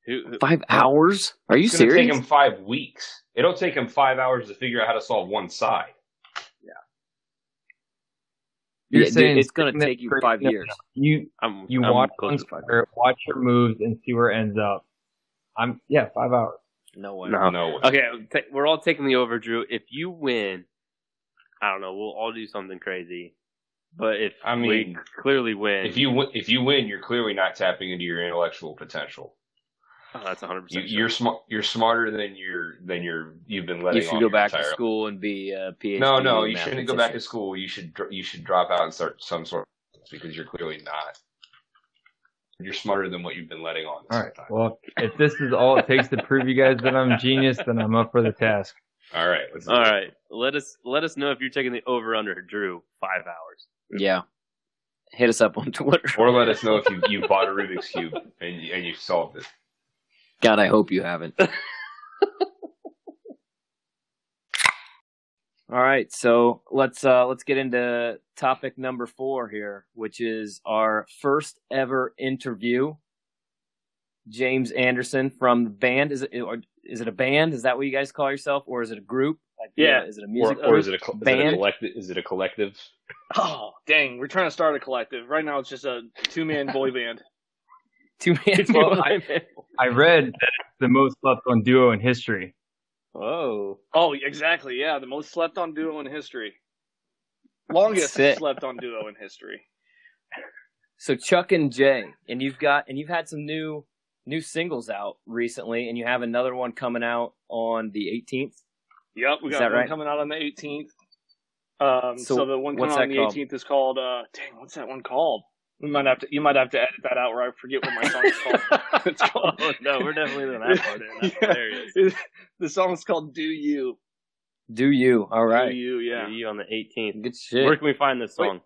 S3: Who, who,
S4: Five hours? Are you
S2: it's going to take him five weeks. It'll take him five hours to figure out how to solve one side. Yeah.
S1: You're
S4: Yeah, dude,
S1: saying
S4: it's gonna take you five
S1: no,
S4: years.
S1: You
S3: I'm,
S1: you
S3: I'm
S1: watch
S3: close to five.
S1: square, watch your moves, and see where it ends up. I'm yeah, five hours.
S4: No way.
S3: No.
S2: No way.
S3: Okay, ta- we're all taking the over, Drew. If you win, I don't know. We'll all do something crazy. But if
S2: I
S3: we
S2: mean,
S3: clearly win,
S2: If you win, if you win, you're clearly not tapping into your intellectual potential.
S3: oh, that's 100.
S2: You,
S3: percent
S2: you're smart. You're smarter than you're than you're you've been letting.
S4: You should
S2: on
S4: go
S2: your
S4: back to
S2: entire-
S4: school and be a PhD.
S2: No, no, you shouldn't go back to school. You should you should drop out and start some sort of because you're clearly not. You're smarter than what you've been letting on.
S1: All right.
S2: time.
S1: Well, if this is all it takes to prove you guys that I'm a genius, then I'm up for the task.
S2: All right. Let's do
S3: All
S2: it.
S3: right, let us let us know if you're taking the over under, Drew. Five hours.
S4: Yeah. Hit us up on Twitter.
S2: Or let us know if you you bought a Rubik's cube and you, and you solved it.
S4: God, I hope you haven't. All right, so let's uh let's get into topic number 4 here, which is our first ever interview. James Anderson from the band is it or is it a band? Is that what you guys call yourself or is it a group? Like
S7: Yeah.
S4: uh, is it a music
S2: or
S4: group?
S2: is it a col- is it a
S4: Band?
S2: collective? Is it a collective?
S7: Oh, dang. We're trying to start a collective. Right now it's just a two man boy band.
S4: two man
S1: Well, I, I read that it's the most slept on duo in history.
S3: Whoa.
S7: Oh, exactly. Yeah, the most slept on duo in history. Longest
S4: Sick.
S7: slept on duo in history.
S4: So Chuck and Jay, and you've got and you've had some new new singles out recently, and you have another one coming out on the 18th.
S7: Yep, we
S4: Is
S7: got
S4: that
S7: one
S4: right?
S7: coming out on the 18th. Um,
S4: So
S7: so, the one coming out on the
S4: called?
S7: 18th is called. Uh, dang, what's that one called? We might have to. You might have to edit that out, where I forget what my song is called. it's called.
S3: Oh, no, we're definitely doing that part. That's
S7: Yeah.
S3: hilarious.
S7: the song is called "Do You."
S4: Do you? All right,
S7: Do You, yeah.
S3: Do you on the 18th.
S4: good shit.
S3: Where can we find this song?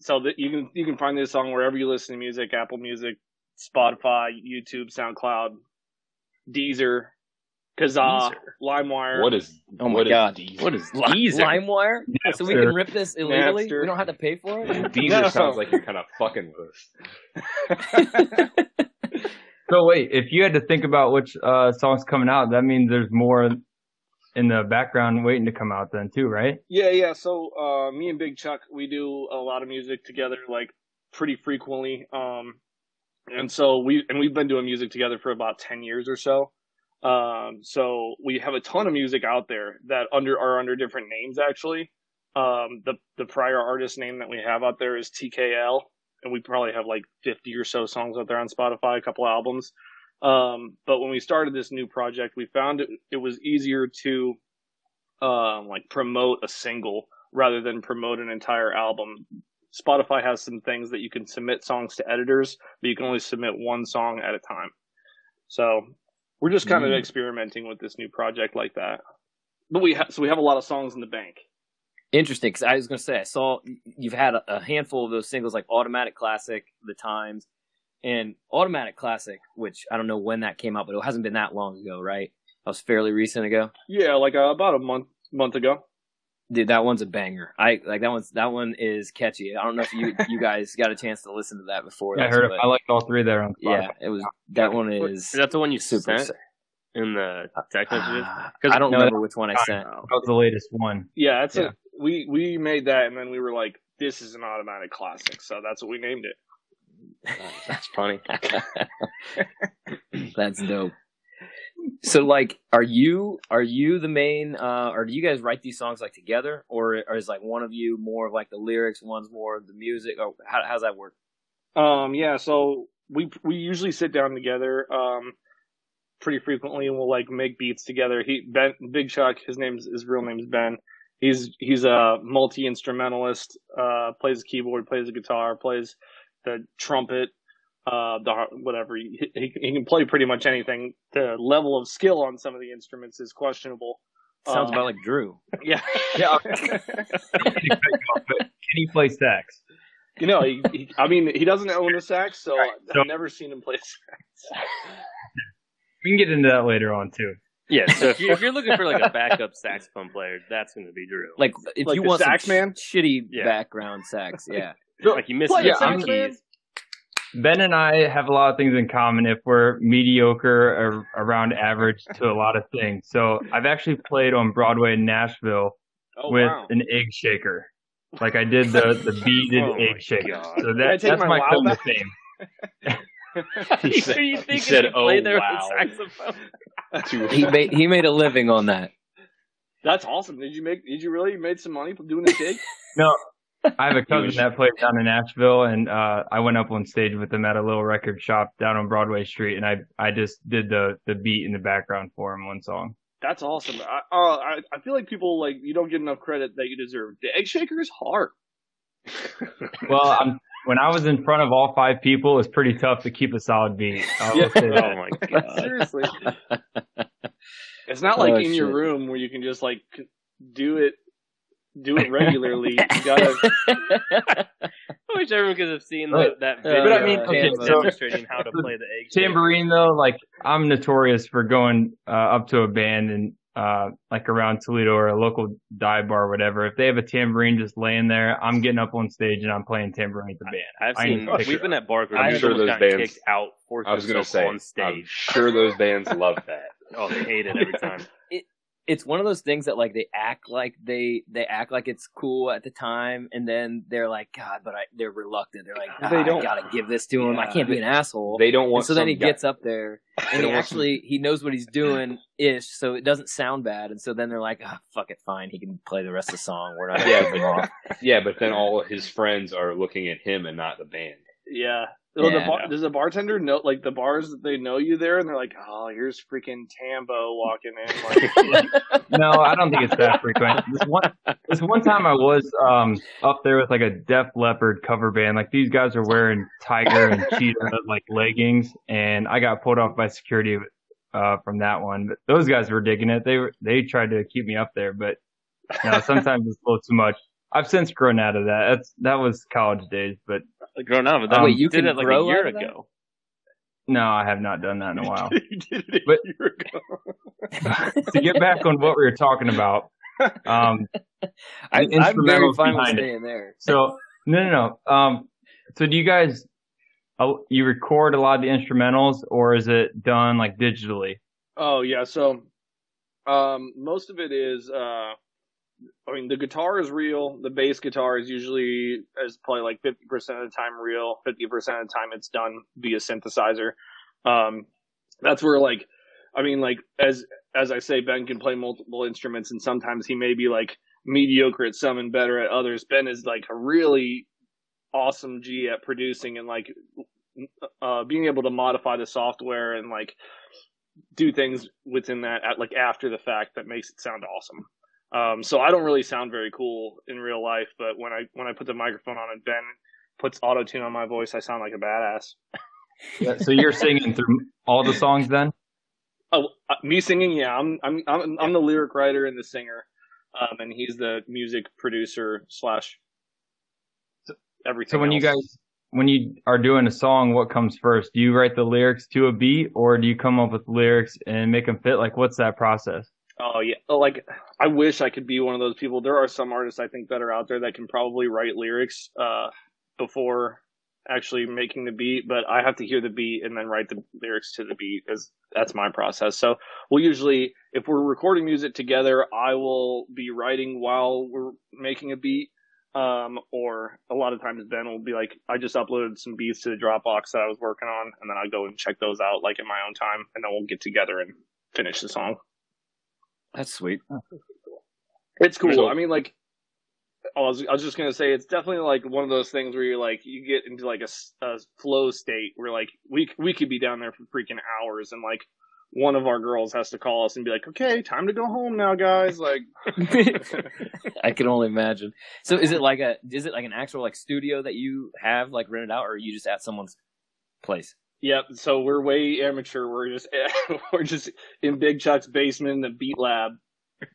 S7: so that you can you can find this song wherever you listen to music apple music spotify youtube soundcloud deezer kazaa
S3: Deezer.
S7: limewire
S2: What is?
S4: Oh my
S2: what is
S4: God.
S2: Deezer?
S3: What is
S4: Li-
S3: Deezer?
S4: LimeWire? So we can rip this illegally.
S7: Napster.
S4: We don't have to pay for it.
S2: Deezer
S7: No.
S2: sounds like you're kind of fucking with us.
S1: So wait, if you had to think about which uh, songs coming out, that means there's more in the background waiting to come out then too, right?
S7: yeah yeah so uh me and big chuck we do a lot of music together like pretty frequently um and so we and we've been doing music together for about 10 years or so um so we have a ton of music out there that under are under different names actually um the the prior artist name that we have out there is tkl and we probably have like 50 or so songs out there on spotify a couple albums um but when we started this new project we found it, it was easier to um, like promote a single rather than promote an entire album. Spotify has some things that you can submit songs to editors, but you can only submit one song at a time. So we're just kind of
S4: Mm.
S7: experimenting with this new project like that. But we ha- so we have a lot of songs in the bank.
S4: Interesting, because I was going to say I saw you've had a, a handful of those singles like Automatic Classic, The Times, and Automatic Classic, which I don't know when that came out, but it hasn't been that long ago, right? That was fairly recent ago.
S7: Yeah, like uh, about a month month ago.
S4: Dude, that one's a banger. I like that one's that one is catchy. I don't know if you you guys got a chance to listen to that before.
S1: I heard it. I liked all three there on Spotify.
S4: yeah, it was that one is
S3: Is that the one you
S4: super.
S3: sent in the text messages?
S4: Ah,
S3: 'Cause-
S4: I don't
S1: No,
S4: remember which one I
S3: I
S4: sent.
S1: That was the latest one.
S7: Yeah, that's
S1: Yeah.
S7: a we we made that and then we were like, this is an automatic classic, so that's what we named it.
S3: That's funny.
S4: That's dope. So like are you are you the main uh or do you guys write these songs like together or, or is like one of you more of like the lyrics, one's more of the music or how how's that work?
S7: Um, yeah, so we we usually sit down together um pretty frequently and we'll like make beats together. He Ben Big Chuck, his name's his real name's Ben. He's he's a multi instrumentalist. Uh, plays keyboard, plays the guitar, plays the trumpet, uh, the har- whatever. He, he he can play pretty much anything. The level of skill on some of the instruments is questionable.
S4: Sounds
S7: Um,
S4: about like Drew.
S7: yeah
S1: Yeah. Can he play sax?
S7: you know he, he, I mean he doesn't own a sax, so
S1: so-
S7: I've never seen him play sax.
S1: We can get into that later on too.
S3: Yeah, so if you're, if you're looking for like a backup saxophone player, that's going to be Drew.
S4: Like if
S7: Like
S4: you want
S7: sax
S4: some
S7: man?
S4: shitty
S3: Yeah.
S4: background sax, yeah.
S3: like you missed
S7: Play
S3: the
S1: a sax,
S7: man.
S3: keys.
S1: Ben and I have a lot of things in common if we're mediocre or around average to a lot of things. So I've actually played on Broadway in Nashville
S7: Oh
S1: with
S7: wow!
S1: an egg shaker. Like I did the, the beaded
S3: Oh
S1: egg shaker.
S3: God.
S1: So that, that's
S7: my
S1: my
S7: wow
S1: claim to fame.
S3: He
S5: said-
S3: you
S5: he
S3: think
S5: said,
S3: you play
S5: "Oh,
S3: there
S5: wow."
S3: with a saxophone?
S4: He made he made a living on that.
S7: That's awesome. Did you make? Did you really made some money doing the shake?
S1: No, I have a cousin that plays down in Nashville, and uh, I went up on stage with him at a little record shop down on Broadway Street, and I I just did the the beat in the background for him one song.
S7: That's awesome. I, uh, I I feel like people like you don't get enough credit that you deserve. The egg shaker is hard.
S1: Well, I'm, when I was in front of all five people, it was pretty tough to keep a solid beat. I
S7: Yeah.
S1: say that.
S3: Oh my god.
S7: Seriously, it's not like
S4: Oh,
S7: in your room where you can just like do it, do it regularly. you gotta.
S3: I wish everyone could have seen the,
S1: Right.
S3: that
S4: Uh,
S3: video
S1: But I mean,
S3: of
S1: okay,
S3: him
S1: so-
S3: demonstrating how to play the egg shaker.
S1: Tambourine though, like I'm notorious for going uh, up to a band and uh, like around Toledo or a local dive bar or whatever. If they have a tambourine just laying there, I'm getting up on stage and I'm playing tambourine with the band.
S3: I've
S1: I
S3: seen.
S1: need
S3: We've been at bars where
S5: I'm sure those bands-
S3: kicked out, forced
S5: I was gonna
S3: themselves
S5: say,
S3: on
S5: I'm sure those bands love that.
S3: Oh, they hate it every time.
S4: It's one of those things that like they act like they they act like it's cool at the time and then they're like god but I, they're reluctant they're like ah,
S5: They don't-
S4: I gotta give this to him I can't be an asshole
S5: They don't
S4: and
S5: want.
S4: so then he
S5: guy-
S4: gets up there and he
S5: don't want some-
S4: actually he knows what he's doing ish so it doesn't sound bad and so then they're like ah fuck it fine he can play the rest of the song we're not gonna
S5: Yeah,
S4: kick him off
S5: Yeah, but then all of his friends are looking at him and not the band.
S7: Yeah. Well, the
S4: Yeah.
S7: bar, does the bartender know, like the bars, they know you there, and they're like, "Oh, here's freaking Tambo walking in." Like,
S1: No, I don't think it's that frequent. This one, this one time I was um up there with like a Def Leppard cover band. Like these guys are wearing tiger and cheetah like leggings, and I got pulled off by security uh from that one. But those guys were digging it. They were they tried to keep me up there, but no, sometimes it's a little too much. I've since grown out of that. That's that was college days, but
S3: Grown out of that.
S1: Um,
S4: Wait, you
S3: did
S4: can
S3: it like a year
S4: out of that?
S3: ago.
S1: no, I have not done that in a while.
S7: you did it a
S1: But-
S7: year ago.
S1: to get back on what we were talking about, um,
S4: I,
S1: The
S4: I'm very fine with
S1: behind it.
S4: staying there
S1: So no, no, no. Um, so do you guys uh, you record a lot of the instrumentals, or is it done like digitally?
S7: Oh yeah, so um, most of it is. Uh, I mean, the guitar is real. The bass guitar is usually is probably like fifty percent of the time real. Fifty percent of the time it's done via synthesizer. Um, that's where like, I mean, like as as I say, Ben can play multiple instruments, and sometimes he may be like mediocre at some and better at others. Ben is like a really awesome G at producing and like uh, being able to modify the software and like do things within that at like after the fact that makes it sound awesome. Um, so I don't really sound very cool in real life, but when I when I put the microphone on and Ben puts auto tune on my voice, I sound like a badass.
S1: Yeah, so you're singing through all the songs then?
S7: Oh, uh, me singing, yeah. I'm I'm I'm I'm the lyric writer and the singer, um, and he's the music producer slash everything.
S1: So when you guys when you are doing a song, what comes first? Do you write the lyrics to a beat, or do you come up with lyrics and make them fit? Like, what's that process?
S7: Oh yeah, like I wish I could be one of those people. There are some artists I think that are out there that can probably write lyrics uh, before actually making the beat, but I have to hear the beat and then write the lyrics to the beat because that's my process. So we'll usually, if we're recording music together, I will be writing while we're making a beat. Um, or a lot of times Ben will be like, I just uploaded some beats to the Dropbox that I was working on, and then I go and check those out like in my own time, and then we'll get together and finish the song.
S4: That's sweet.
S7: Oh, it's cool.
S2: So-
S7: I mean, like, I was, I was just gonna say, it's definitely like one of those things where you're like, you get into like a flow state where like we we could be down there for freaking hours, and like one of our girls has to call us and be like, okay, time to go home now, guys. Like,
S4: I can only imagine. So is it like a is it like an actual like studio that you have like rented out or are you just at someone's place?
S7: Yep. So we're way amateur. We're just we're just in Big Chuck's basement in the Beat Lab.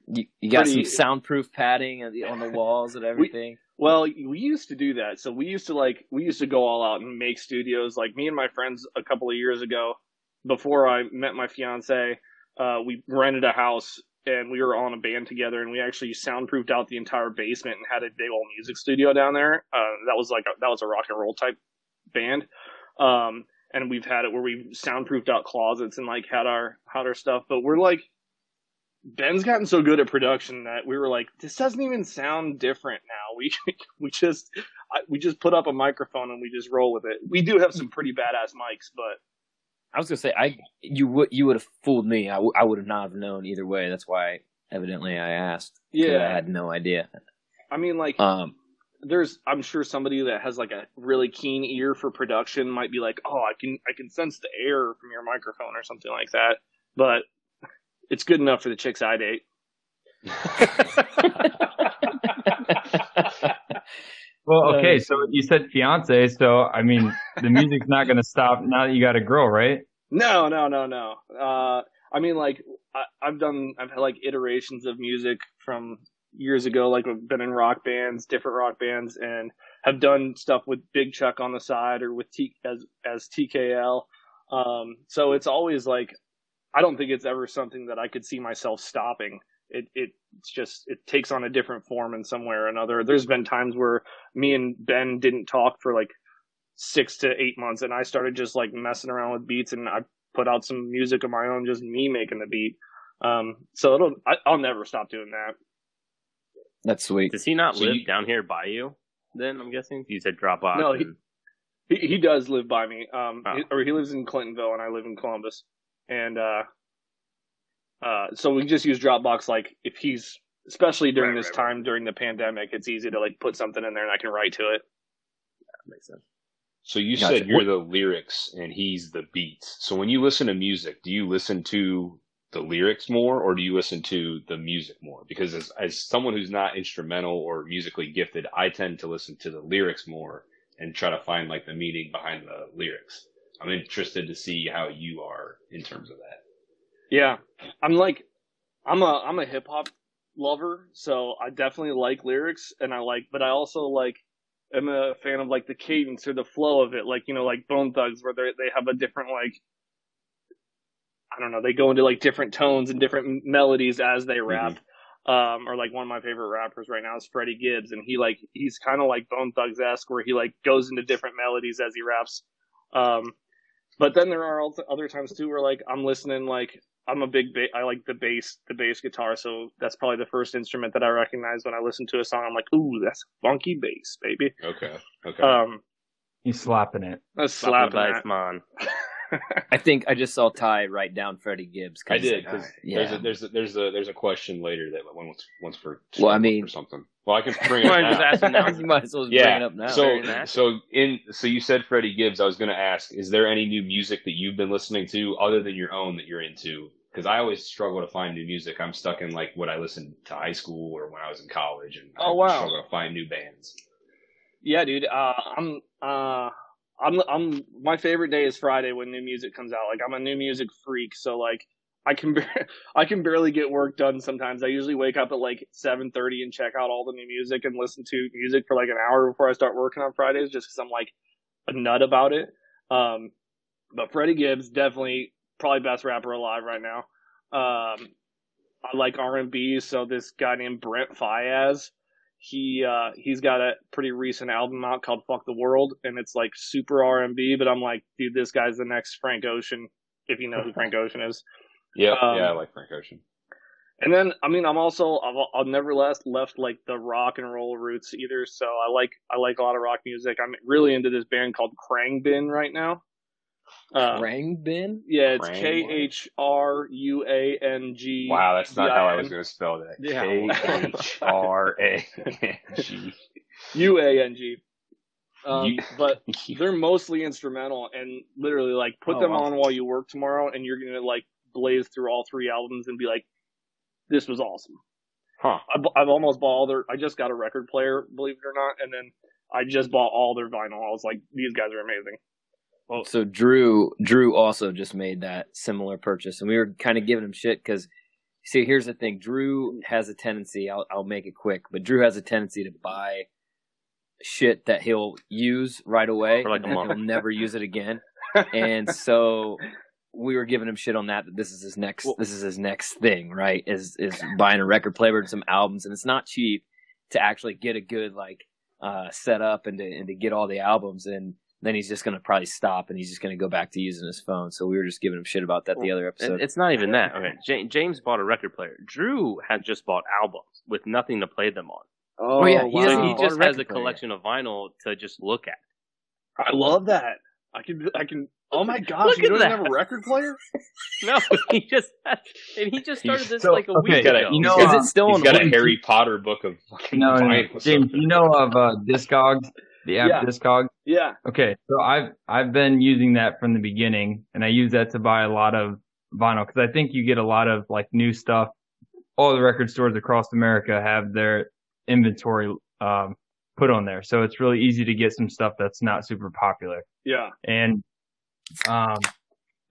S4: You, you got
S7: Pretty-
S4: some soundproof padding on the, on the walls and everything.
S7: Well, we used to do that. So we used to like we used to go all out and make studios. Like me and my friends a couple of years ago, before I met my fiance, uh, we rented a house and we were all in a band together, and we actually soundproofed out the entire basement and had a big old music studio down there. Uh, that was like a, that was a rock and roll type band. Um, and we've had it where we soundproofed out closets and like had our had our stuff. But we're like Ben's gotten so good at production that we were like, this doesn't even sound different now. We we just we just put up a microphone and we just roll with it. We do have some pretty badass mics, but
S4: I was gonna say I you would you would have fooled me. I, w- I would have not have known either way. That's why evidently I asked. Yeah, I had no idea.
S7: I mean, like
S4: Um,
S7: there's I'm sure somebody that has like a really keen ear for production might be like, oh, I can I can sense the air from your microphone or something like that. But it's good enough for the chicks I date.
S1: Well, okay, so you said fiance, so I mean, the music's not going to stop now that you got a girl, right?
S7: No, no, no, no. Uh, I mean, like I, I've done, I've had like iterations of music from years ago. Like I've been in rock bands, different rock bands, and have done stuff with Big Chuck on the side or with T as as TKL. Um, so it's always like, I don't think it's ever something that I could see myself stopping. It it it's just it takes on a different form in some way or another. There's been times where me and Ben didn't talk for like six to eight months and I started just like messing around with beats and I put out some music of my own, just me making the beat. Um, so it'll, I, I'll never stop doing that.
S4: That's sweet.
S3: Does he not
S2: So
S3: live
S2: you-
S3: down here by you? Then I'm guessing you said drop off.
S7: No, he-
S3: and-
S7: He, he does live by me. Um,
S3: Oh.
S7: he- or he lives in Clintonville and I live in Columbus. And, uh, uh, so we just use Dropbox. Like if he's, especially during
S3: Right,
S7: this
S3: right, right.
S7: time during the pandemic, it's easy to like put something in there and I can write to it.
S3: makes sense.
S2: So you
S4: Gotcha.
S2: said you're the lyrics and he's the beats. So when you listen to music, do you listen to the lyrics more or do you listen to the music more? Because as, as someone who's not instrumental or musically gifted, I tend to listen to the lyrics more and try to find like the meaning behind the lyrics. I'm interested to see how you are in terms of that.
S7: Yeah, I'm like, I'm a I'm a hip hop lover, so I definitely like lyrics, and I like, but I also like, am a fan of like the cadence or the flow of it, like you know, like Bone Thugs, where they they have a different like, I don't know, they go into like different tones and different melodies as they rap. Um, or like one of my favorite rappers right now is Freddie Gibbs, and he like he's kind of like Bone Thugs esque, where he like goes into different melodies as he raps. Um, but then there are also other times too where like I'm listening like I'm a big ba- I like the bass the bass guitar so that's probably the first instrument that I recognize when I listen to a song I'm like ooh that's funky bass baby
S2: Okay. Okay.
S7: um
S1: He's slapping it.
S7: that's
S3: Slap
S7: slapping
S3: the dice, man.
S4: I think I just saw Ty write down Freddie Gibbs.
S2: I did because
S4: ah,
S2: there's a, there's a, there's a there's a question later that one wants wants for
S4: Well, I mean-
S2: or something. Well, I can bring it
S3: I'm
S2: now.
S3: just asking now.
S4: you might as well just bring it up now.
S2: So so in so you said Freddie Gibbs. I was going to ask, is there any new music that you've been listening to other than your own that you're into because I always struggle to find new music. I'm stuck in like what I listened to high school or when I was in college, and
S7: Oh,
S2: I
S7: wow.
S2: struggle to find new bands.
S7: Yeah, dude. Uh, I'm uh, I'm I'm my favorite day is Friday when new music comes out. Like I'm a new music freak, so like I can bar- I can barely get work done sometimes. I usually wake up at like 7:30 and check out all the new music and listen to music for like an hour before I start working on Fridays, just because I'm like a nut about it. Um, but Freddie Gibbs definitely probably best rapper alive right now. Um, I like R&B, so this guy named Brent Faiyaz he uh he's got a pretty recent album out called Fuck the World and it's like super R&B but I'm like dude this guy's the next Frank Ocean if you know who Frank Ocean is.
S2: Yeah,
S7: Um,
S2: yeah, I like Frank Ocean.
S7: and then I mean I'm also I've, I've never left left like the rock and roll roots either so I like I like a lot of rock music. I'm really into this band called Khruangbin right now uh,
S4: Rang bin?
S7: yeah it's
S2: Krang
S7: K
S2: what?
S7: H R U A N G
S2: Wow, that's not how I was going to spell that.
S7: Yeah.
S2: K H R A G.
S7: U A N G um, but they're mostly instrumental and literally like put
S4: Oh,
S7: them
S4: wow.
S7: on while you work tomorrow and you're gonna like blaze through all three albums and be like this was awesome
S2: Huh.
S7: I, bu- I've almost bought all their i just got a record player believe it or not and then i just bought all their vinyl i was like these guys are amazing
S4: So Drew, Drew also just made that similar purchase, and we were kind of giving him shit because, see, here's the thing: Drew has a tendency. I'll I'll make it quick, but Drew has a tendency to buy shit that he'll use right away,
S3: For like
S4: and
S3: a month.
S4: he'll never use it again. and so we were giving him shit on that. That this is his next. this is his next thing, right? Is is buying a record player and some albums, and it's not cheap to actually get a good like uh, set up and to and to get all the albums and then he's just going to probably stop and he's just going to go back to using his phone. So we were just giving him shit about that the other episode.
S3: it's not even that. Okay, Ja- James bought a record player. Drew has just bought albums with nothing to play them on.
S7: oh,
S4: yeah, he
S3: So
S4: hasn't
S3: he
S4: bought a
S3: just has
S4: record
S3: a
S4: player.
S3: collection of vinyl to just look at.
S7: i love that i can i can oh my gosh
S3: Look
S7: you
S3: at
S7: don't
S3: that.
S7: have a record player
S3: No, he just and he just started this
S1: So,
S3: like a
S1: okay,
S3: week
S2: gotta-
S3: ago.
S1: you know,
S4: is
S1: uh,
S4: it still
S2: He's
S4: on
S2: got a Harry Potter book of fucking
S1: No, no, no. James, you know of uh, Discogs, the app
S7: Yeah.
S1: Discogs.
S7: yeah
S1: Okay, so I've I've been using that from the beginning, and I use that to buy a lot of vinyl because I think you get a lot of like new stuff. All the record stores across America have their inventory um, put on there, so it's really easy to get some stuff that's not super popular.
S7: yeah
S1: And um,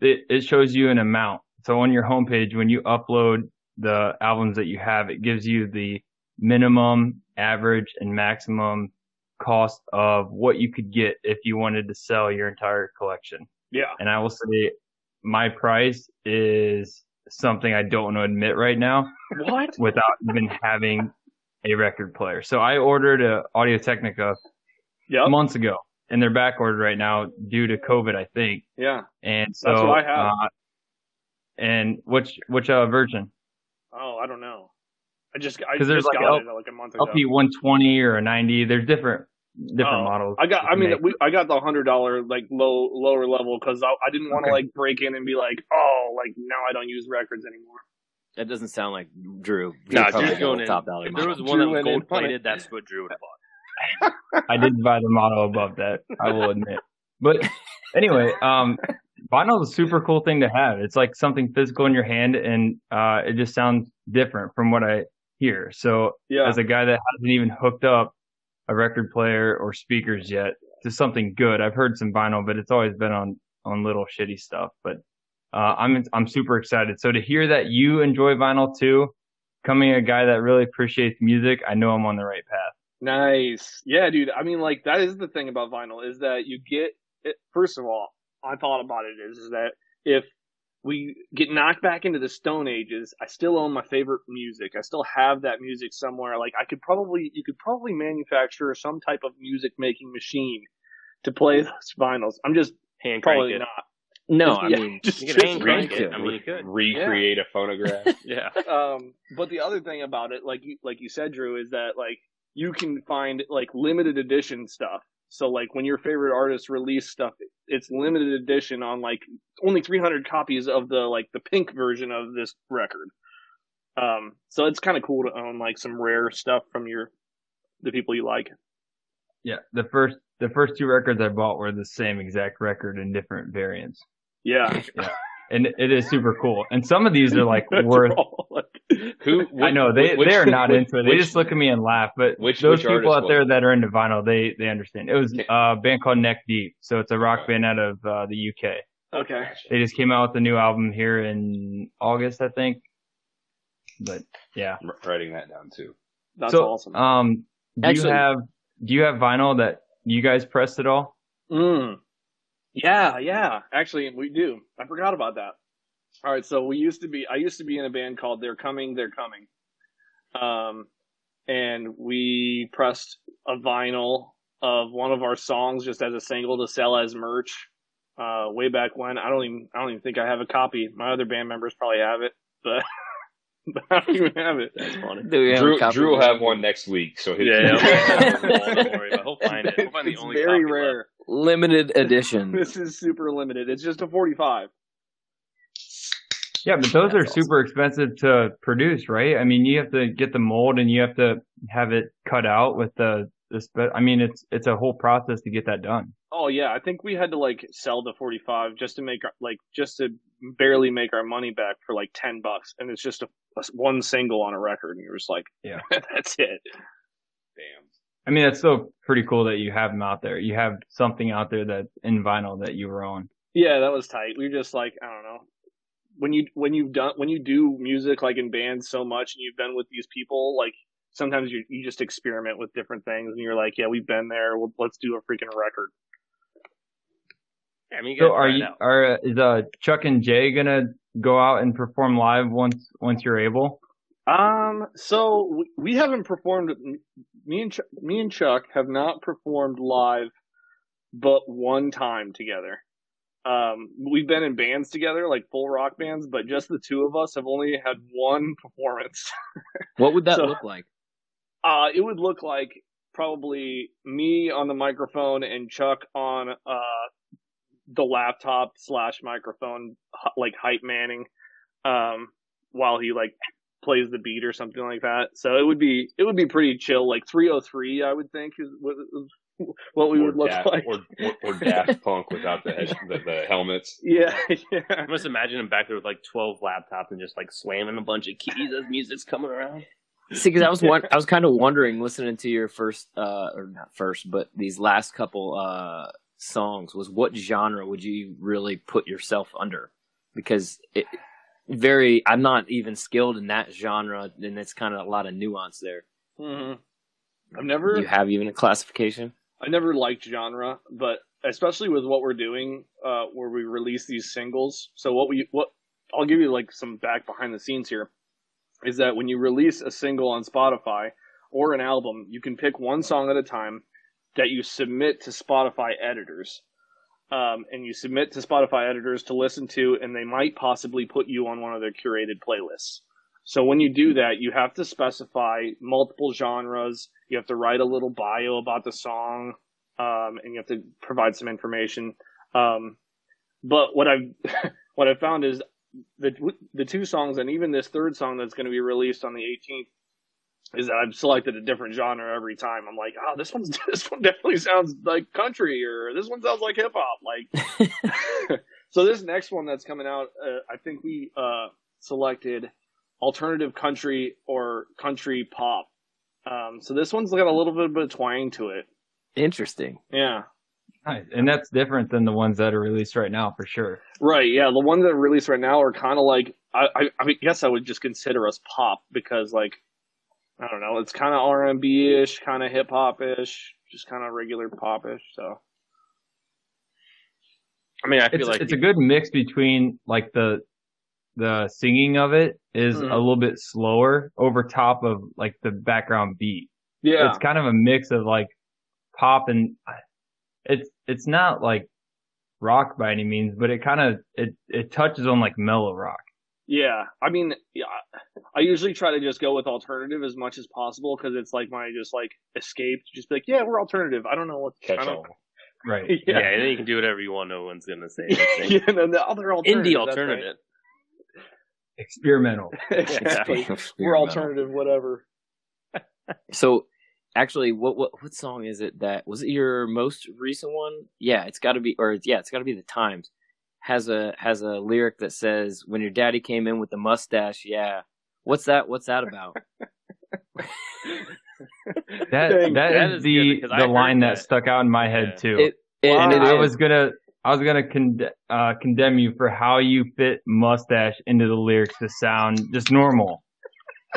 S1: it it shows you an amount. So on your homepage, when you upload the albums that you have, it gives you the minimum, average, and maximum cost of what you could get if you wanted to sell your entire collection.
S7: yeah
S1: And I will say my price is something I don't want to admit right now
S7: what
S1: without even having a record player. So I ordered a Audio Technica
S7: yep
S1: months ago and they're back ordered right now due to COVID, I think.
S7: yeah
S1: And so,
S7: That's what I have.
S1: Uh, and which, which, uh, version?
S7: oh i don't know i just i
S1: 'Cause
S7: just
S1: there's like
S7: got
S1: L-
S7: it like a month ago
S1: LP 120 or a 90. There's different, different
S7: Oh,
S1: models.
S7: I got. I mean, we, I got the hundred dollar like low lower level because I, I didn't want to
S1: Okay.
S7: like break in and be like, oh, like now I don't use records anymore.
S4: that doesn't sound like Drew.
S3: Nah,
S4: Probably
S3: Drew's
S4: got
S3: going in.
S4: top dollar
S3: If there was
S4: model.
S3: one that was gold plated, that's what Drew would have bought.
S1: I did buy the model above that. I will admit. But anyway, um, vinyl is a super cool thing to have. It's like something physical in your hand, and uh, it just sounds different from what I hear. So
S7: Yeah,
S1: as a guy that hasn't even hooked up a record player or speakers yet to something good. I've heard some vinyl, but it's always been on on little shitty stuff. But uh, I'm I'm super excited. So to hear that you enjoy vinyl too, coming a guy that really appreciates music, I know I'm on the right path.
S7: nice. Yeah, dude. I mean, like that is the thing about vinyl is that you get. It, first of all, I thought about it is is that if we get knocked back into the Stone Ages, I still own my favorite music. I still have that music somewhere. Like I could probably, you could probably manufacture some type of music making machine to play those vinyls. I'm just
S3: Hand crank
S7: probably
S3: it.
S7: not.
S4: No,
S7: Just-
S4: I
S7: yeah,
S4: mean,
S7: just,
S3: You could
S7: just
S3: hand crank
S7: read
S3: it. I mean, you could.
S2: Recreate a phonograph.
S3: Yeah.
S7: um, but the other thing about it, like you, like you said, Drew, is that like you can find like limited edition stuff. So like when your favorite artists release stuff, it's limited edition on like only 300 copies of the like the pink version of this record. Um, so it's kind of cool to own like some rare stuff from your the people you like.
S1: Yeah, the first the first two records I bought were the same exact record in different variants.
S7: Yeah,
S1: and it is super cool. And some of these are like worth.
S7: all, like,
S2: Who?
S1: I know they
S2: which-
S1: they are not
S2: which-
S1: into it. They
S2: which-
S1: just look at me and laugh. But
S2: which-
S1: those
S2: which
S1: people out there
S2: was
S1: that are into vinyl, they they understand. It was uh, a band called Neck Deep, so it's a rock band out of uh, the UK.
S7: okay.
S1: They just came out with a new album here in August, I think. But yeah,
S2: I'm writing that down too.
S7: That's
S1: so
S7: awesome.
S1: um, do
S4: Actually-
S1: you have do you have vinyl that you guys pressed at all?
S7: Mm. Yeah, yeah. Actually, we do. I forgot about that. All right, so we used to be. I used to be in a band called They're Coming, They're Coming, um, and we pressed a vinyl of one of our songs just as a single to sell as merch. Uh, way back when, I don't even. I don't even think I have a copy. My other band members probably have it, but, but I don't even have it.
S3: That's funny.
S4: Do have
S2: Drew, Drew will have one next week. So hit-
S3: Yeah, yeah. Don't worry about it. He'll find it. He'll find the
S7: it's
S3: only
S7: very
S3: copy
S7: rare.
S4: Limited edition.
S7: This is super limited. It's just a forty-five.
S1: Yeah, but those are
S4: awesome.
S1: super expensive to produce, right? I mean, you have to get the mold and you have to have it cut out with the the. Spe- I mean, it's it's a whole process to get that done.
S7: Oh yeah, I think we had to like sell the 45 just to make our, like just to barely make our money back for like 10 bucks, and it's just a, a one single on a record, and you're just like,
S1: Yeah.
S7: that's it.
S2: Damn.
S1: I mean, that's still pretty cool that you have them out there. You have something out there that's in vinyl that you were on.
S7: Yeah, that was tight. We were just like, I don't know, when you when you've done when you do music like in bands so much, and you've been with these people, like sometimes you you just experiment with different things, and you're like, yeah, we've been there. Well, let's do a freaking record.
S3: Yeah, I mean,
S1: So are you
S3: out.
S1: are uh, is uh Chuck and Jay gonna go out and perform live once once you're able?
S7: Um, so we, we haven't performed. Me and Ch- me and Chuck have not performed live, but one time together. Um, we've been in bands together, like full rock bands, but just the two of us have only had one performance.
S4: What would that
S7: So-
S4: look like?
S7: Uh, it would look like probably me on the microphone and Chuck on uh the laptop slash microphone, like hype manning, um, while he like plays the beat or something like that. So it would be it would be pretty chill, like 303, I would think is what, what we
S2: or
S7: would look
S2: Daft,
S7: like.
S2: or, or, or Daft Punk without the, head, the the helmets.
S7: yeah, yeah.
S3: I must imagine him back there with like 12 laptops and just like slamming a bunch of keys as music's coming around.
S4: See, because I was one, I was kind of wondering, listening to your first, uh, or not first, but these last couple uh, songs, was what genre would you really put yourself under? Because it very, I'm not even skilled in that genre, and it's kind of a lot of nuance there.
S7: hmm I've never
S4: you have even a classification?
S7: I never liked genre, but especially with what we're doing, uh, where we release these singles. So what we what I'll give you like some back behind the scenes here is that when you release a single on Spotify or an album, you can pick one song at a time that you submit to Spotify editors. Um, and you submit to Spotify editors to listen to, and they might possibly put you on one of their curated playlists. So when you do that, you have to specify multiple genres. You have to write a little bio about the song, um, and you have to provide some information. Um, but what I've what I found is the the two songs, and even this third song that's going to be released on the 18th, is that I've selected a different genre every time. I'm like, oh, this one's this one definitely sounds like country, or this one sounds like hip hop. Like, so this next one that's coming out, uh, I think we uh, selected alternative country or country pop. Um, so this one's got a little bit of a twang to it.
S4: Interesting.
S7: Yeah.
S1: Nice. And that's different than the ones that are released right now for sure.
S7: Right. Yeah. The ones that are released right now are kind of like I, I. I guess I would just consider us pop because like I don't know. It's kind of R and B ish, kind of hip hop ish, just kind of regular pop ish. So
S3: I mean, I feel
S1: It's
S3: like
S1: it's a good mix between like the the singing of it is
S7: Mhm.
S1: a little bit slower over top of like the background beat.
S7: yeah,
S1: It's kind of a mix of like pop and it's it's not like rock by any means, but it kind of it it touches on like mellow rock.
S7: Yeah. I mean, yeah. I usually try to just go with alternative as much as possible because it's like my just like escape. Just be like, yeah, we're alternative. I don't know what I
S2: Catch
S7: don't-
S2: all.
S1: Right.
S3: yeah.
S7: Yeah.
S3: and then you can do whatever you want. No one's gonna say anything.
S7: yeah, and then the other alternative.
S3: Indie
S7: that's right.
S3: alternative.
S1: Experimental.
S7: exactly. We're
S4: Experimental.
S7: alternative, whatever.
S4: So, actually, what what what song is it that was it your most recent one? Yeah, it's got to be, or yeah, it's got to be the Times. Has a has a lyric that says, "When your daddy came in with the mustache, yeah." What's that? What's that about?
S1: That
S7: Dang,
S1: that
S3: that
S1: is
S3: is
S1: the
S3: good, I
S1: the line that.
S3: that.
S1: stuck out in my head
S3: Yeah.
S1: too.
S4: It, it,
S7: Wow.
S4: and it
S1: I
S4: is.
S1: was gonna I was gonna con- uh, condemn you for how you fit mustache into the lyrics to sound just normal.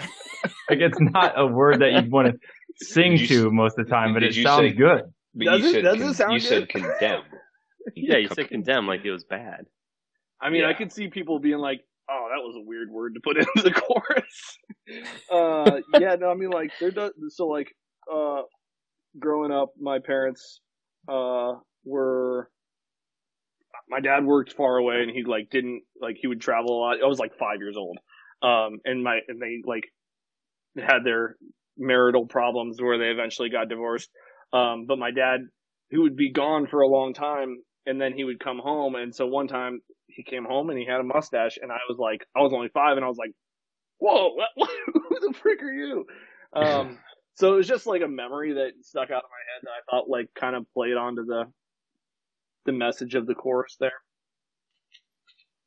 S1: like it's not a word that you'd want to sing
S2: you
S1: to most of the time, but it sounds
S2: say-
S1: good.
S2: But
S7: Does
S2: you
S7: it-
S2: said
S7: does it sound
S2: you said condemn.
S3: Yeah, you said condemn like it was bad.
S7: I mean, I could see people being like, "Oh, that was a weird word to put into the chorus." uh, yeah, no, I mean, like there does. So, like, uh, growing up, my parents uh were. My dad worked far away, and he like didn't like he would travel a lot. I was like five years old, um, and my and they like had their marital problems where they eventually got divorced. Um, but my dad, who would be gone for a long time, and then he would come home. And so one time he came home and he had a mustache, and I was like, I was only five, and I was like, "Whoa, what, what, who the frick are you?" Um, so it was just like a memory that stuck out of my head that I thought like kind of played onto the the message of the chorus there.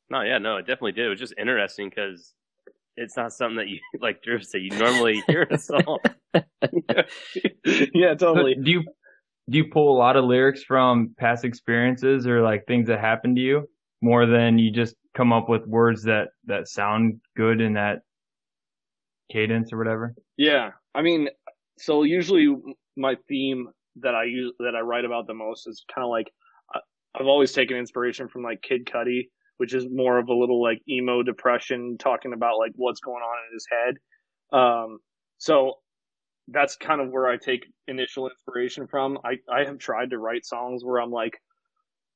S3: No, yeah, no, it definitely did. It was just interesting because it's not something that you like Drew said. You normally hear in a song.
S7: yeah, totally.
S1: Do you do you pull a lot of lyrics from past experiences or like things that happened to you more than you just come up with words that that sound good in that cadence or whatever?
S7: Yeah, I mean, so usually my theme that I use that I write about the most is kind of like I've always taken inspiration from like Kid Cudi, which is more of a little like emo depression, talking about like what's going on in his head. Um, so that's kind of where I take initial inspiration from. I I have tried to write songs where I'm like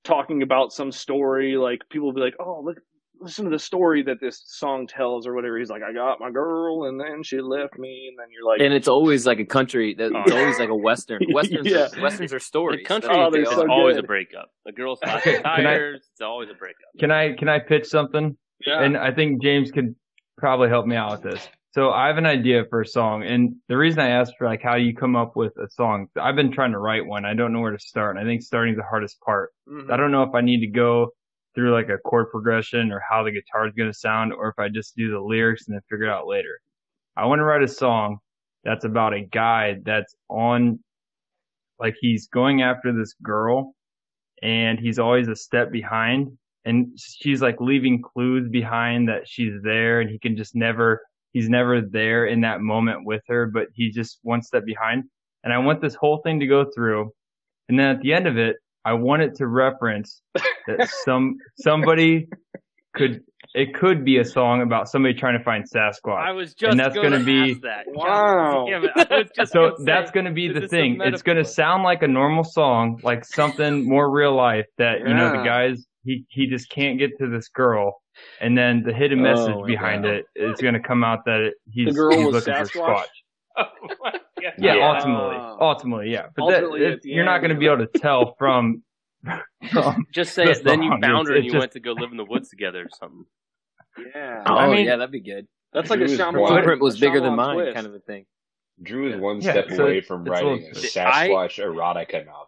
S7: talking about some story, like people will be like, "Oh, look, listen to the story that this song tells or whatever. He's like, I got my girl and then she left me. And then you're like,
S4: and it's always like a country. that- It's oh. always like a western. Westerns,
S7: Yeah.
S4: are, westerns are
S3: The
S4: stories.
S3: country
S7: Oh,
S3: is
S7: so
S3: always
S7: good.
S3: a breakup. A girl's flat
S1: Can I-
S3: tires. It's always a breakup.
S1: Can I can I pitch something?
S7: yeah.
S1: And I think James could probably help me out with this. So I have an idea for a song, and the reason I asked for like how you come up with a song? I've been trying to write one. I don't know where to start, and I think starting is the hardest part.
S7: Mhm.
S1: I don't know if I need to go through like a chord progression or how the guitar is going to sound, or if I just do the lyrics and then figure it out later. I want to write a song that's about a guy that's on, like he's going after this girl, and he's always a step behind, and she's like leaving clues behind that she's there, and he can just never, he's never there in that moment with her, but he's just one step behind. And I want this whole thing to go through, and then at the end of it, I want it to reference that some somebody could it could be a song about somebody trying to find Sasquatch.
S3: I was just and
S1: that's
S3: gonna
S1: gonna be-
S3: ask that.
S7: Wow.
S3: Damn it. I was just
S1: So
S3: gonna
S1: that's going to be the thing. It's going to sound like a normal song, like something more real life that you know the guys he he just can't get to this girl, and then the hidden
S4: Oh,
S1: message
S4: my
S1: behind
S4: God.
S1: it is going to come out that it, he's,
S7: The girl
S1: he's
S7: was
S1: looking for
S7: Sasquatch?
S1: Squatch.
S3: Oh my
S1: Yeah,
S2: Yeah.
S1: ultimately,
S7: Uh,
S1: ultimately, yeah. But
S7: ultimately
S1: that,
S7: at the
S1: you're not going to be able to tell from. from
S3: Just say
S1: the
S3: it. Then you found her and you
S1: it's
S3: went to go live in the woods together or something.
S7: yeah.
S4: Oh
S1: I mean-
S4: yeah, that'd be good.
S7: That's like a
S2: Drew is
S7: Shyamalan.
S4: Footprint was
S7: a
S4: bigger than mine,
S7: twist.
S4: kind of a thing.
S2: Drew is one
S1: Yeah,
S2: step
S1: so
S2: away
S1: it's-
S2: from writing a
S1: little-
S2: Sasquatch erotica novel.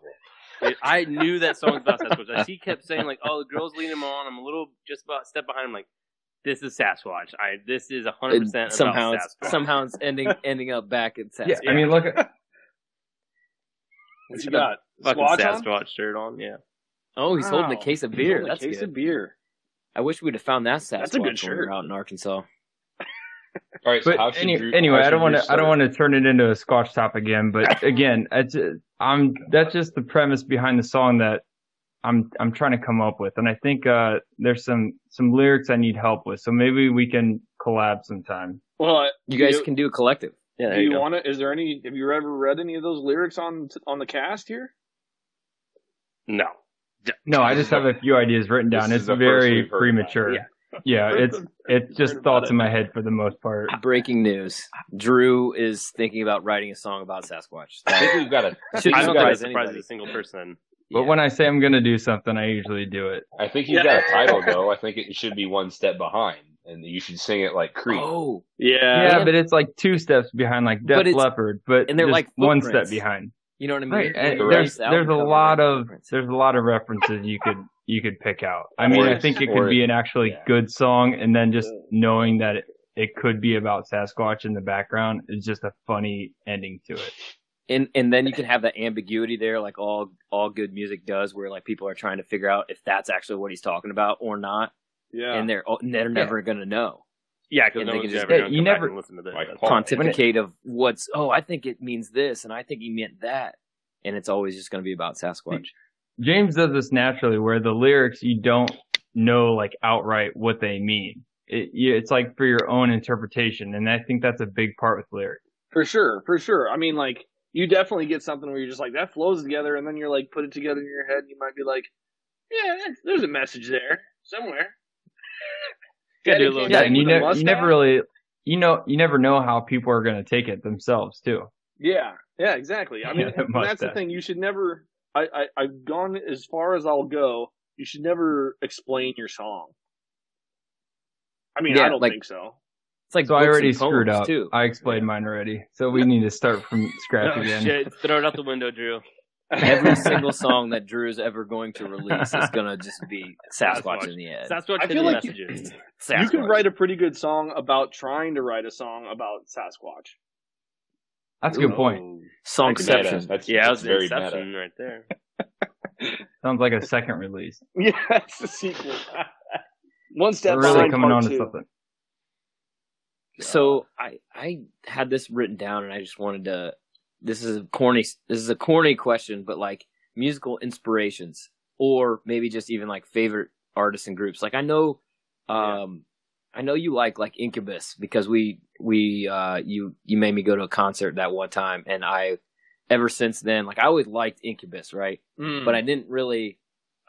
S3: It- I knew that song was about Sasquatch. As he kept saying like, "Oh, the girl's leading him on. I'm a little just about step behind." him. like, "This is Sasquatch. I this is
S4: 100
S3: percent
S4: somehow,
S3: about
S4: it's, somehow it's ending ending up back at Sasquatch.
S1: yeah, I mean, look. At,
S7: What you got?
S3: fucking
S7: Squatch on?
S3: Sasquatch shirt on. Yeah,
S4: Oh, he's holding a case of
S7: He's
S4: beer.
S7: holding a
S4: That's
S7: case
S4: good.
S7: of beer.
S4: I wish we'd have found that Sasquatch
S7: That's a good
S4: when we
S7: shirt.
S4: were out in Arkansas.
S2: All right, so
S1: But
S2: how
S1: any,
S2: Drew,
S1: anyway,
S2: how
S1: I don't want to. I don't want to turn it into a Squatch top again. But again, it's, I'm. That's just the premise behind the song that I'm. I'm trying to come up with, and I think uh, there's some some lyrics I need help with. So maybe we can collab sometime.
S7: Well,
S4: You guys
S7: do,
S4: can do a collective.
S3: yeah.
S7: Do
S3: you
S7: you want to? Is there any? Have you ever read any of those lyrics on on the cast here?
S3: No,
S1: No, I just have a few ideas written down.
S2: is
S1: It's very premature. Yeah,
S7: Yeah.
S1: it's it's just thoughts
S7: it.
S1: in my head for the most part.
S4: Breaking news: Drew is thinking about writing a song about Sasquatch.
S2: I think we've got a. I think
S4: I
S3: I
S2: you've
S3: don't
S4: don't
S3: think
S2: got
S3: it
S4: as
S2: a,
S3: surprises
S4: anybody.
S3: a single person.
S1: But when I say I'm gonna do something, I usually do it.
S2: I think you've
S7: Yeah.
S2: got a title though. I think it should be one step behind, and you should sing it like Creed.
S4: Oh,
S7: Yeah.
S1: Yeah, but it's like two steps behind, like Def
S4: But it's-
S1: Leppard, but
S4: and they're
S1: just
S4: like
S1: one step behind.
S4: you know what I mean?
S1: Right. And
S2: Correct.
S1: there's there's a lot of there's a lot of references you could you could pick out. I mean,
S2: Or
S1: I think it could be an actually
S4: yeah.
S1: good song, and then just knowing that it, it could be about Sasquatch in the background is just a funny ending to it.
S4: and and then you can have that ambiguity there, like all all good music does, where like people are trying to figure out if that's actually what he's talking about or not,
S7: Yeah.
S4: and they're oh, they're never gonna know.
S3: Yeah, because no
S4: they
S3: one's
S4: can just-
S3: ever
S1: you
S3: come back
S1: never-
S3: and listen to this.
S2: Like
S4: Pontificate of what's oh I think it means this, and I think he meant that, and it's always just gonna be about Sasquatch.
S1: James does this naturally, where the lyrics you don't know like outright what they mean. It, it's like for your own interpretation, and I think that's a big part with lyrics.
S7: For sure, for sure. I mean, like, you definitely get something where you're just like, that flows together, and then you're like, put it together in your head, and you might be like, yeah, there's a message there somewhere.
S3: Gotta do a
S7: Daddy
S3: little
S7: came
S1: Yeah, and you
S7: with a
S1: never, you never really, you know, you never know how people are going to take it themselves too.
S7: Yeah, yeah, exactly. I mean,
S1: Yeah,
S7: and that's the thing. You should never. I, I I've gone as far as I'll go. You should never explain your song. I mean,
S4: Yeah,
S7: I don't
S4: like-
S7: think so.
S4: It's like
S1: So I already screwed up.
S4: too.
S1: I explained mine already. So we need to start from scratch
S3: Oh,
S1: again.
S3: shit. Throw it out the window, Drew.
S4: Every single song that Drew is ever going to release is gonna just be Sasquatch,
S3: Sasquatch.
S4: in the end.
S3: Sasquatch
S7: I
S3: hidden
S7: feel like you-
S3: messages.
S7: You could
S4: Sasquatch.
S7: write a pretty good song about trying to write a song about Sasquatch.
S1: That's a good point.
S4: Songception.
S2: Meta. That's,
S3: Yeah, that
S2: that's
S3: was
S2: very
S3: Inception
S2: meta.
S3: right there.
S1: Sounds like a second release.
S7: Yeah, that's the sequel. One step
S1: We're really coming
S7: part
S1: on to something.
S4: So I I had this written down and I just wanted to. This is a corny. This is a corny question, but like musical inspirations, or maybe just even like favorite artists and groups. Like I know, um, I know you like like Incubus because we we uh you you made me go to a concert that one time, and I ever since then like I always liked Incubus, right?
S7: Mm.
S4: but I didn't really,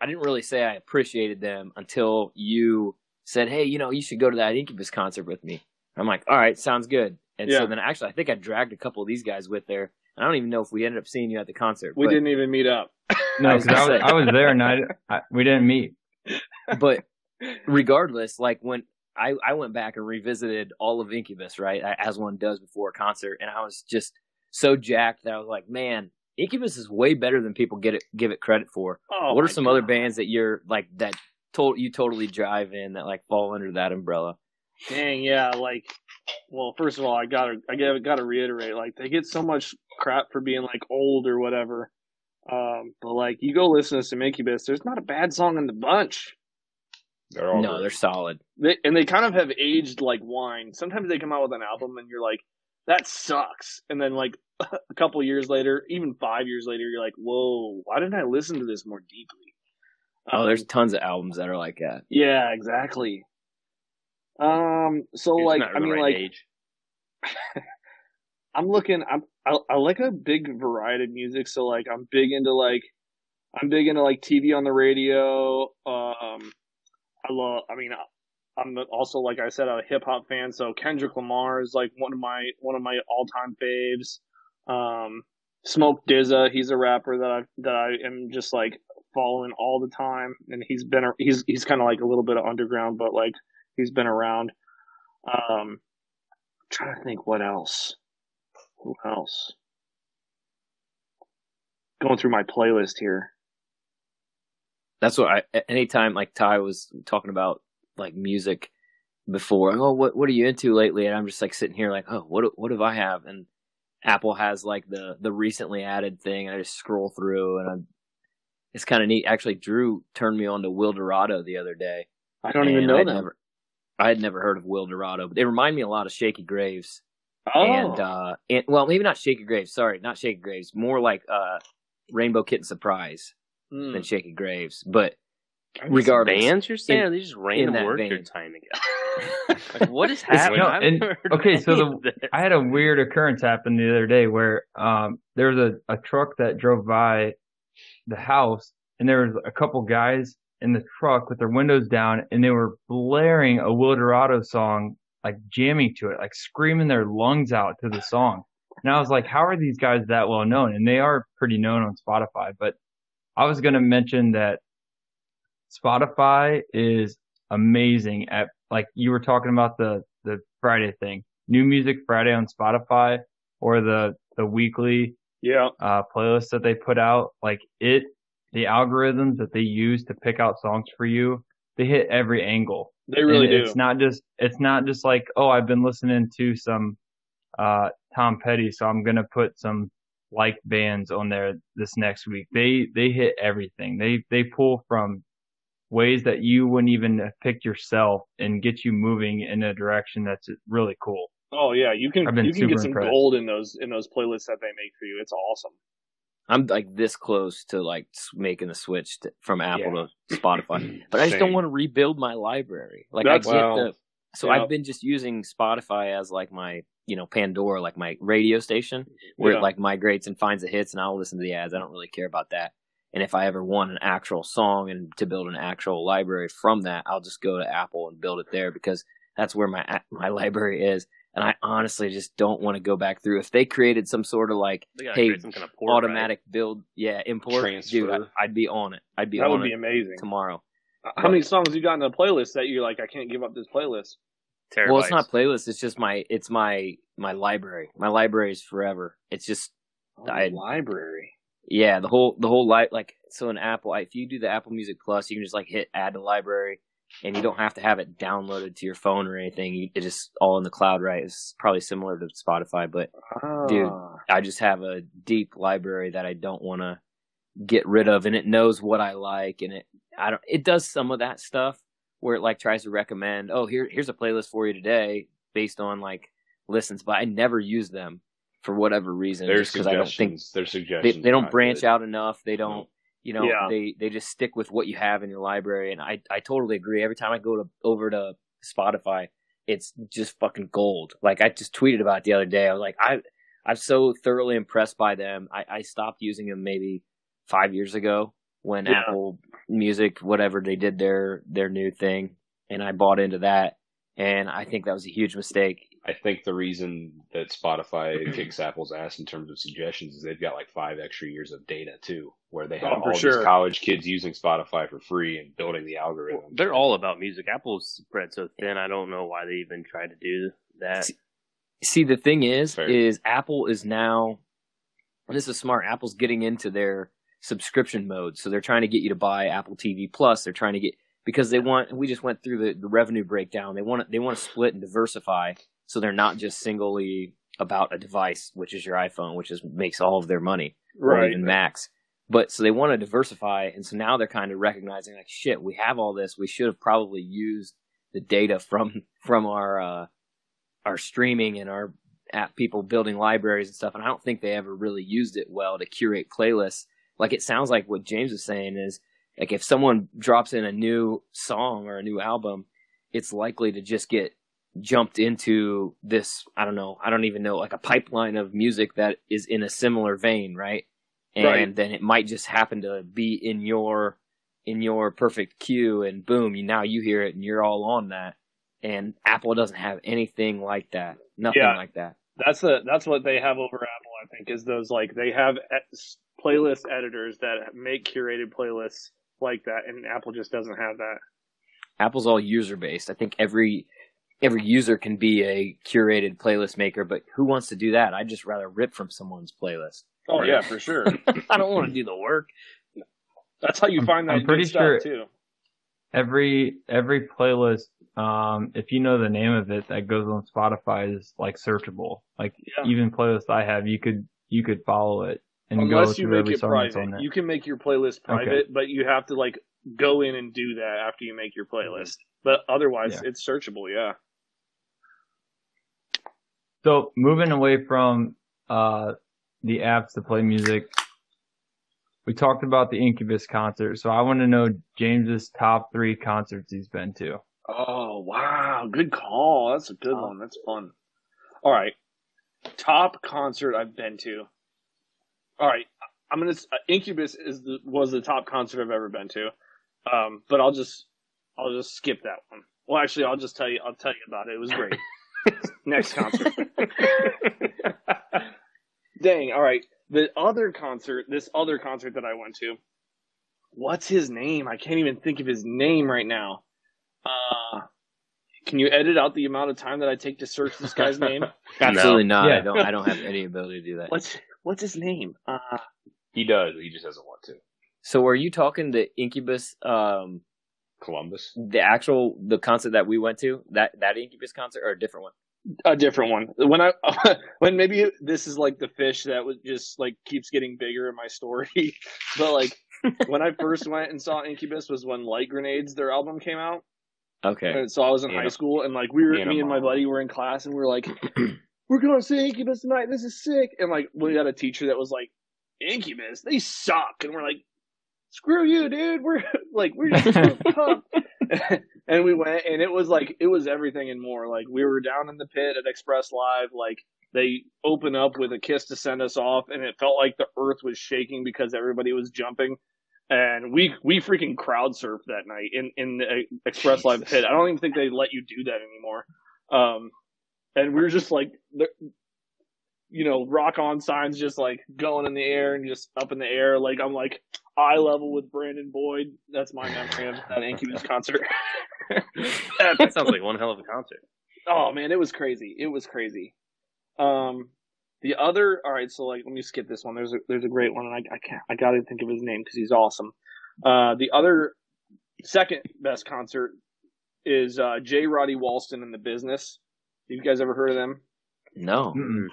S4: I didn't really say I appreciated them until you said, "Hey, you know, you should go to that Incubus concert with me." I'm like, "All right, sounds good." And so then actually, I think I dragged a couple of these guys with there. I don't even know if we ended up seeing you at the concert.
S7: we
S4: but,
S7: didn't even meet up.
S1: No,
S4: I was
S1: because I, was. I was there and I, I we didn't meet.
S4: but regardless, like when I I went back and revisited all of Incubus, right, as one does before a concert, and I was just so jacked that I was like, "Man, Incubus is way better than people get it give it credit for."
S7: Oh,
S4: what are some other bands that you're like that to- you totally drive in that like fall under that umbrella?
S7: Dang, yeah, like, well, first of all, I gotta, I gotta, gotta reiterate, like, they get so much crap for being like old or whatever. Um, but like, you go listen to some Incubus, there's not a bad song in the bunch.
S2: They're all
S4: no,
S2: great.
S4: they're solid.
S7: They, and they kind of have aged like wine. Sometimes they come out with an album and you're like, that sucks. And then like a couple years later, even five years later, you're like, whoa, why didn't I listen to this more deeply?
S4: Oh,
S7: Um,
S4: there's tons of albums that are like that.
S7: yeah, exactly. Um, so
S3: You're
S7: like, I mean,
S3: right
S7: like,
S3: age.
S7: I'm looking. I'm. I, I like a big variety of music. So like, I'm big into like, I'm big into like TV on the radio. Um, I love. I mean, I'm also like I said, a hip hop fan. So Kendrick Lamar is like one of my one of my all time faves. Um, Smoke Dizza, he's a rapper that I that I am just like following all the time, and he's been he's he's kind of like a little bit of underground, but like he's been around. Um, trying to think what else. Who else? Going through my playlist here.
S4: That's what I. Anytime like Ty was talking about like music before, oh, what what are you into lately? And I'm just like sitting here like, oh, what what have I have? And Apple has like the the recently added thing. And I just scroll through and I'm. It's kind of neat. Actually, Drew turned me on to Wilderado the other day.
S7: I don't even know
S4: I'd
S7: them.
S4: Never, I had never heard of Wilderado, but they remind me a lot of Shakey Graves.
S7: oh,
S4: and uh and well maybe not shakey graves sorry not shakey graves more like uh rainbow kitten surprise
S7: Hmm.
S4: than shakey graves but regardless
S3: bands you're saying,
S4: in-
S3: they just random
S4: vein.
S3: you're tying together? Like, what is happening?
S1: no, and- okay, so the- I had a weird occurrence happen the other day where um there was a, a truck that drove by the house and there was a couple guys in the truck with their windows down and they were blaring a Wilderado song, like jamming to it, like screaming their lungs out to the song. And I was like, how are these guys that well known? And they are pretty known on Spotify, but I was going to mention that Spotify is amazing at like you were talking about the the Friday thing, New Music Friday on Spotify or the the weekly
S7: yeah.
S1: uh playlist that they put out. Like it the algorithms that they use to pick out songs for you, they hit every angle.
S7: They really
S1: and
S7: do.
S1: It's not just it's not just like oh I've been listening to some uh, Tom Petty, so I'm gonna put some like bands on there this next week. They they hit everything. They they pull from ways that you wouldn't even pick yourself and get you moving in a direction that's really cool.
S7: oh yeah, you can
S1: I've been
S7: you can
S1: super
S7: get some
S1: impressed.
S7: gold in those in those playlists that they make for you. It's awesome.
S4: I'm like this close to like making the switch to, from Apple to Spotify, but I just don't want to rebuild my library. Like
S7: That's-
S4: I get uh,
S2: well,
S4: the, so
S7: yeah.
S4: I've been just using Spotify as like my you know Pandora, like my radio station, where
S7: Yeah.
S4: it like migrates and finds the hits, and I'll listen to the ads. I don't really care about that. And if I ever want an actual song and to build an actual library from that, I'll just go to Apple and build it there because that's where my my library is. And I honestly just don't want to go back through. If they created some sort of like Hey,
S3: some kind of port,
S4: automatic build, yeah, import, dude,
S2: Transfer.
S4: I, I'd be on it. I'd be
S7: that
S4: on
S7: would be amazing.
S4: tomorrow.
S7: How many songs you got in a playlist that you're like, I can't give up this playlist?
S3: Right?
S4: Well, it's not playlist. It's just my it's my my library. My library is forever. It's just
S7: Oh,
S4: I-
S7: library.
S4: yeah the whole the whole li- like so in Apple. If you do the Apple Music Plus, you can just like hit add to library, and you don't have to have it downloaded to your phone or anything. You, it just all in the cloud, right? It's probably similar to Spotify, but Dude.
S7: Ah.
S4: I just have a deep library that I don't want to get rid of, and it knows what I like, and it I don't it does some of that stuff where it like tries to recommend, oh here here's a playlist for you today based on like listens, but I never use them for whatever reason,
S2: Their
S4: just because I don't think
S2: suggestions. Their
S4: they
S2: suggestions.
S4: they
S2: are
S4: don't branch
S2: good.
S4: out enough. They don't. You know,
S7: Yeah.
S4: they they just stick with what you have in your library, and I I totally agree. Every time I go to over to Spotify, it's just fucking gold. Like I just tweeted about it the other day. I was like, I I'm so thoroughly impressed by them. I, I stopped using them maybe five years ago when
S7: Yeah.
S4: Apple Music, whatever they did their their new thing, and I bought into that. And I think that was a huge mistake.
S2: I think the reason that Spotify kicks Apple's ass in terms of suggestions is they've got like five extra years of data too, where they have
S7: Oh,
S2: all
S7: sure.
S2: these college kids using Spotify for free and building the algorithm.
S3: They're all about music. Apple's spread so thin. I don't know why they even try to do that.
S4: See, the thing is,
S2: Fair.
S4: is Apple is now, this is smart. Apple's getting into their subscription mode, so they're trying to get you to buy Apple TV Plus. They're trying to get because they want. We just went through the, the revenue breakdown. They want to, they want to split and diversify, so they're not just singly about a device, which is your iPhone, which is makes all of their money, or
S7: Right.
S4: even Macs. But so they want to diversify, and so now they're kind of recognizing like, shit, we have all this. We should have probably used the data from from our uh, our streaming and our app people building libraries and stuff. And I don't think they ever really used it well to curate playlists. Like it sounds like what James is saying is like if someone drops in a new song or a new album, it's likely to just get jumped into this I don't know, I don't even know, like a pipeline of music that is in a similar vein, right? And
S7: Right.
S4: then it might just happen to be in your in your perfect queue and boom, you now you hear it and you're all on that. And Apple doesn't have anything like that. Nothing
S7: Yeah.
S4: like that.
S7: That's the that's what they have over Apple. I think is those like they have playlist editors that make curated playlists like that, and Apple just doesn't have that.
S4: Apple's all user based. I think every every user can be a curated playlist maker, but who wants to do that? I'd just rather rip from someone's playlist.
S7: Oh
S2: Right.
S7: yeah, for sure.
S4: I don't want to do the work.
S7: That's how you
S1: I'm-
S7: find that
S1: I'm pretty sure-
S7: too.
S1: Every every playlist, um, if you know the name of it that goes on Spotify is like searchable. Like
S7: Yeah.
S1: even playlists I have, you could you could follow it and go
S7: Unless you make it private, you can make your playlist private, but you have to like go in and do that after you make your playlist. But otherwise,
S1: Yeah.
S7: it's searchable. Yeah.
S1: So moving away from uh, the apps to play music, we talked about the Incubus concert. So I want to know James's top three concerts he's been to.
S7: Oh wow, good call. That's a good one. That's fun. All right, top concert I've been to. All right, I'm gonna. Uh, Incubus is the was the top concert I've ever been to, um, but I'll just I'll just skip that one. Well, actually, I'll just tell you. I'll tell you about it. It was great. Next concert. Dang. All right, the other concert. This other concert that I went to. What's his name? I can't even think of his name right now. Uh, can you edit out the amount of time that I take to search this guy's name?
S4: Absolutely not.
S1: Yeah.
S4: I don't. I don't have any ability to do that.
S7: What's what's his name? Uh,
S2: He does. He just doesn't want to.
S4: So are you talking the Incubus, um,
S2: Columbus.
S4: the actual the concert that we went to, that that Incubus concert, or a different one?
S7: a different one. When I when maybe this is like the fish that was just like keeps getting bigger in my story, but like when I first went and saw Incubus was when Light Grenades their album came out.
S4: Okay.
S7: And so I was in high school and like we were me and my buddy were in class and we were like, we're going to see Incubus tonight. This is sick. And like we got a teacher that was like, Incubus, they suck. And we're like, screw you, dude. We're like we're just pumped. and we went and it was like it was everything and more. Like we were down in the pit at Express Live, like they open up with a kiss to send us off and it felt like the earth was shaking because everybody was jumping. And we we freaking crowd surfed that night in in the Express Live pit. I don't even think they let you do that anymore. Um, and we were just like, you know, rock on signs just like going in the air and just up in the air. Like I'm like eye level with Brandon Boyd. That's my memory of that Incubus concert.
S3: That sounds like one hell of a concert.
S7: Oh man, it was crazy. It was crazy. Um, the other, all right. So like, let me skip this one. There's a there's a great one, and I I can't I gotta think of his name because he's awesome. Uh, the other second best concert is uh J. Roddy Walston in the Business. You guys ever heard of them?
S4: No.
S1: Mm-mm.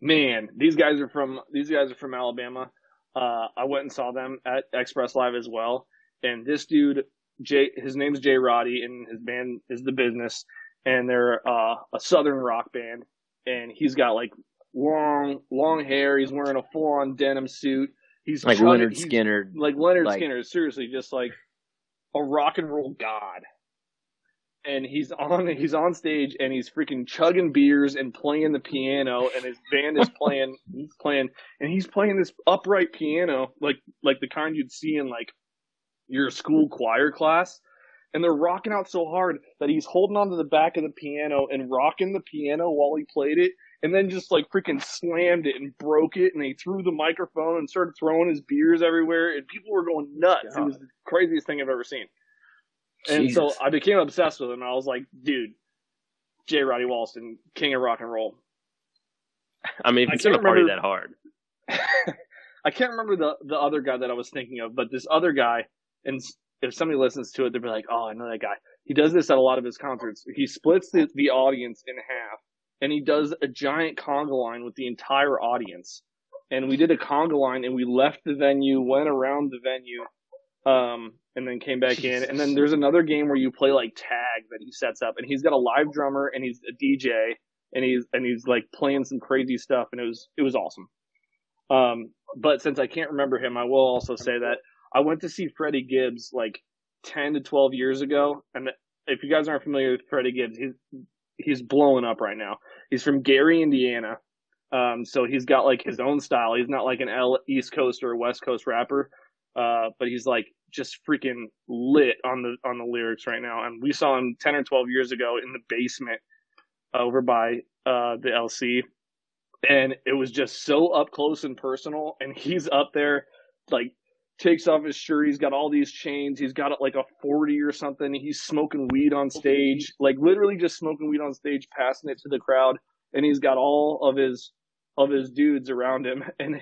S7: Man, these guys are from these guys are from Alabama. Uh, I went and saw them at Express Live as well. And this dude, Jay, his name's Jay Roddy, and his band is The Business, and they're uh, a southern rock band. And he's got like long, long hair. He's wearing a full-on denim suit. He's
S4: Like
S7: chugging- Lynyrd
S4: Skynyrd.
S7: like Leonard
S4: Like-
S7: Skinner, seriously, just like a rock and roll god. And he's on he's on stage and he's freaking chugging beers and playing the piano and his band is playing he's playing and he's playing this upright piano like like the kind you'd see in like your school choir class. And they're rocking out so hard that he's holding onto the back of the piano and rocking the piano while he played it and then just like freaking slammed it and broke it and they threw the microphone and started throwing his beers everywhere and people were going nuts. It was the craziest thing I've ever seen. And so I became obsessed with him. I was like, dude, J. Roddy Walston, king of rock and roll.
S3: I mean, if it's gonna
S7: can't
S3: party that hard,
S7: I can't remember the the other guy that I was thinking of, but this other guy, and if somebody listens to it, they'll be like, "Oh, I know that guy." He does this at a lot of his concerts. He splits the, the audience in half, and he does a giant conga line with the entire audience. And we did a conga line, and we left the venue, went around the venue, um, and then came back in. And then there's another game where you play like tag that he sets up, and he's got a live drummer and he's a DJ, and he's and he's like playing some crazy stuff, and it was it was awesome. Um, but since I can't remember him, I will also say that I went to see Freddie Gibbs like 10 to 12 years ago. And if you guys aren't familiar with Freddie Gibbs, he's, he's blowing up right now. He's from Gary, Indiana. Um, so he's got like his own style. He's not like an L East Coast or West Coast rapper. Uh, but he's like just freaking lit on the, on the lyrics right now. And we saw him 10 or 12 years ago in the basement over by, uh, the LC and it was just so up close and personal. And he's up there like takes off his shirt. He's got all these chains. He's got like a 40 or something. He's smoking weed on stage like literally just smoking weed on stage passing it to the crowd. And he's got all of his of his dudes around him. And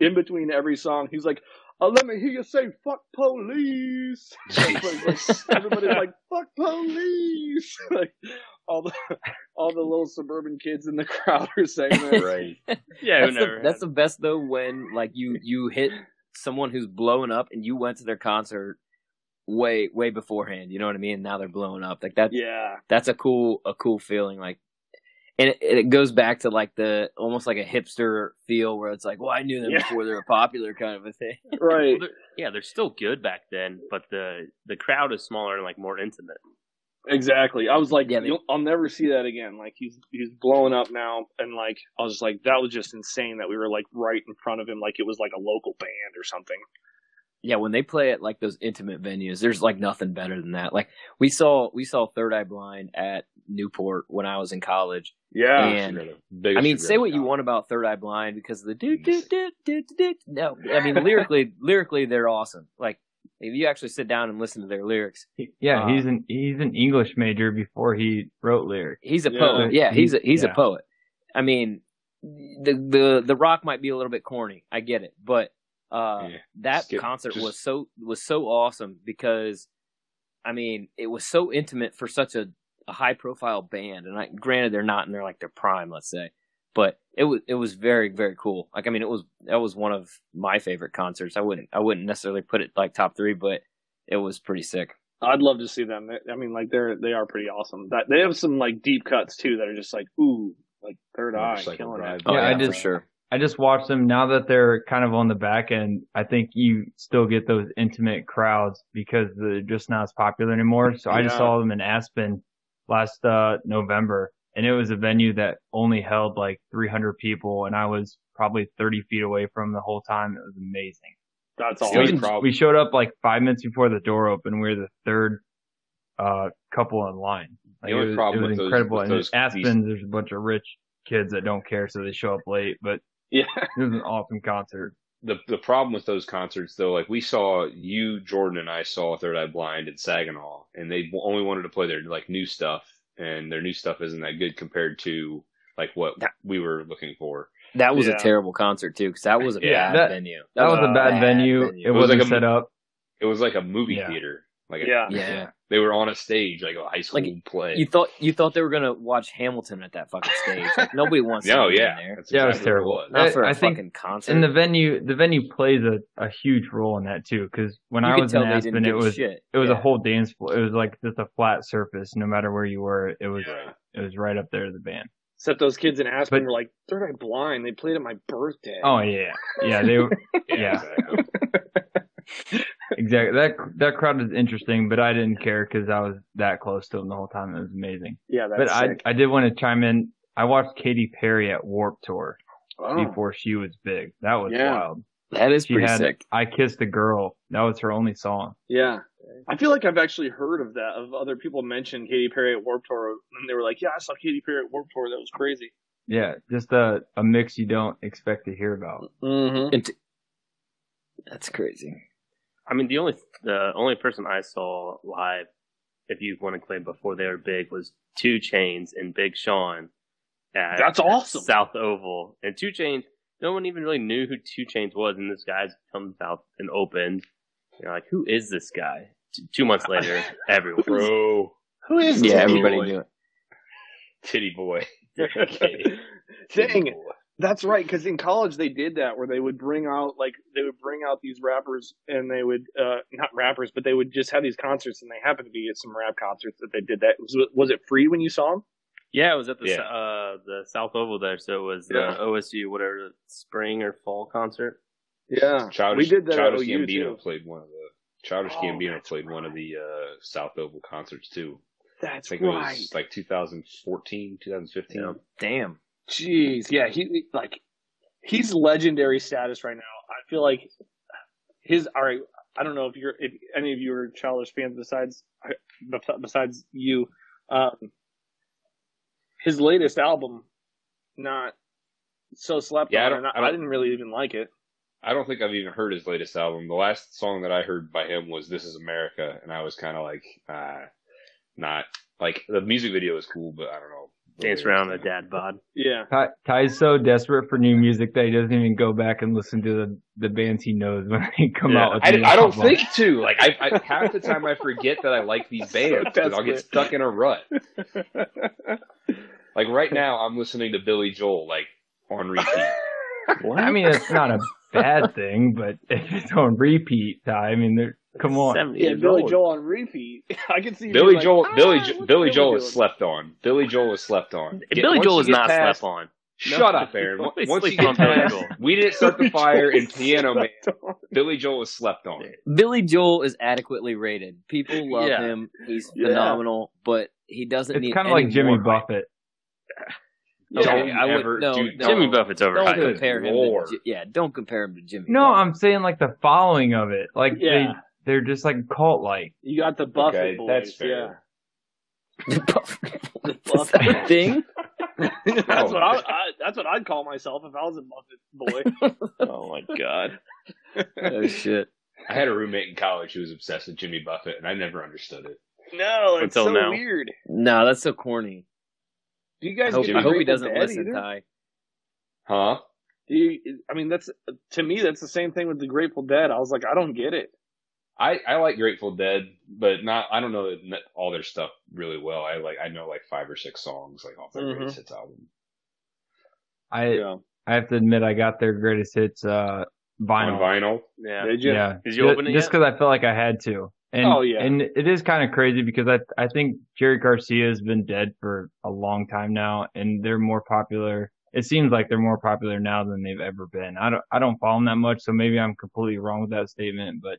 S7: in between every song he's like uh, let me hear you say fuck police Like, like, everybody's like fuck police like all the all the little suburban kids in the crowd are saying that
S2: Right.
S3: yeah, who
S4: that's,
S3: never
S4: the, that's the best though when like you you hit someone who's blowing up and you went to their concert way way beforehand. You know what I mean? Now they're blowing up. Like that.
S7: yeah
S4: That's a cool a cool feeling. Like. And it, it goes back to like the almost like a hipster feel where it's like, well, I knew them
S7: Yeah.
S4: before they were popular, kind of a thing.
S7: right
S3: Well, they're- yeah, they're still good back then, but the the crowd is smaller and like more intimate.
S7: Exactly. I was like,
S4: Yeah, they-
S7: I'll never see that again. Like he's he's blowing up now, and like I was just like, that was just insane that we were like right in front of him, like it was like a local band or something.
S4: Yeah, when they play at like those intimate venues, there's like nothing better than that. Like we saw we saw Third Eye Blind at Newport when I was in college.
S7: Yeah.
S4: And I mean, say what you want about Third Eye Blind because of the do do do do do. No, I mean lyrically, lyrically they're awesome. Like if you actually sit down and listen to their lyrics,
S1: Yeah,
S4: Uh,
S1: he's an he's an English major before he wrote lyrics.
S4: he's a
S7: Yeah.
S4: poet. Yeah, he's a he's
S1: Yeah.
S4: a poet. I mean, the the the rock might be a little bit corny. I get it, but uh,
S2: Yeah.
S4: that
S2: Skip-
S4: concert
S2: just-
S4: was so was so awesome because, I mean, it was so intimate for such a, a high profile band. And I, granted, they're not in their like their prime, let's say, but it was it was very very cool. Like I mean, it was that was one of my favorite concerts. I wouldn't I wouldn't necessarily put it like top three, but it was pretty sick.
S7: I'd love to see them. I mean, like they're they are pretty awesome. That they have some like deep cuts too that are just like ooh, like third eye,
S2: Motorcycle
S7: killing
S2: Drive.
S7: it.
S4: Oh,
S1: Yeah, I
S4: did
S1: for
S4: sure.
S1: I just watched them now that they're kind of on the back end. I think you still get those intimate crowds because they're just not as popular anymore. So I just saw them in Aspen last uh November and it was a venue that only held like 300 people and I was probably 30 feet away from the whole time. It was amazing.
S7: That's awesome.
S1: We,
S2: problem-
S1: we showed up like five minutes before the door opened. We were the third uh couple in line. Like,
S2: The only
S1: it was,
S2: problem
S1: it was
S2: with those-
S1: incredible.
S2: with
S1: and
S2: those-
S1: Aspen, there's a bunch of rich kids that don't care, so they show up late. But
S7: Yeah,
S1: it was an awesome concert.
S2: the the problem with those concerts though, like we saw you, Jordan, and I saw Third Eye Blind in Saginaw, and they only wanted to play their like new stuff, and their new stuff isn't that good compared to like what
S4: That-
S2: we were looking for.
S4: That was
S7: Yeah.
S4: a terrible concert too, because that was a
S2: Yeah,
S4: bad
S1: that-
S4: venue.
S1: That was a uh, bad
S4: bad
S1: venue.
S4: venue.
S1: It,
S2: It was
S1: wasn't
S2: like a
S1: set up.
S2: It was like a movie
S1: Yeah.
S2: theater. Like a,
S7: Yeah.
S4: Yeah.
S2: they were on a stage like a high school
S4: Like,
S2: play.
S4: You thought you thought they were gonna watch Hamilton at that fucking stage. Like nobody wants to
S2: no,
S4: be
S2: yeah,
S4: in there.
S2: that's
S1: Yeah, it was
S2: exactly
S1: terrible.
S2: was.
S4: Not
S1: I-
S4: for a
S1: I think
S4: fucking concert.
S1: And the venue, the venue plays a, a huge role in that too. Because when
S4: you
S1: I was in Aspen, it was
S4: shit.
S1: it was
S4: yeah.
S1: a whole dance floor. It was like just a flat surface. No matter where you were, it was
S2: Right.
S1: it was right up there to the band.
S7: except those kids in Aspen
S1: But-
S7: were like third eye blind. They played at my birthday.
S1: Oh yeah, yeah. They were Yeah.
S2: Exactly.
S1: exactly. That that crowd is interesting, but I didn't care because I was that close to them the whole time. It was amazing.
S7: yeah, that's
S1: but I
S7: sick.
S1: I did want to chime in. I watched Katy Perry at Warp Tour
S7: Oh.
S1: before she was big. That was
S7: Yeah.
S1: wild.
S4: That is
S1: She
S4: pretty
S1: had
S4: sick.
S1: "I Kissed a Girl." That was her only song.
S7: Yeah. I feel like I've actually heard of that, of other people mentioned Katy Perry at Warp Tour, and they were like, yeah, I saw Katy Perry at Warp Tour. That was crazy.
S1: Yeah, just a a mix you don't expect to hear about.
S7: Mm-hmm.
S4: T- That's crazy.
S3: I mean, the only the only person I saw live, if you want to claim before they were big, was 2 Chainz and Big Sean. At
S7: That's awesome.
S3: South Oval and 2 Chainz. No one even really knew who 2 Chainz was, and this guy comes out and opened. You're like, who is this guy? T- two months later, everyone.
S2: Bro,
S7: Who is
S4: Yeah,
S7: Titty
S4: everybody
S7: Boy?
S4: knew it.
S2: titty boy.
S7: Dang it. That's right, because in college they did that where they would bring out like they would bring out these rappers and they would uh not rappers, but they would just have these concerts and they happened to be at some rap concerts that they did that. Was, it- was it free when you saw them?
S3: Yeah, it was at the
S2: Yeah.
S3: uh the South Oval there, so it was
S7: Yeah.
S3: the OSU whatever spring or fall concert.
S7: Yeah,
S2: Childish,
S7: we did that
S2: Childish
S7: at OU
S2: Gambino
S7: too.
S2: played one of the Childish
S7: Oh,
S2: Gambino
S7: that's
S2: played one of the uh, South Oval concerts too. I
S7: That's
S2: think
S7: right.
S2: it was like 2014, 2015.
S3: Yeah.
S4: Damn.
S7: Jeez, yeah, he like he's legendary status right now. I feel like his all right. I don't know if you're if any of you are childish fans besides besides you. Um, his latest album, not so slept
S2: Yeah, I don't-
S7: I
S2: don't-
S7: I didn't really even like it.
S2: I don't think I've even heard his latest album. The last song that I heard by him was "This Is America," and I was kind of like, uh, not like the music video is cool, but I don't know. The
S3: Dance around a dad bod.
S7: Yeah,
S1: Ty, Ty's so desperate for new music that he doesn't even go back and listen to the, the bands he knows when they come
S3: Yeah.
S1: out with
S2: I,
S1: new
S2: I don't
S1: albums.
S2: think to like I, I half the time I forget that I like these bands because I'll get stuck in a rut. Like right now, I'm listening to Billy Joel like on repeat.
S1: I mean, it's not a bad thing, but if it's on repeat, Ty, I mean, they're- come on.
S7: yeah, Billy
S3: old.
S7: Joel on repeat. I can see
S2: Billy Joel,
S7: "Ah,
S2: Billy,
S7: what's
S2: Jo- Billy
S7: Billy
S2: Joel
S7: doing?"
S2: is slept on. Billy Joel is slept on. Get-
S3: Billy Joel is not
S2: past-
S3: slept on.
S2: Shut up, Aaron. Once you get
S3: on Billy
S2: past, we didn't start the fire in Piano Man.
S7: on.
S2: Billy Joel is slept on.
S4: Billy Joel is adequately rated. People love
S3: Yeah.
S4: him. He's
S7: Yeah.
S4: phenomenal, but he doesn't
S1: It's
S4: need
S1: kind of like Jimmy
S4: more.
S1: Buffett.
S4: Yeah,
S2: Don't
S4: I would-
S2: ever
S4: no,
S2: do
S4: no.
S3: Jimmy Buffett's
S4: Don't compare him. To, Ji- yeah, don't compare him to Jimmy.
S1: No,
S4: Buffett.
S1: I'm saying like the following of it. Like
S7: Yeah.
S1: they, they're just like cult like.
S7: You got the Buffett
S2: Okay,
S7: boys.
S2: that's
S7: Yeah.
S2: fair.
S4: Is that a thing?
S7: that's
S2: Oh.
S7: what I, I. That's what I'd call myself if I was a Buffett boy.
S3: Oh my god.
S4: oh shit!
S2: I had a roommate in college who was obsessed with Jimmy Buffett, and I never understood it.
S7: no, it's
S3: Until
S7: so
S3: now.
S7: weird.
S4: No, that's so corny.
S7: Do you
S4: I
S7: guys?
S4: hope, I hope he doesn't listen,
S7: either?
S4: Ty.
S2: Huh?
S7: Do you, I mean, that's to me, that's the same thing with the Grateful Dead. I was like, I don't get it.
S2: I, I like Grateful Dead, but not I don't know all their stuff really well. I like I know like five or six songs like off their
S7: Mhm.
S2: greatest hits album.
S1: I
S7: Yeah.
S1: I have to admit I got their greatest hits uh vinyl.
S2: On vinyl.
S3: Yeah.
S7: Did you?
S1: Yeah.
S3: Did you open it
S1: Just because I felt like I had to. And,
S7: Oh, yeah.
S1: And it is kind of crazy because I I think Jerry Garcia has been dead for a long time now, and they're more popular. It seems like they're more popular now than they've ever been. I don't I don't follow them that much, so maybe I'm completely wrong with that statement, but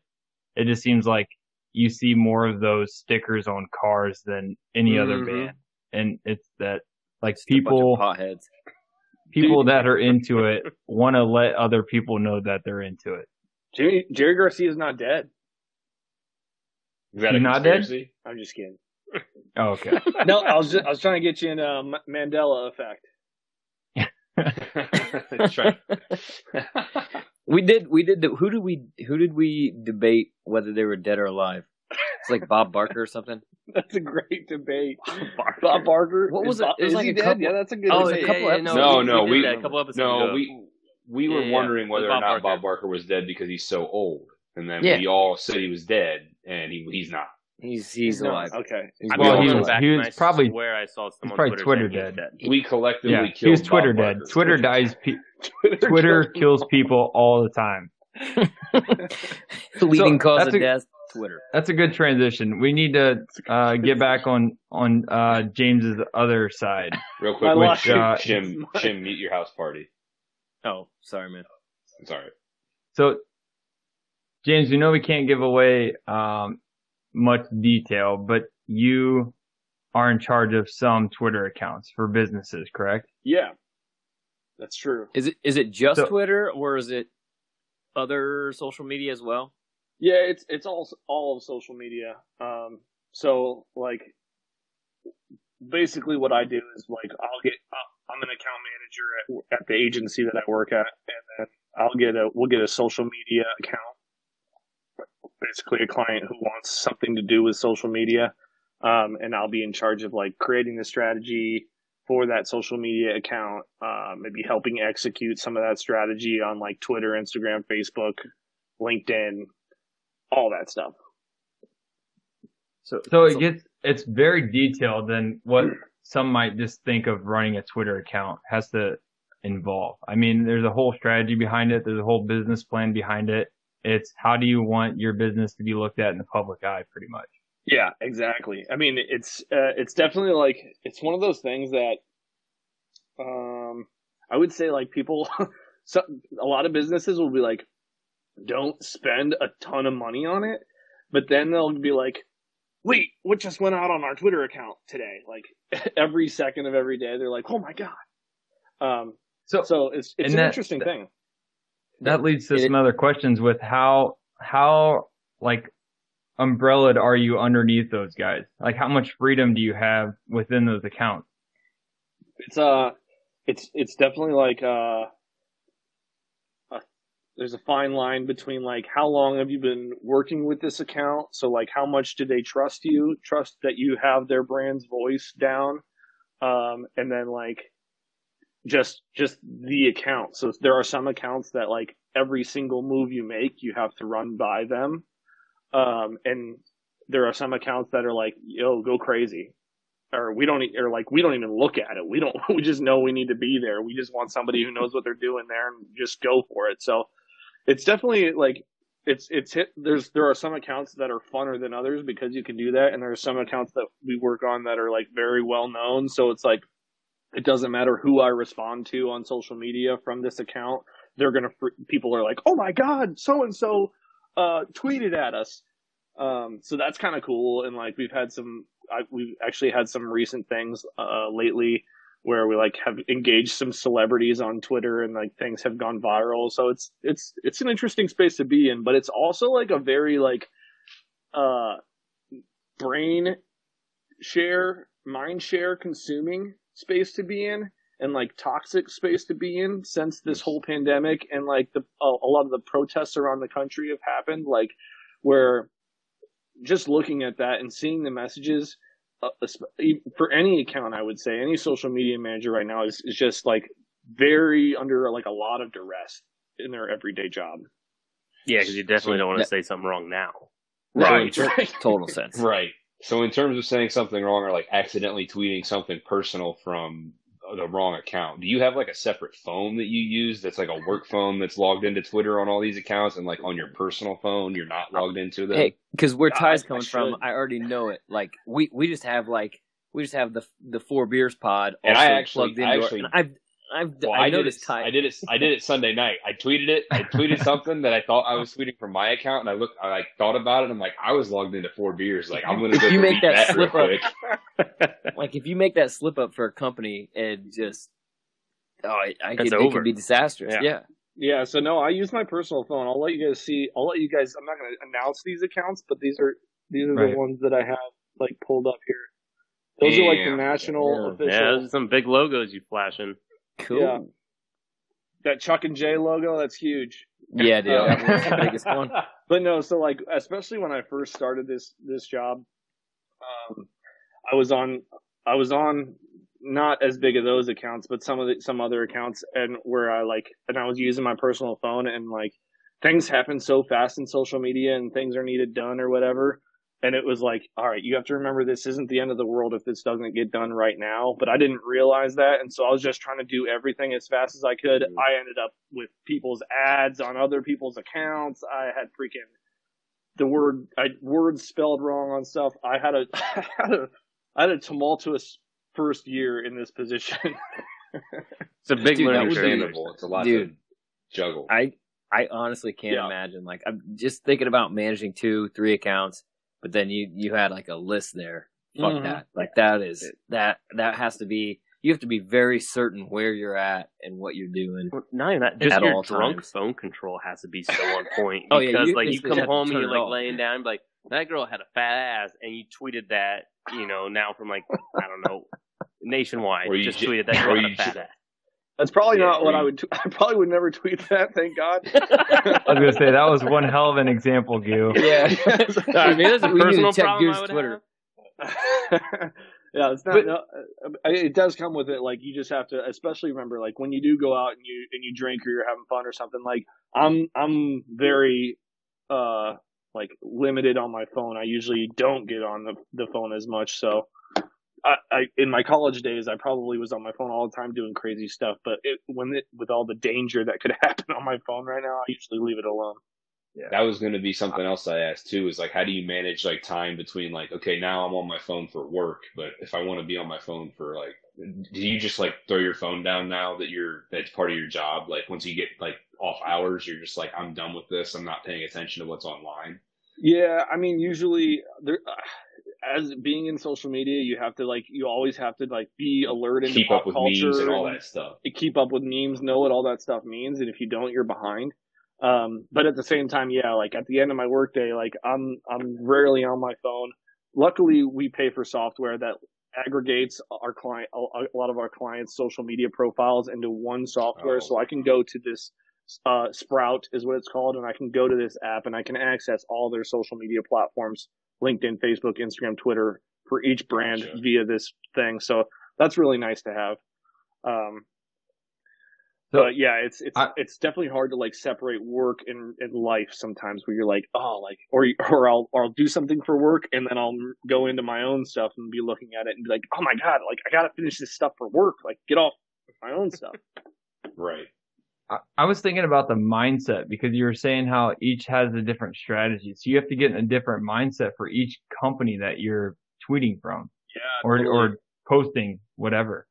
S1: it just seems like you see more of those stickers on cars than any other
S7: Mhm.
S1: band, and it's that like
S4: Just a bunch of
S1: people
S4: potheads.
S1: people that are into it want to let other people know that they're into it.
S7: Jimmy, Jerry Garcia's not dead.
S2: Is that
S1: He's not dead?
S7: I'm just kidding.
S1: Oh, okay.
S7: No, I was just, I was trying to get you in a Mandela effect.
S2: That's right.
S4: We did. We did. The, who did we? Who did we debate whether they were dead or alive? It's like Bob Barker or something.
S7: That's a great debate. Bob Barker.
S4: What
S7: is
S4: was it?
S7: Bob-
S4: It was
S7: is
S4: like
S7: he
S4: a
S7: dead?
S4: couple-
S7: Yeah, that's a good.
S3: Oh,
S7: it's a
S3: yeah,
S7: couple
S3: yeah,
S7: episodes.
S2: No,
S3: we
S2: no,
S3: did
S2: we-
S3: that a couple episodes
S2: no,
S3: ago.
S2: we we were
S3: Yeah, yeah.
S2: wondering
S3: With
S2: whether or not
S3: Barker.
S2: Bob Barker was dead because he's so old, and then
S4: Yeah.
S2: we all said he was dead, and he he's not.
S4: He's he's
S7: No,
S4: alive.
S7: Okay.
S4: He's
S3: I
S1: Well,
S3: well,
S1: he
S3: he
S1: was- he was probably-
S3: swear I saw someone
S1: probably
S3: Twitter,
S1: Twitter
S3: saying
S1: dead.
S2: We collectively
S1: Yeah,
S2: killed.
S1: he was Twitter
S2: Bob
S1: dead.
S2: Barker.
S1: Twitter dies. Pe- Twitter kills people all the time.
S4: The leading
S1: So,
S4: cause
S1: that's
S4: of
S1: a-
S4: death. Twitter.
S1: That's a good transition. We need to uh, get back on on uh, James's other side.
S2: Real quick, which,
S1: uh,
S2: Jim, Jim, meet your house party.
S4: Oh, sorry, man.
S2: I'm sorry.
S1: So, James, we know we can't give away um, much detail, but you are in charge of some Twitter accounts for businesses, correct?
S7: Yeah, that's true.
S4: Is it is it just
S1: So-
S4: Twitter or is it other social media as well?
S7: Yeah, it's it's all all of social media. Um, so like, basically, what I do is like I'll get I'm an account manager at, at the agency that I work at, and then I'll get a we'll get a social media account. Basically, a client who wants something to do with social media, um, and I'll be in charge of like creating the strategy for that social media account, uh, maybe helping execute some of that strategy on like Twitter, Instagram, Facebook, LinkedIn, all that stuff.
S1: So, so it gets it's very detailed than what some might just think of running a Twitter account has to involve. I mean, there's a whole strategy behind it. There's a whole business plan behind it. It's how do you want your business to be looked at in the public eye, pretty much.
S7: Yeah, exactly. I mean, it's uh, it's definitely like it's one of those things that um I would say like people so, a lot of businesses will be like don't spend a ton of money on it, but then they'll be like wait, what just went out on our Twitter account today? Like every second of every day they're like, "Oh my god." Um
S1: So,
S7: so it's it's an
S1: that-
S7: interesting
S1: that-
S7: thing.
S1: That leads to
S4: It-
S1: some other questions with how how like umbrellaed are you underneath those guys? Like how much freedom do you have within those accounts?
S7: it's uh it's it's definitely like uh a, there's a fine line between like how long have you been working with this account so like how much do they trust you trust that you have their brand's voice down um and then like just just the account so there are some accounts that like every single move you make you have to run by them um and there are some accounts that are like yo go crazy or we don't or like we don't even look at it. We don't we just know we need to be there. We just want somebody who knows what they're doing there and just go for it. So it's definitely like it's it's hit there's there are some accounts that are funner than others because you can do that and there are some accounts that we work on that are like very well known. So it's like it doesn't matter who I respond to on social media from this account. They're going to people are like, "Oh my god, so and so tweeted at us." Um so that's kind of cool and like we've had some I, we've actually had some recent things uh, lately where we like have engaged some celebrities on Twitter and like things have gone viral. So it's it's it's an interesting space to be in, but it's also like a very like uh brain share, mind share consuming space to be in and like toxic space to be in since this whole pandemic and like the a, a lot of the protests around the country have happened like where just looking at that and seeing the messages uh, e- for any account, I would say any social media manager right now is, is just like very under like a lot of duress in their everyday job.
S3: Yeah, because you definitely
S2: So
S3: don't want to say something wrong now.
S2: Right.
S4: So total sense.
S2: Right. So in terms of saying something wrong or like accidentally tweeting something personal from the wrong account, do you have like a separate phone that you use that's like a work phone that's logged into Twitter on all these accounts and like on your personal phone you're not logged into them?
S4: Hey, because where
S7: I-
S4: Ty's
S7: I
S4: coming from. I already know it. Like we we just have like we just have the the four beers pod
S2: And I actually-
S4: plugged into
S2: I
S4: our-
S2: actually-
S4: and I've I've
S2: Well,
S4: I,
S2: I, did it.
S4: noticed Ty.
S2: I did it. I did it Sunday night. I tweeted it. I tweeted something that I thought I was tweeting from my account, and I looked. I like thought about it. and I'm like, I was logged into four beers. Like I'm gonna
S4: If you make
S2: delete
S4: that slip up- like if you make that slip up for a company and just oh I, I
S3: It's
S4: could, it
S3: over.
S4: could be disastrous.
S3: Yeah.
S4: Yeah.
S7: Yeah, so no, I use my personal phone. I'll let you guys see. I'll let you guys. I'm not going to announce these accounts, but these are these are
S1: Right.
S7: the ones that I have like pulled up here. Those are like the national
S4: Yeah.
S7: official.
S3: Yeah, those are some big logos you flashing.
S4: Cool.
S7: Yeah. That Chuck and J logo, that's huge.
S4: Yeah, dude.
S7: Uh,
S4: that was the biggest one.
S7: But no, so like especially when I first started this this job, um, I was on I was on not as big of those accounts, but some of the some other accounts, and where I like and I was using my personal phone, and like things happen so fast in social media, and things are needed done or whatever. And it was like, all right, you have to remember this isn't the end of the world if this doesn't get done right now. But I didn't realize that. And so I was just trying to do everything as fast as I could.
S2: Mhm.
S7: I ended up with people's ads on other people's accounts. I had freaking the word I words spelled wrong on stuff. I had a I had a I had a tumultuous first year in this position.
S3: It's a big
S4: Dude, that
S3: learning curve.
S2: It's a lot
S4: Dude.
S2: to juggle.
S4: I I honestly can't
S7: Yeah.
S4: imagine. Like I'm just thinking about managing two, three accounts, but then you you had like a list there. Fuck
S7: Mhm.
S4: that. Like that is that that has to be. You have to be very certain where you're at and what you're doing.
S3: Well, Not even that, just
S4: At
S3: your
S4: all
S3: drunk
S4: times.
S3: phone control has to be so on point.
S4: Oh, yeah,
S3: because
S4: you
S3: like you come home and you're like
S4: off.
S3: laying down, and be like that girl had a fat ass, and you tweeted that, you know, now from like I don't know, nationwide.
S2: Or
S3: you
S2: you
S3: just
S2: ju-
S3: tweeted that girl had a fat
S2: ju-
S3: ass.
S7: That's probably
S2: Yeah,
S7: not what I
S2: you-
S7: would. T- I probably would never tweet that. Thank God.
S1: I was gonna say that was one hell of an example, Gil.
S4: Yeah.
S3: I mean, that's a
S4: We
S3: personal problem
S4: Gear's
S3: I would
S4: Twitter.
S3: have.
S7: yeah, it's not.
S1: But-
S7: no, uh, it does come with it. Like you just have to, especially remember, like when you do go out and you and you drink or you're having fun or something. Like I'm, I'm very, uh, like limited on my phone. I usually don't get on the the phone as much. So, I, I in my college days, I probably was on my phone all the time doing crazy stuff. But it, when it, with all the danger that could happen on my phone right now, I usually leave it alone.
S2: That was going to be something else I asked too. Is like, how do you manage like time between like, okay, now I'm on my phone for work, but if I want to be on my phone for like, do you just like throw your phone down now that you're that's part of your job? Like once you get like off hours, you're just like, I'm done with this. I'm not paying attention to what's online.
S7: Yeah, I mean, usually there, uh, as being in social media, you have to like, you always have to like be alert and
S2: Keep
S7: pop
S2: up with
S7: culture
S2: memes and all that stuff.
S7: keep up with memes, know what all that stuff means, and if you don't, you're behind. Um, but at the same time, yeah, like at the end of my workday, like I'm I'm rarely on my phone. Luckily, we pay for software that aggregates our client a a lot of our clients' social media profiles into one software,
S2: Oh.
S7: so I can go to this uh, Sprout is what it's called, and I can go to this app and I can access all their social media platforms: LinkedIn, Facebook, Instagram, Twitter for each brand
S2: Gotcha.
S7: via this thing. So that's really nice to have. Um,
S1: So-
S7: but yeah, it's it's
S1: I-
S7: it's definitely hard to like separate work and, and life sometimes where you're like, oh, like or or I'll or I'll do something for work and then I'll go into my own stuff and be looking at it and be like, oh my god, like I gotta finish this stuff for work, like get off my own stuff.
S2: Right.
S1: I, I was thinking about the mindset because you were saying how each has a different strategy. So you have to get in a different mindset for each company that you're tweeting from
S7: Yeah,
S1: or,
S7: totally.
S1: or posting, whatever.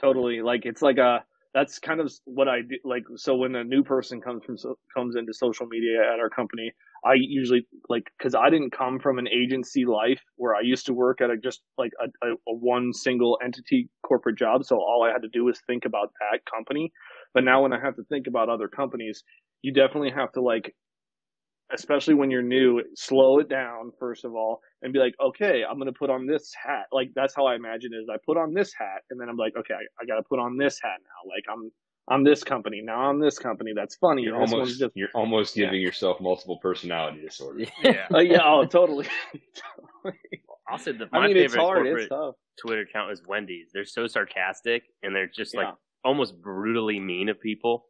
S7: totally. Like it's like a that's kind of what I do. Like so, when a new person comes from so, comes into social media at our company, I usually like because I didn't come from an agency life where I used to work at a just like a, a, a one single entity corporate job. So all I had to do was think about that company. But now when I have to think about other companies, you definitely have to like especially when you're new, slow it down first of all and be like, okay, I'm gonna put on this hat. Like that's how I imagine it is. I put on this hat and then I'm like, okay, I, I got to put on this hat now. Like I'm I'm this company now. I'm this company. That's funny.
S2: You're
S7: this
S2: almost
S7: just
S2: you're almost
S7: Yeah.
S2: giving yourself multiple personality disorder.
S3: Yeah.
S7: uh, yeah. Oh, totally.
S3: I'll say that
S7: I
S3: my
S7: mean, it's
S3: favorite
S7: hard.
S3: corporate
S7: It's tough.
S3: Twitter account is Wendy's. They're so sarcastic and they're just
S7: Yeah.
S3: like almost brutally mean of people.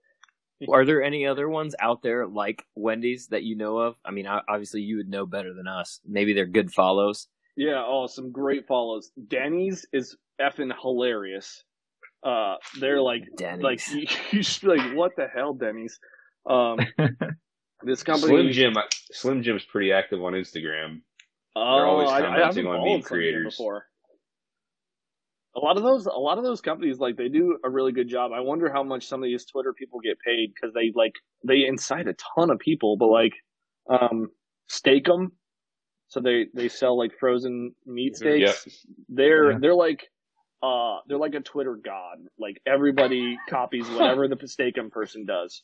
S4: Are there any other ones out there like Wendy's that you know of? I mean, obviously you would know better than us. Maybe they're good follows.
S7: Yeah, oh, some great follows. Denny's is effing hilarious. Uh, they're like,
S4: Denny's.
S7: like you, you should be like, what the hell, Denny's? Um, this company,
S2: Slim Jim, Slim Jim's pretty active on Instagram.
S7: Oh,
S2: always
S7: I, I
S2: commenting
S7: haven't
S2: on
S7: followed
S2: meme
S7: Slim Jim
S2: creators.
S7: before. A lot of those, a lot of those companies, like they do a really good job. I wonder how much some of these Twitter people get paid because they like they incite a ton of people, but like, um, Steak-umm. So they they sell like frozen meat
S2: Mhm, yeah.
S7: steaks. They're
S1: Yeah.
S7: they're like. Uh, they're like a Twitter god. Like everybody copies whatever the Steak-umm person does.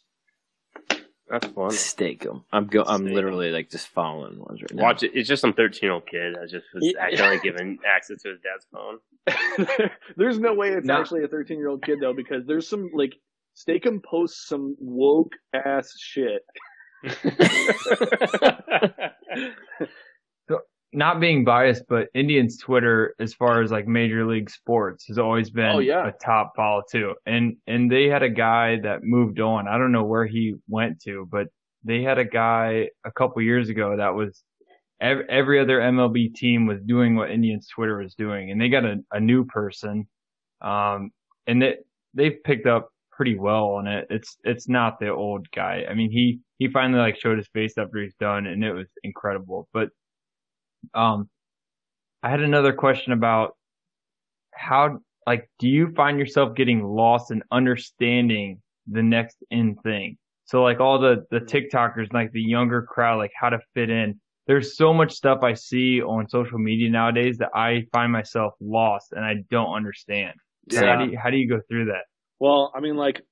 S3: That's fun.
S4: Steak-umm. I'm go. I'm
S3: Steak-umm.
S4: literally like just following ones right now.
S3: Watch it. It's just some 13 year old kid that just was
S7: Yeah.
S3: accidentally given access to his dad's phone.
S7: there's no way it's
S1: No.
S7: actually a 13 year old kid though, because there's some like Steak-umm posts some woke ass shit.
S1: Not being biased, but Indians Twitter, as far as like Major League Sports, has always been
S7: Oh, yeah.
S1: a top follow too. And and they had a guy that moved on. I don't know where he went to, but they had a guy a couple years ago that was every, every other MLB team was doing what Indians Twitter was doing, and they got a, a new person, um, and they they've picked up pretty well on it. It's it's not the old guy. I mean, he he finally like showed his face after he's done, and it was incredible. But um, I had another question about how like do you find yourself getting lost in understanding the next in thing? So like all the the TikTokers, like the younger crowd, like how to fit in. There's so much stuff I see on social media nowadays that I find myself lost and I don't understand. So
S7: Yeah.
S1: How do you, how do you go through that?
S7: Well, I mean, like,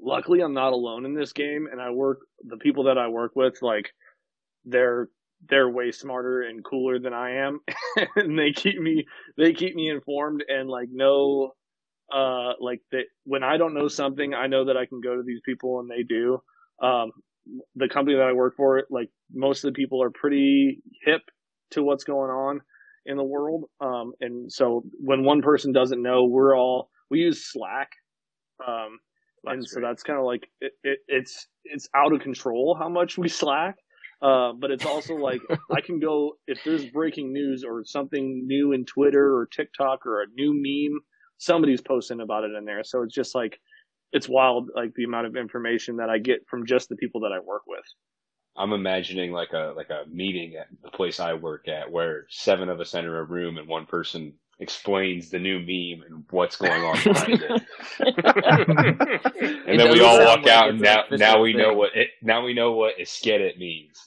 S7: luckily I'm not alone in this game, and I work the people that I work with, like, they're they're way smarter and cooler than I am, and they keep me they keep me informed and like know, uh, like that when I don't know something, I know that I can go to these people and they do. Um, the company that I work for, like most of the people are pretty hip to what's going on in the world. Um, and so when one person doesn't know, we're all we use Slack. Um, and
S3: That's
S7: so that's kind of like it, it, it's it's out of control how much we slack. Uh, but it's also like I can go if there's breaking news or something new in Twitter or TikTok or a new meme, somebody's posting about it in there. So it's just like it's wild, like the amount of information that I get from just the people that I work with.
S2: I'm imagining like a like a meeting at the place I work at where seven of us enter a room and one person explains the new meme and what's going on behind it.
S4: It
S2: And then we all walk
S4: like
S2: out and now now we know what it now we know what Iskedit means.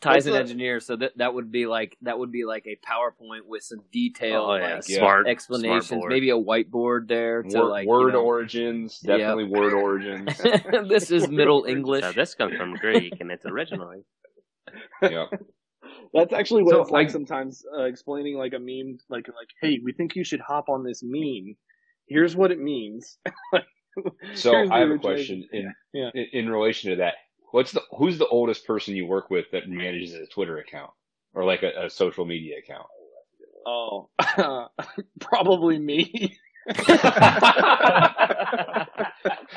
S4: Ty's an engineer, so that that would be like that would be like a PowerPoint with some detailed
S3: Oh, yeah.
S4: like,
S2: Yeah.
S3: Smart
S4: explanations,
S3: smart
S4: maybe a whiteboard there to
S2: Word,
S4: like you
S2: word
S4: know-
S2: origins,
S4: Yep.
S2: definitely word origins.
S4: this is Middle English.
S3: Now, this comes from Greek and it's originally.
S2: yep.
S7: That's actually what
S1: So,
S7: it's like
S1: I-
S7: sometimes uh, explaining like a meme, like like, hey, we think you should hop on this meme. Here's what it means.
S2: So I have a question in,
S7: Yeah.
S2: in in relation to that. What's the who's the oldest person you work with that manages a Twitter account or like a, a social media account?
S7: Oh, probably me.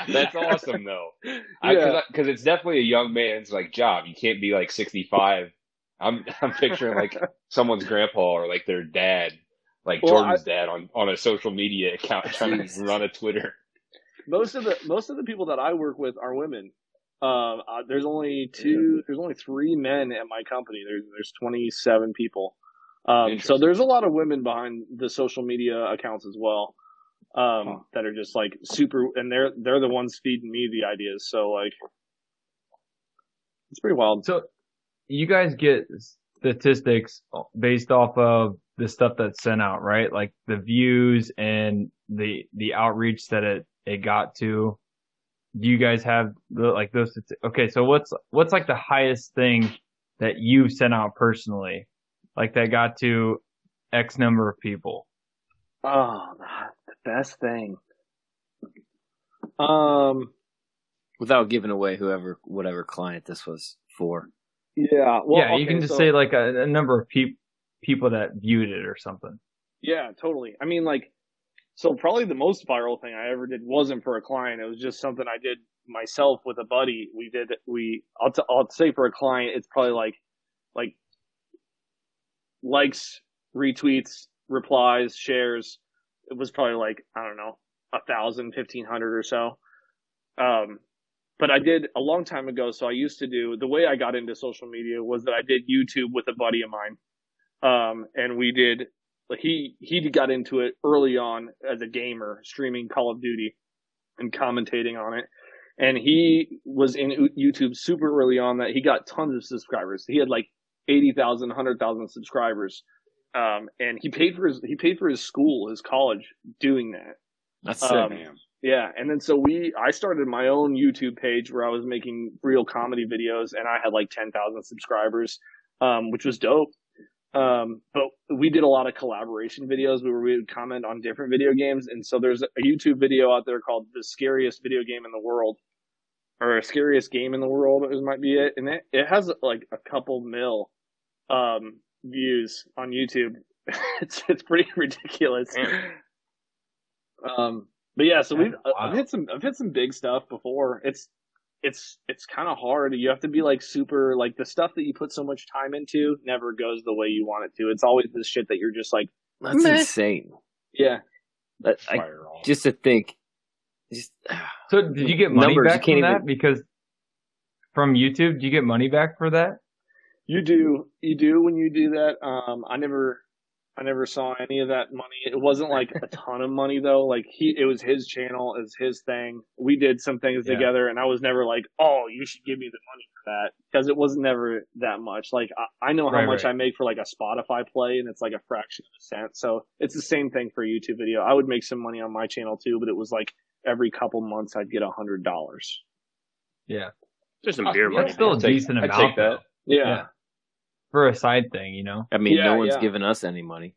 S2: That's awesome though.
S7: Yeah.
S2: Because it's definitely a young man's like job. You can't be like 65. I'm I'm picturing like someone's grandpa or like their dad, like
S7: Well,
S2: Jordan's dad on on a social media account trying to run a Twitter.
S7: Most of the most of the people that I work with are women. Um, uh, there's only two, there's only three men at my company. There's there's 27 people. Um, so there's a lot of women behind the social media accounts as well. Um,
S2: Huh.
S7: that are just like super, and they're they're the ones feeding me the ideas. So like, it's pretty wild.
S1: So you guys get statistics based off of the stuff that's sent out, right? Like the views and the the outreach that it it got to. Do you guys have the, like those? Okay, so what's what's like the highest thing that you sent out personally, like that got to X number of people?
S7: Oh, the best thing. Um,
S4: Without giving away whoever whatever client this was for.
S7: yeah. Well,
S1: yeah, you can just
S7: so-
S1: say like a, a number of peop people that viewed it or something.
S7: Yeah, totally. I mean, like, so probably the most viral thing I ever did wasn't for a client. It was just something I did myself with a buddy. We did, we, I'll, t- I'll say for a client, it's probably like, like likes, retweets, replies, shares. It was probably like, I don't know, a thousand, fifteen hundred or so. Um, but I did a long time ago. So I used to do the way I got into social media was that I did YouTube with a buddy of mine. Um, and we did, he, he got into it early on as a gamer, streaming Call of Duty and commentating on it. And he was in YouTube super early on that he got tons of subscribers. He had like 80,000, 100,000 subscribers. Um, and he paid for his, he paid for his school, his college doing that.
S4: That's
S7: Um,
S4: sick.
S2: Damn.
S7: Yeah, and then so we, I started my own YouTube page where I was making real comedy videos, and I had like ten thousand subscribers, um, which was dope. Um, but we did a lot of collaboration videos where we would comment on different video games, and so there's a YouTube video out there called "The Scariest Video Game in the World," or "Scariest Game in the World" is might be it, and it it has like a couple mil um, views on YouTube. it's it's pretty ridiculous. Um, but yeah, so we've
S1: Wow.
S7: I've hit some I've hit some big stuff before. It's it's it's kind of hard. You have to be like super like the stuff that you put so much time into never goes the way you want it to. It's always this shit that you're just like,
S4: That's
S7: Meh.
S4: insane.
S7: yeah,
S4: That, I, just to think, just
S1: So did you get money
S4: Numbers,
S1: back
S4: can't
S1: from that?
S4: even-
S1: Because from YouTube, do you get money back for that?
S7: you do you do when you do that. Um, I never I never saw any of that money. It wasn't like a ton of money though. Like he, it was his channel, it was his thing. We did some things
S1: Yeah.
S7: together, and I was never like, "Oh, you should give me the money for that," because it was never that much. Like I, I know how
S1: Right,
S7: much
S1: right.
S7: I make for like a Spotify play, and it's like a fraction of a cent. So it's the same thing for a YouTube video. I would make some money on my channel too, but it was like every couple months I'd get a hundred dollars.
S1: Yeah.
S3: Just some
S2: Uh,
S3: beer
S2: yeah,
S3: money.
S1: That's still a
S2: I'd take-
S1: decent
S2: I'd
S1: amount.
S2: take that.
S1: though,
S7: Yeah.
S1: For a side thing, you know?
S4: I mean,
S7: Yeah,
S4: no one's
S7: yeah.
S4: giving us any money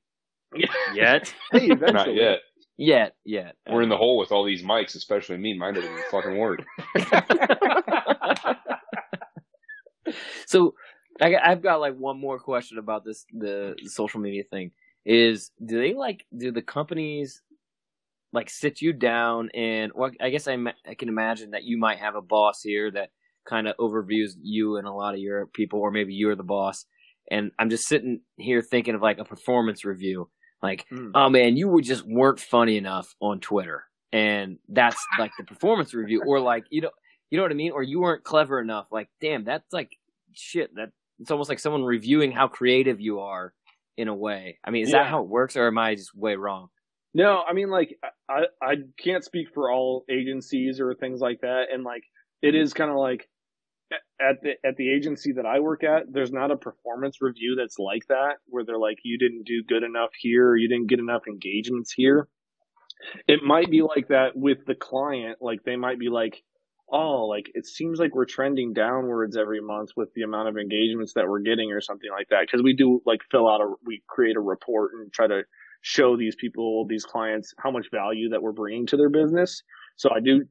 S3: Yet.
S7: Hey, eventually.
S2: Not yet.
S4: yet. Yet
S2: We're in the hole with all these mics, especially me. Mine doesn't even fucking work.
S4: so I, got- I've got like one more question about this the, the social media thing is do they like do the companies like sit you down and well I guess I, ma- I can imagine that you might have a boss here that kind of overviews you and a lot of your people or maybe you're the boss and I'm just sitting here thinking of like a performance review like
S7: Mm.
S4: oh man you would just weren't funny enough on Twitter. And that's like the performance review or like you know you know what I mean? Or you weren't clever enough. Like damn that's like shit that it's almost like someone reviewing how creative you are in a way. I mean is that how it works or am i just way wrong?
S7: No, I mean like I I can't speak for all agencies or things like that, and like it is kind of like at the at the agency that I work at, there's not a performance review that's like that where they're like you didn't do good enough here you didn't get enough engagements here. It might be like that with the client, like they might be like, oh, like it seems like we're trending downwards every month with the amount of engagements that we're getting or something like that because we do like fill out a we create a report and try to show these people, these clients, how much value that we're bringing to their business. So I do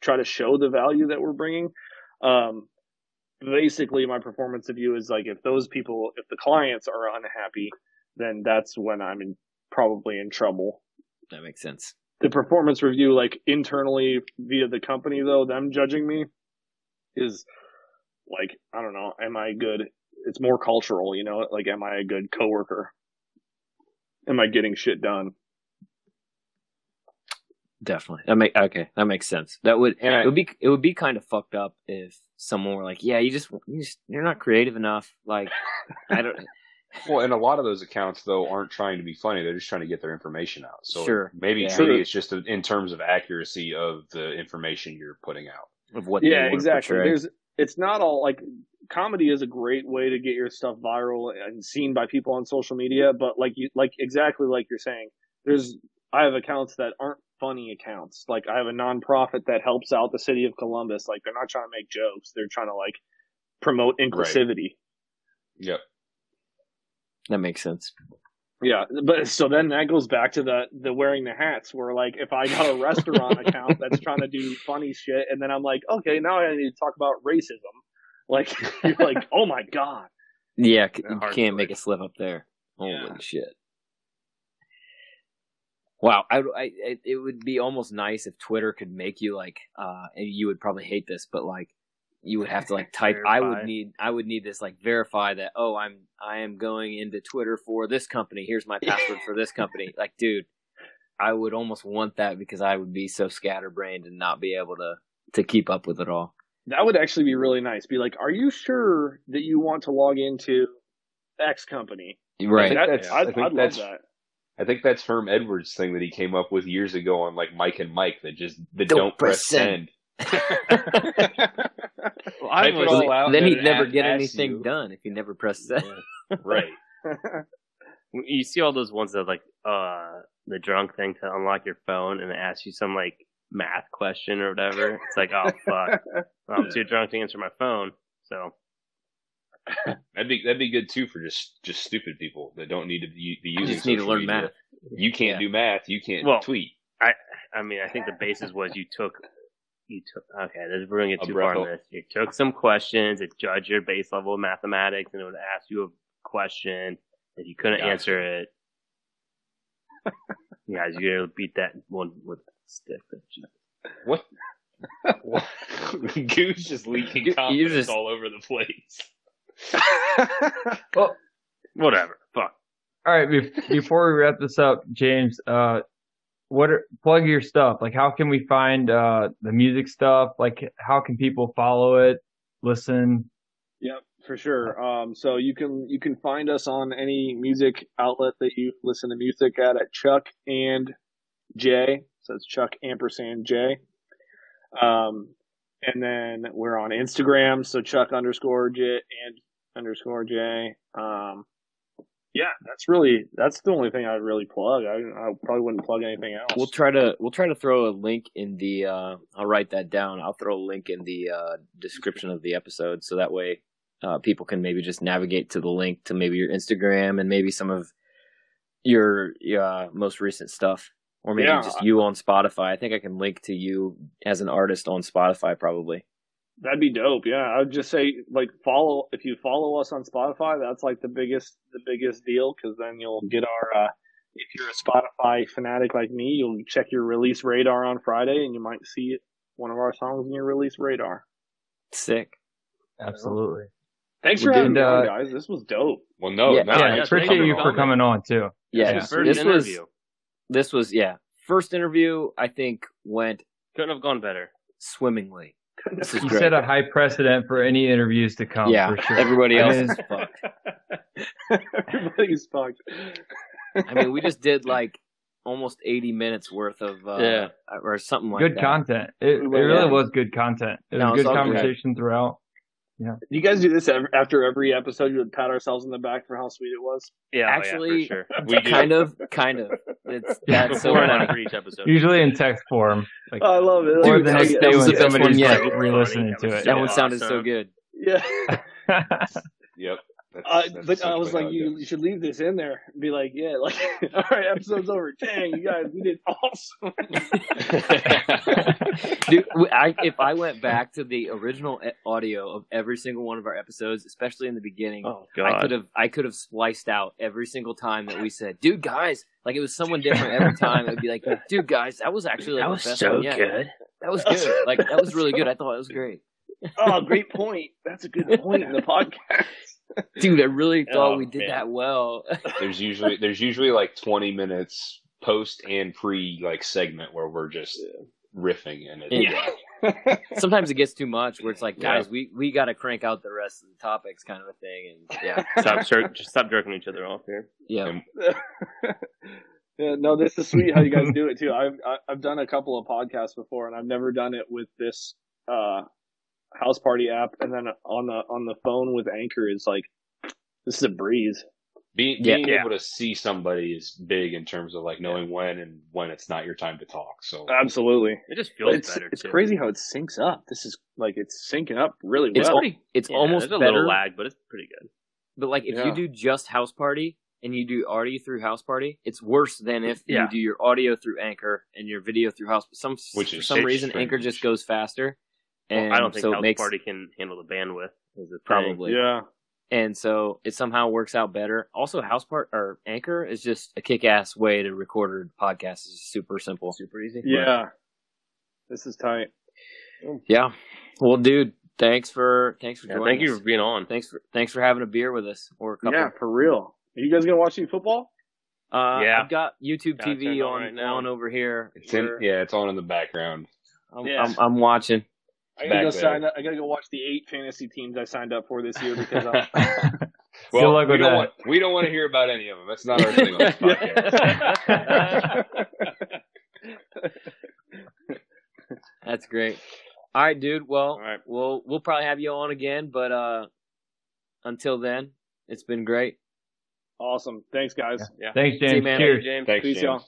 S7: try to show the value that we're bringing. Um, basically, my performance review is like if those people, if the clients are unhappy, then that's when I'm in, probably in trouble.
S4: that makes sense
S7: The performance review, like internally via the company, though, them judging me is like, I don't know, am I good? It's more cultural, you know, like, am I a good coworker? Am I getting shit done?
S4: Definitely that make okay that makes sense that would
S2: And I-
S4: it would be it would be kind of fucked up if someone were like yeah you just you just you're not creative enough like i don't
S2: Well, and a lot of those accounts though aren't trying to be funny; they're just trying to get their information out. So
S4: Sure.
S2: maybe
S4: Yeah.
S2: maybe it's just in terms of accuracy of the information you're putting out.
S4: of what they
S7: yeah
S4: wanna
S7: exactly
S4: portray.
S7: there's it's not all like comedy is a great way to get your stuff viral and seen by people on social media but like you like exactly like you're saying there's i have accounts that aren't funny accounts. Like i have a nonprofit that helps out the city of columbus. Like they're not trying to make jokes. They're trying to like promote inclusivity.
S2: Yep.
S4: that makes sense.
S7: Yeah but so then that goes back to the the wearing the hats where like if i got a restaurant account that's trying to do funny shit and then i'm like okay now i need to talk about racism like you're like oh my god.
S4: Yeah you can't make a slip up there. Holy
S7: Yeah.
S4: shit Wow, I, I it- it would be almost nice if Twitter could make you like, uh, and you would probably hate this, but like, you would have to like type. I would need, I would need this like verify that. Oh, I'm, I am going into Twitter for this company. Here's my password for this company. Like, dude, I would almost want that because I would be so scatterbrained and not be able to to keep up with it all.
S7: That would actually be really nice. Be like, are you sure that you want to log into X company?
S4: Right.
S2: think
S7: That-
S2: that's- I
S7: I'd,
S2: think
S7: I'd love that.
S2: I think that's Herm Edwards' thing that he came up with years ago on like Mike and Mike that just that
S4: Don't
S2: don't, press
S4: press send.
S2: send.
S3: Well, I
S2: Type
S3: was,
S2: all out,
S4: then he'd never get anything
S2: you.
S4: done if he never pressed send.
S2: Right.
S3: you see all those ones that like uh the drunk thing to unlock your phone and it asks you some like math question or whatever. It's like, oh fuck, I'm too drunk to answer my phone. So
S2: That'd be that'd be good too for just just stupid people that don't need to be, be
S4: You
S2: using.
S4: just need to learn
S2: media.
S4: math.
S2: You can't
S4: Yeah.
S2: do math. You can't
S3: Well,
S2: tweet.
S3: I I mean, I think the basis was you took you took okay. This we're gonna get too far
S2: breath
S3: on this. You took some questions, it judged your base level of mathematics, and it would ask you a question. If you couldn't
S2: Gotcha.
S3: answer it, you guys, you're gonna beat that one with a stick.
S2: What? what? Goose just leaking
S4: You- you
S2: confidence
S4: just-
S2: all over the place.
S3: Well, whatever. Fuck.
S1: All right, bef- before we wrap this up, James, uh, what are, plug your stuff? Like, how can we find uh, the music stuff? Like, how can people follow it, listen?
S7: Yep, for sure. Um, so you can you can find us on any music outlet that you listen to music at at Chuck and J. So it's Chuck ampersand J. Um, and then we're on Instagram, so Chuck underscore J and underscore J. Um, yeah, that's really that's the only thing I'd really plug. I, I probably wouldn't plug anything else.
S4: We'll try to we'll try to throw a link in the uh I'll write that down. I'll throw a link in the uh description of the episode so that way uh people can maybe just navigate to the link to maybe your Instagram and maybe some of your uh most recent stuff or maybe
S7: Yeah.
S4: just you on Spotify. I think I can link to you as an artist on Spotify probably.
S7: That'd be dope. Yeah, I would just say like follow if you follow us on Spotify. That's like the biggest the biggest deal because then you'll get our. uh If you're a Spotify fanatic like me, you'll check your release radar on Friday, and you might see it one of our songs in your release radar.
S4: Sick.
S1: Absolutely.
S7: Thanks
S1: We
S7: for having
S1: did,
S7: me on,
S1: uh,
S7: guys. This was dope.
S2: Well, no,
S4: Yeah,
S2: no,
S1: yeah,
S3: yeah,
S1: appreciate you for
S2: on.
S1: coming on too.
S4: Yeah.
S3: Your first
S4: this was this was yeah. First interview I think went
S3: couldn't have gone better.
S4: swimmingly. This is
S1: You
S4: great.
S1: set a high precedent for any interviews to come.
S4: yeah,
S1: for sure.
S4: everybody else is fucked.
S7: Everybody's fucked.
S4: I mean, we just did like almost 80 minutes worth of, uh,
S3: Yeah.
S4: or something like
S1: good
S4: that.
S1: content. It, it really
S7: yeah.
S1: was good content. It
S4: No,
S1: was good
S4: conversation good.
S1: Conversation throughout.
S7: you guys do this ev- after every episode? You would pat ourselves in the back for how sweet it was.
S3: Yeah, oh,
S4: Actually,
S3: yeah, for sure.
S2: We do.
S4: Kind of, kind of. It's
S1: Yeah,
S4: that's so
S3: Before and
S4: funny.
S3: after each episode.
S1: Usually in text form. Like, oh,
S7: I love it.
S1: or
S4: Dude,
S1: the
S4: that
S1: next
S4: was-
S1: day
S4: that was
S1: when
S4: the best
S1: somebody's
S4: one yet.
S1: like re-listening to it.
S4: That
S3: Yeah.
S4: one sounded so good.
S7: Yeah.
S2: Yep. That's,
S7: Uh,
S2: that's
S7: but I was like, you, you should leave this in there. Be like, yeah, like, all right, episode's over. Dang, you guys, we did awesome.
S4: Dude, I, if I went back to the original e- audio of every single one of our episodes, especially in the beginning,
S3: Oh
S4: I
S3: god.
S4: could have I could have spliced out every single time that we said, "Dude, guys," like it was someone different every time. It'd be like, "Dude, guys, that was actually like
S3: that
S4: the
S3: was
S4: best
S3: so
S4: one yet.
S3: good.
S4: That was good. Like that was really good. I thought it was great."
S7: oh, great point. That's a good point in the podcast.
S4: Dude, I really thought
S7: Oh,
S4: we did
S7: man.
S4: that well.
S2: there's usually there's usually like 20 minutes post and pre like segment where we're just riffing and it's
S4: Yeah. Sometimes it gets too much where it's like,
S2: Yeah.
S4: guys, we, we got to crank out the rest of the topics kind of a thing. And yeah,
S3: Stop, jer- just stop jerking each other off here.
S4: yeah.
S2: And-
S7: yeah, no, this is sweet how you guys do it too. I've I- I've done a couple of podcasts before, and I've never done it with this uh, Houseparty app. And then on the on the phone with Anchor, it's like this is a breeze.
S2: being, being
S3: Yeah.
S2: able to see somebody is big in terms of like knowing when and when it's not your time to talk. So
S7: Absolutely,
S3: It just feels
S7: it's
S3: better.
S7: it's
S3: too.
S7: crazy how it syncs up. This is like it's syncing up really
S4: It's
S7: well.
S4: pretty, it's
S3: Yeah,
S4: almost
S3: a
S4: better.
S3: little lag, but it's pretty good.
S4: But like if
S7: Yeah.
S4: you do just Houseparty and you do audio through Houseparty, it's worse than if
S3: Yeah.
S4: you do your audio through Anchor and your video through house. Some
S2: Which
S4: for
S2: is
S4: some reason
S2: strange.
S4: Anchor just goes faster.
S3: Well, I don't think
S4: so
S3: House
S4: makes
S3: Party can handle the bandwidth. Is the thing.
S4: probably
S7: yeah,
S4: and so it somehow works out better. Also, House Part or Anchor is just a kick-ass way to record a podcast. It's super simple.
S3: Super easy.
S7: Yeah. This is tight.
S4: Yeah. Well, dude, thanks for thanks for
S3: Yeah,
S4: joining
S3: thank you for being on.
S4: Thanks for thanks for having a beer with us or a couple.
S7: Yeah, for real. Are you guys gonna watch any football?
S4: Uh,
S3: Yeah.
S4: I've got YouTube
S3: Got
S4: TV
S3: on
S4: on
S3: right now.
S4: on over here.
S2: It's in, yeah, it's on in the background.
S4: I'm,
S7: Yeah.
S4: I'm, I'm watching.
S7: I gotta go
S2: there.
S7: sign up. I gotta go watch the eight fantasy teams I signed up for this year because I'm
S2: Well,
S1: luck
S2: we don't
S1: that.
S2: want we don't want to hear about any of them. That's not our thing on this podcast.
S4: That's great. All right, dude. Well,
S3: All right.
S4: we'll we'll probably have you on again, but uh, until then, it's been great.
S7: awesome. Thanks, guys.
S1: Thanks,
S4: See you,
S1: James.
S4: man.
S1: Cheers.
S3: James.
S2: Thanks,
S7: Peace,
S2: James.
S7: y'all.